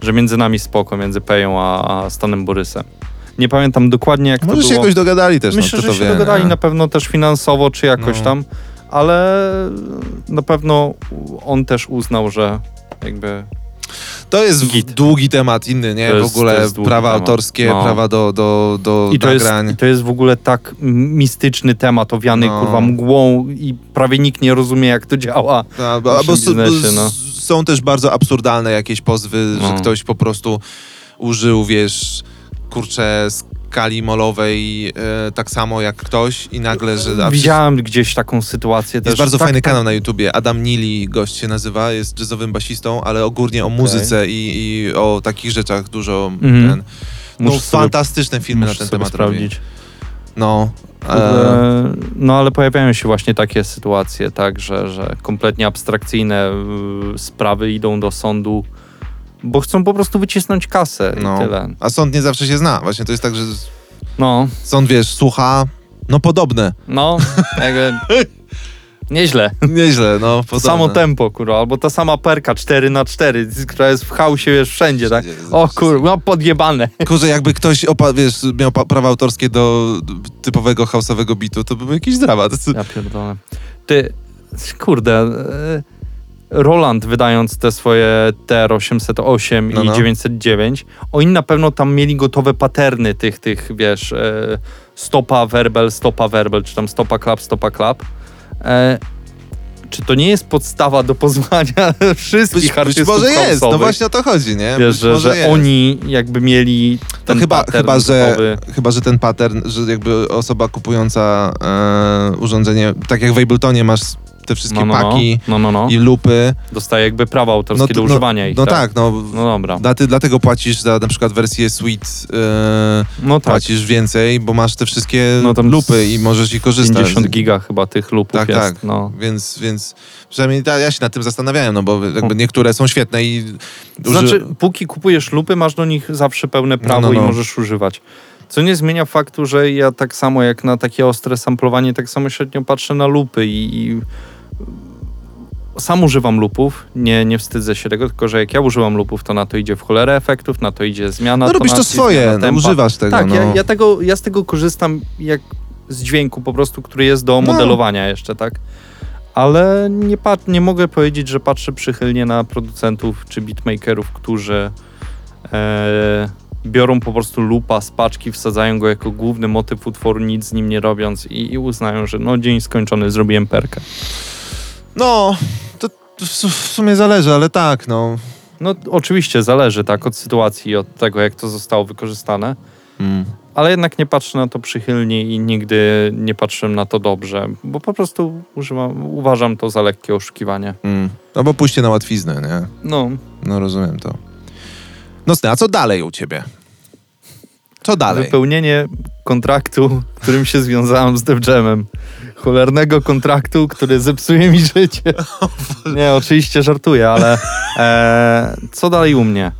Speaker 3: że między nami spoko, między Peją a, a Stanem Borysem. Nie pamiętam dokładnie jak
Speaker 2: Może
Speaker 3: to
Speaker 2: się
Speaker 3: było.
Speaker 2: jakoś dogadali też,
Speaker 3: Myślę,
Speaker 2: no,
Speaker 3: że
Speaker 2: to
Speaker 3: się
Speaker 2: wie,
Speaker 3: dogadali
Speaker 2: nie?
Speaker 3: na pewno też finansowo, czy jakoś
Speaker 2: No.
Speaker 3: tam, ale na pewno on też uznał, że jakby
Speaker 2: To jest
Speaker 3: Git.
Speaker 2: długi temat inny, nie?
Speaker 3: To
Speaker 2: w
Speaker 3: jest-
Speaker 2: ogóle
Speaker 3: jest
Speaker 2: prawa
Speaker 3: temat.
Speaker 2: autorskie,
Speaker 3: No.
Speaker 2: prawa do, do, do
Speaker 3: I to, jest,
Speaker 2: nagrań.
Speaker 3: I to jest w ogóle tak mistyczny temat, owiany
Speaker 2: No.
Speaker 3: kurwa mgłą i prawie nikt nie rozumie, jak to działa.
Speaker 2: No, bo,
Speaker 3: biznesie, no.
Speaker 2: są też bardzo absurdalne jakieś pozwy, że
Speaker 3: No.
Speaker 2: ktoś po prostu użył, wiesz, kurczę, skali molowej e, tak samo jak ktoś i nagle, że...
Speaker 3: Widziałem gdzieś taką sytuację też.
Speaker 2: Jest bardzo
Speaker 3: tak,
Speaker 2: fajny
Speaker 3: tak.
Speaker 2: kanał na YouTubie. Adam Nili, gość się nazywa, jest jazzowym basistą, ale ogólnie o muzyce i, i o takich rzeczach dużo
Speaker 3: Mhm.
Speaker 2: ten. No,
Speaker 3: Muszę sobie-
Speaker 2: fantastyczne filmy na ten temat robi.
Speaker 3: sprawdzić.
Speaker 2: No. E,
Speaker 3: E, No ale pojawiają się właśnie takie sytuacje, tak, że, że kompletnie abstrakcyjne y, sprawy idą do sądu, bo chcą po prostu wycisnąć kasę
Speaker 2: no.
Speaker 3: i tyle.
Speaker 2: A sąd nie zawsze się zna. Właśnie to jest tak, że
Speaker 3: No,
Speaker 2: sąd, wiesz, słucha, no podobne.
Speaker 3: no, jakby nieźle.
Speaker 2: Nieźle, no podobne.
Speaker 3: samo tempo, kurwa, albo ta sama perka 4 na 4 która jest w chaosie, wiesz, wszędzie, tak? O kurwa, no podjebane.
Speaker 2: Kurczę, jakby ktoś opa- wiesz, miał prawa autorskie do typowego house'owego bitu, to by był jakiś dramat.
Speaker 3: Ja pierdolę. Ty, kurde, e, Roland wydając te swoje TR-808
Speaker 2: No,
Speaker 3: i
Speaker 2: no.
Speaker 3: 909, oni na pewno tam mieli gotowe paterny tych, tych wiesz, e, stopa werbel, stopa werbel, czy tam stopa klap, stopa klap. E, czy to nie jest podstawa do pozwania wszystkich
Speaker 2: Być, być
Speaker 3: artystów
Speaker 2: może jest, no właśnie o to chodzi, nie?
Speaker 3: Wiesz,
Speaker 2: być
Speaker 3: że, że
Speaker 2: jest.
Speaker 3: oni jakby mieli ten
Speaker 2: chyba,
Speaker 3: pattern
Speaker 2: chyba, że, chyba, że ten pattern, że jakby osoba kupująca e, urządzenie, tak jak w Abletonie masz te wszystkie
Speaker 3: No, no, no.
Speaker 2: paki
Speaker 3: No, no, no.
Speaker 2: i lupy.
Speaker 3: Dostaje jakby prawa autorskie
Speaker 2: to-
Speaker 3: do używania ich.
Speaker 2: No tak, no.
Speaker 3: No dobra.
Speaker 2: Dla, ty, dlatego płacisz za na przykład wersję Suite, e,
Speaker 3: No tak.
Speaker 2: płacisz więcej, bo masz te wszystkie lupy i możesz ich korzystać.
Speaker 3: 50 giga chyba tych lupów
Speaker 2: Tak,
Speaker 3: jest.
Speaker 2: tak.
Speaker 3: No.
Speaker 2: Więc, więc przynajmniej ja się nad tym zastanawiałem, no bo jakby niektóre są świetne i...
Speaker 3: To Znaczy, póki kupujesz lupy, masz do nich zawsze pełne prawo i możesz używać. Co nie zmienia faktu, że ja tak samo jak na takie ostre samplowanie, tak samo średnio patrzę na lupy i, i sam używam lupów, nie, nie wstydzę się tego, tylko że jak ja używam lupów, to na to idzie w cholerę efektów, na to idzie zmiana
Speaker 2: No robisz to swoje, no, używasz tego.
Speaker 3: Tak,
Speaker 2: no.
Speaker 3: ja, ja, tego, ja z tego korzystam jak z dźwięku po prostu, który jest do
Speaker 2: No.
Speaker 3: modelowania jeszcze, tak? Ale nie, pat- nie mogę powiedzieć, że patrzę przychylnie na producentów czy beatmakerów, którzy e, biorą po prostu lupa z paczki, wsadzają go jako główny motyw utworu, nic z nim nie robiąc i, i uznają, że no dzień skończony, zrobiłem perkę.
Speaker 2: No, to, to w su- w sumie zależy, ale tak, no.
Speaker 3: No oczywiście zależy tak od sytuacji i od tego, jak to zostało wykorzystane.
Speaker 2: Mm.
Speaker 3: ale jednak nie patrzę na to przychylnie i nigdy nie patrzyłem na to dobrze, bo po prostu używam, uważam to za lekkie oszukiwanie.
Speaker 2: Mm. No bo pójście na łatwiznę, nie?
Speaker 3: No,
Speaker 2: No rozumiem to. Nocny, a co dalej u ciebie? Co dalej?
Speaker 3: wypełnienie kontraktu, którym się związałem z Def Jamem. Cholernego kontraktu, który zepsuje mi życie. Nie, oczywiście żartuję, ale e, co dalej u mnie?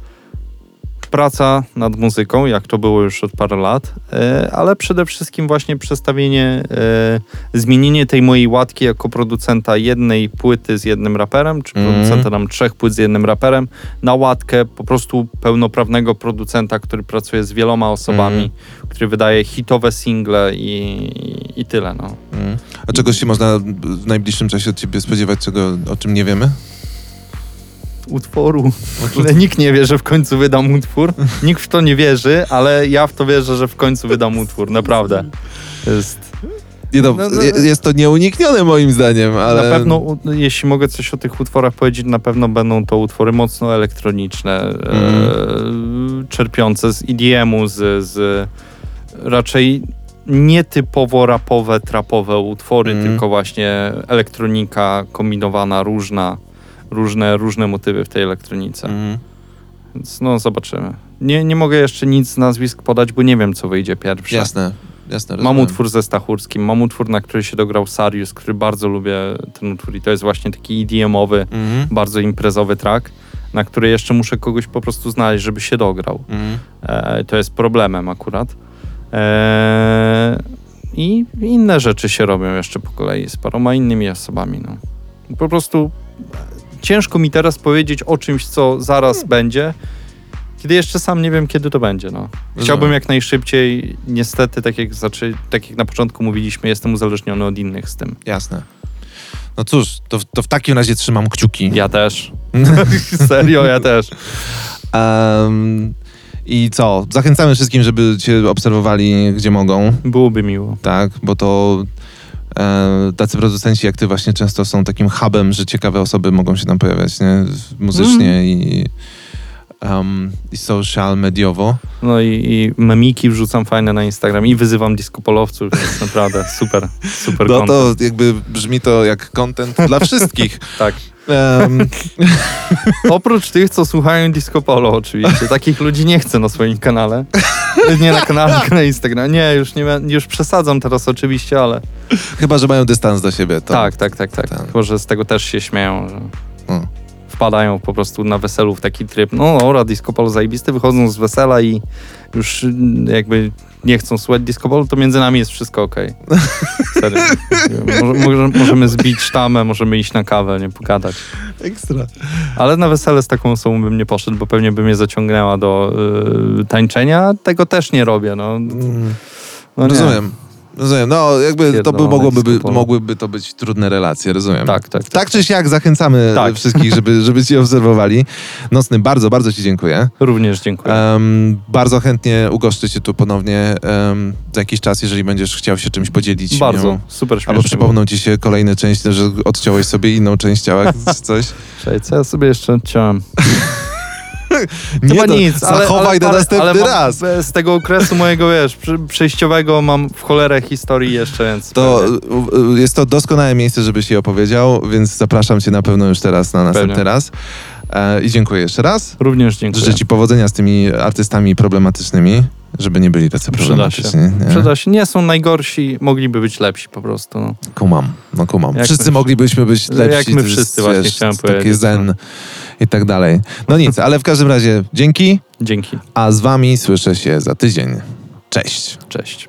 Speaker 3: Praca nad muzyką, jak to było już od paru lat, e, ale przede wszystkim właśnie przestawienie, e, zmienienie tej mojej łatki jako producenta jednej płyty z jednym raperem, czy
Speaker 2: Mhm.
Speaker 3: producenta tam trzech płyt z jednym raperem, na łatkę po prostu pełnoprawnego producenta, który pracuje z wieloma osobami,
Speaker 2: Mhm.
Speaker 3: który wydaje hitowe single i, i tyle. No.
Speaker 2: Mm. A czegoś się można w najbliższym czasie od ciebie spodziewać, czego, o czym nie wiemy?
Speaker 3: Utworu. Ale nikt nie wie, że w końcu wydam utwór. Nikt w to nie wierzy, ale ja w to wierzę, że w końcu wydam utwór. Naprawdę. Jest
Speaker 2: Nie, no,
Speaker 3: No, no,
Speaker 2: je- Jest to nieuniknione moim zdaniem, ale...
Speaker 3: Na pewno, jeśli mogę coś o tych utworach powiedzieć, na pewno będą to utwory mocno elektroniczne, e, czerpiące z EDM-u, z, z raczej nietypowo rapowe, trapowe utwory,
Speaker 2: Mhm.
Speaker 3: tylko właśnie elektronika kombinowana, różna, różne, różne motywy w tej elektronice.
Speaker 2: Mhm.
Speaker 3: Więc no, zobaczymy. Nie, nie mogę jeszcze nic z nazwisk podać, bo nie wiem, co wyjdzie pierwsze.
Speaker 2: Jasne, jasne.
Speaker 3: Mam
Speaker 2: rozumiem.
Speaker 3: utwór ze Stachurskim, mam utwór, na który się dograł Sarius, który bardzo lubię ten utwór i to jest właśnie taki EDM-owy,
Speaker 2: Mhm.
Speaker 3: bardzo imprezowy track, na który jeszcze muszę kogoś po prostu znaleźć, żeby się dograł.
Speaker 2: Mhm.
Speaker 3: E, to jest problemem akurat. E, I inne rzeczy się robią jeszcze po kolei z paroma innymi osobami. No. Po prostu ciężko mi teraz powiedzieć o czymś, co zaraz będzie, kiedy jeszcze sam nie wiem, kiedy to będzie. No. Chciałbym
Speaker 2: Rozumiem.
Speaker 3: jak najszybciej. Niestety, tak jak, zaczę, tak jak na początku mówiliśmy, jestem uzależniony od innych z tym.
Speaker 2: Jasne. No cóż, to, to w takim razie trzymam kciuki.
Speaker 3: Ja też. Serio, ja też.
Speaker 2: Em, I co? Zachęcamy wszystkim, żeby cię obserwowali gdzie mogą,
Speaker 3: Byłoby miło.
Speaker 2: tak? Bo to tacy producenci jak ty właśnie często są takim hubem, że ciekawe osoby mogą się tam pojawiać, nie? Muzycznie
Speaker 3: Mhm.
Speaker 2: i, em, i social mediowo.
Speaker 3: No i, i memiki wrzucam fajne na Instagram i wyzywam diskopolowców, więc naprawdę super, super
Speaker 2: No
Speaker 3: content.
Speaker 2: to jakby brzmi to jak content dla wszystkich.
Speaker 3: Tak.
Speaker 2: Em,
Speaker 3: Oprócz tych, co słuchają Disco Polo oczywiście. Takich ludzi nie chcę na swoim kanale. Nie na kanale, na Instagram. Nie, już, nie, już przesadzam teraz oczywiście, ale
Speaker 2: chyba, że mają dystans do siebie. To,
Speaker 3: tak, tak, tak, tak.
Speaker 2: Tak.
Speaker 3: Tylko, że z tego też się śmieją, że
Speaker 2: O.
Speaker 3: wpadają po prostu na weselu w taki tryb. No dobra, Disco Polo zajebisty, wychodzą z wesela i już mm, jakby nie chcą słuchać Disco Polo, to między nami jest wszystko okej. Serio. Może, może, możemy zbić sztamę, możemy iść na kawę, nie pogadać.
Speaker 2: Ekstra.
Speaker 3: Ale na wesele z taką osobą bym nie poszedł, bo pewnie by mnie zaciągnęła do y, tańczenia. Tego też nie robię. No,
Speaker 2: Mm,
Speaker 3: no
Speaker 2: rozumiem. Rozumiem. No, jakby to by, mogłoby, by, mogłyby to być trudne relacje, rozumiem.
Speaker 3: Tak, tak, tak.
Speaker 2: Tak czy siak zachęcamy
Speaker 3: Tak.
Speaker 2: wszystkich, żeby, żeby cię obserwowali. Nocny, bardzo, bardzo ci dziękuję.
Speaker 3: Również dziękuję.
Speaker 2: Em, bardzo chętnie ugoszczę cię tu ponownie em, za jakiś czas, jeżeli będziesz chciał się czymś podzielić.
Speaker 3: Bardzo,
Speaker 2: nią.
Speaker 3: super śmiesznie.
Speaker 2: Albo przypomną ci się kolejne części, że odciąłeś sobie inną część ciała, coś.
Speaker 3: Czekaj, co ja sobie jeszcze odciąłem?
Speaker 2: Nie,
Speaker 3: Chyba
Speaker 2: to
Speaker 3: nic, ale,
Speaker 2: zachowaj
Speaker 3: ale,
Speaker 2: na
Speaker 3: parę-
Speaker 2: następny
Speaker 3: ale
Speaker 2: raz.
Speaker 3: Z tego okresu mojego, wiesz, przejściowego mam w cholerę historii jeszcze, więc...
Speaker 2: To
Speaker 3: pewnie.
Speaker 2: jest to doskonałe miejsce, żebyś je opowiedział, więc zapraszam cię na pewno już teraz na następny
Speaker 3: Pewnie.
Speaker 2: raz. E, I dziękuję jeszcze raz.
Speaker 3: Również dziękuję.
Speaker 2: Życzę ci powodzenia z tymi artystami problematycznymi, żeby nie byli tacy problematyczni. Nie?
Speaker 3: Przyda się. Nie są najgorsi, mogliby być lepsi po prostu. No.
Speaker 2: Kumam, no kumam.
Speaker 3: Jak
Speaker 2: Wszyscy
Speaker 3: my-
Speaker 2: moglibyśmy być
Speaker 3: jak
Speaker 2: lepsi.
Speaker 3: my
Speaker 2: to jest,
Speaker 3: wszyscy właśnie chciałem
Speaker 2: Takie
Speaker 3: powiedzieć,
Speaker 2: zen i tak dalej. No nic, ale w każdym razie dzięki,
Speaker 3: Dzięki.
Speaker 2: a z wami słyszę się za tydzień. Cześć.
Speaker 3: Cześć.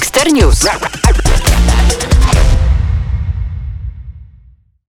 Speaker 8: Dexter News.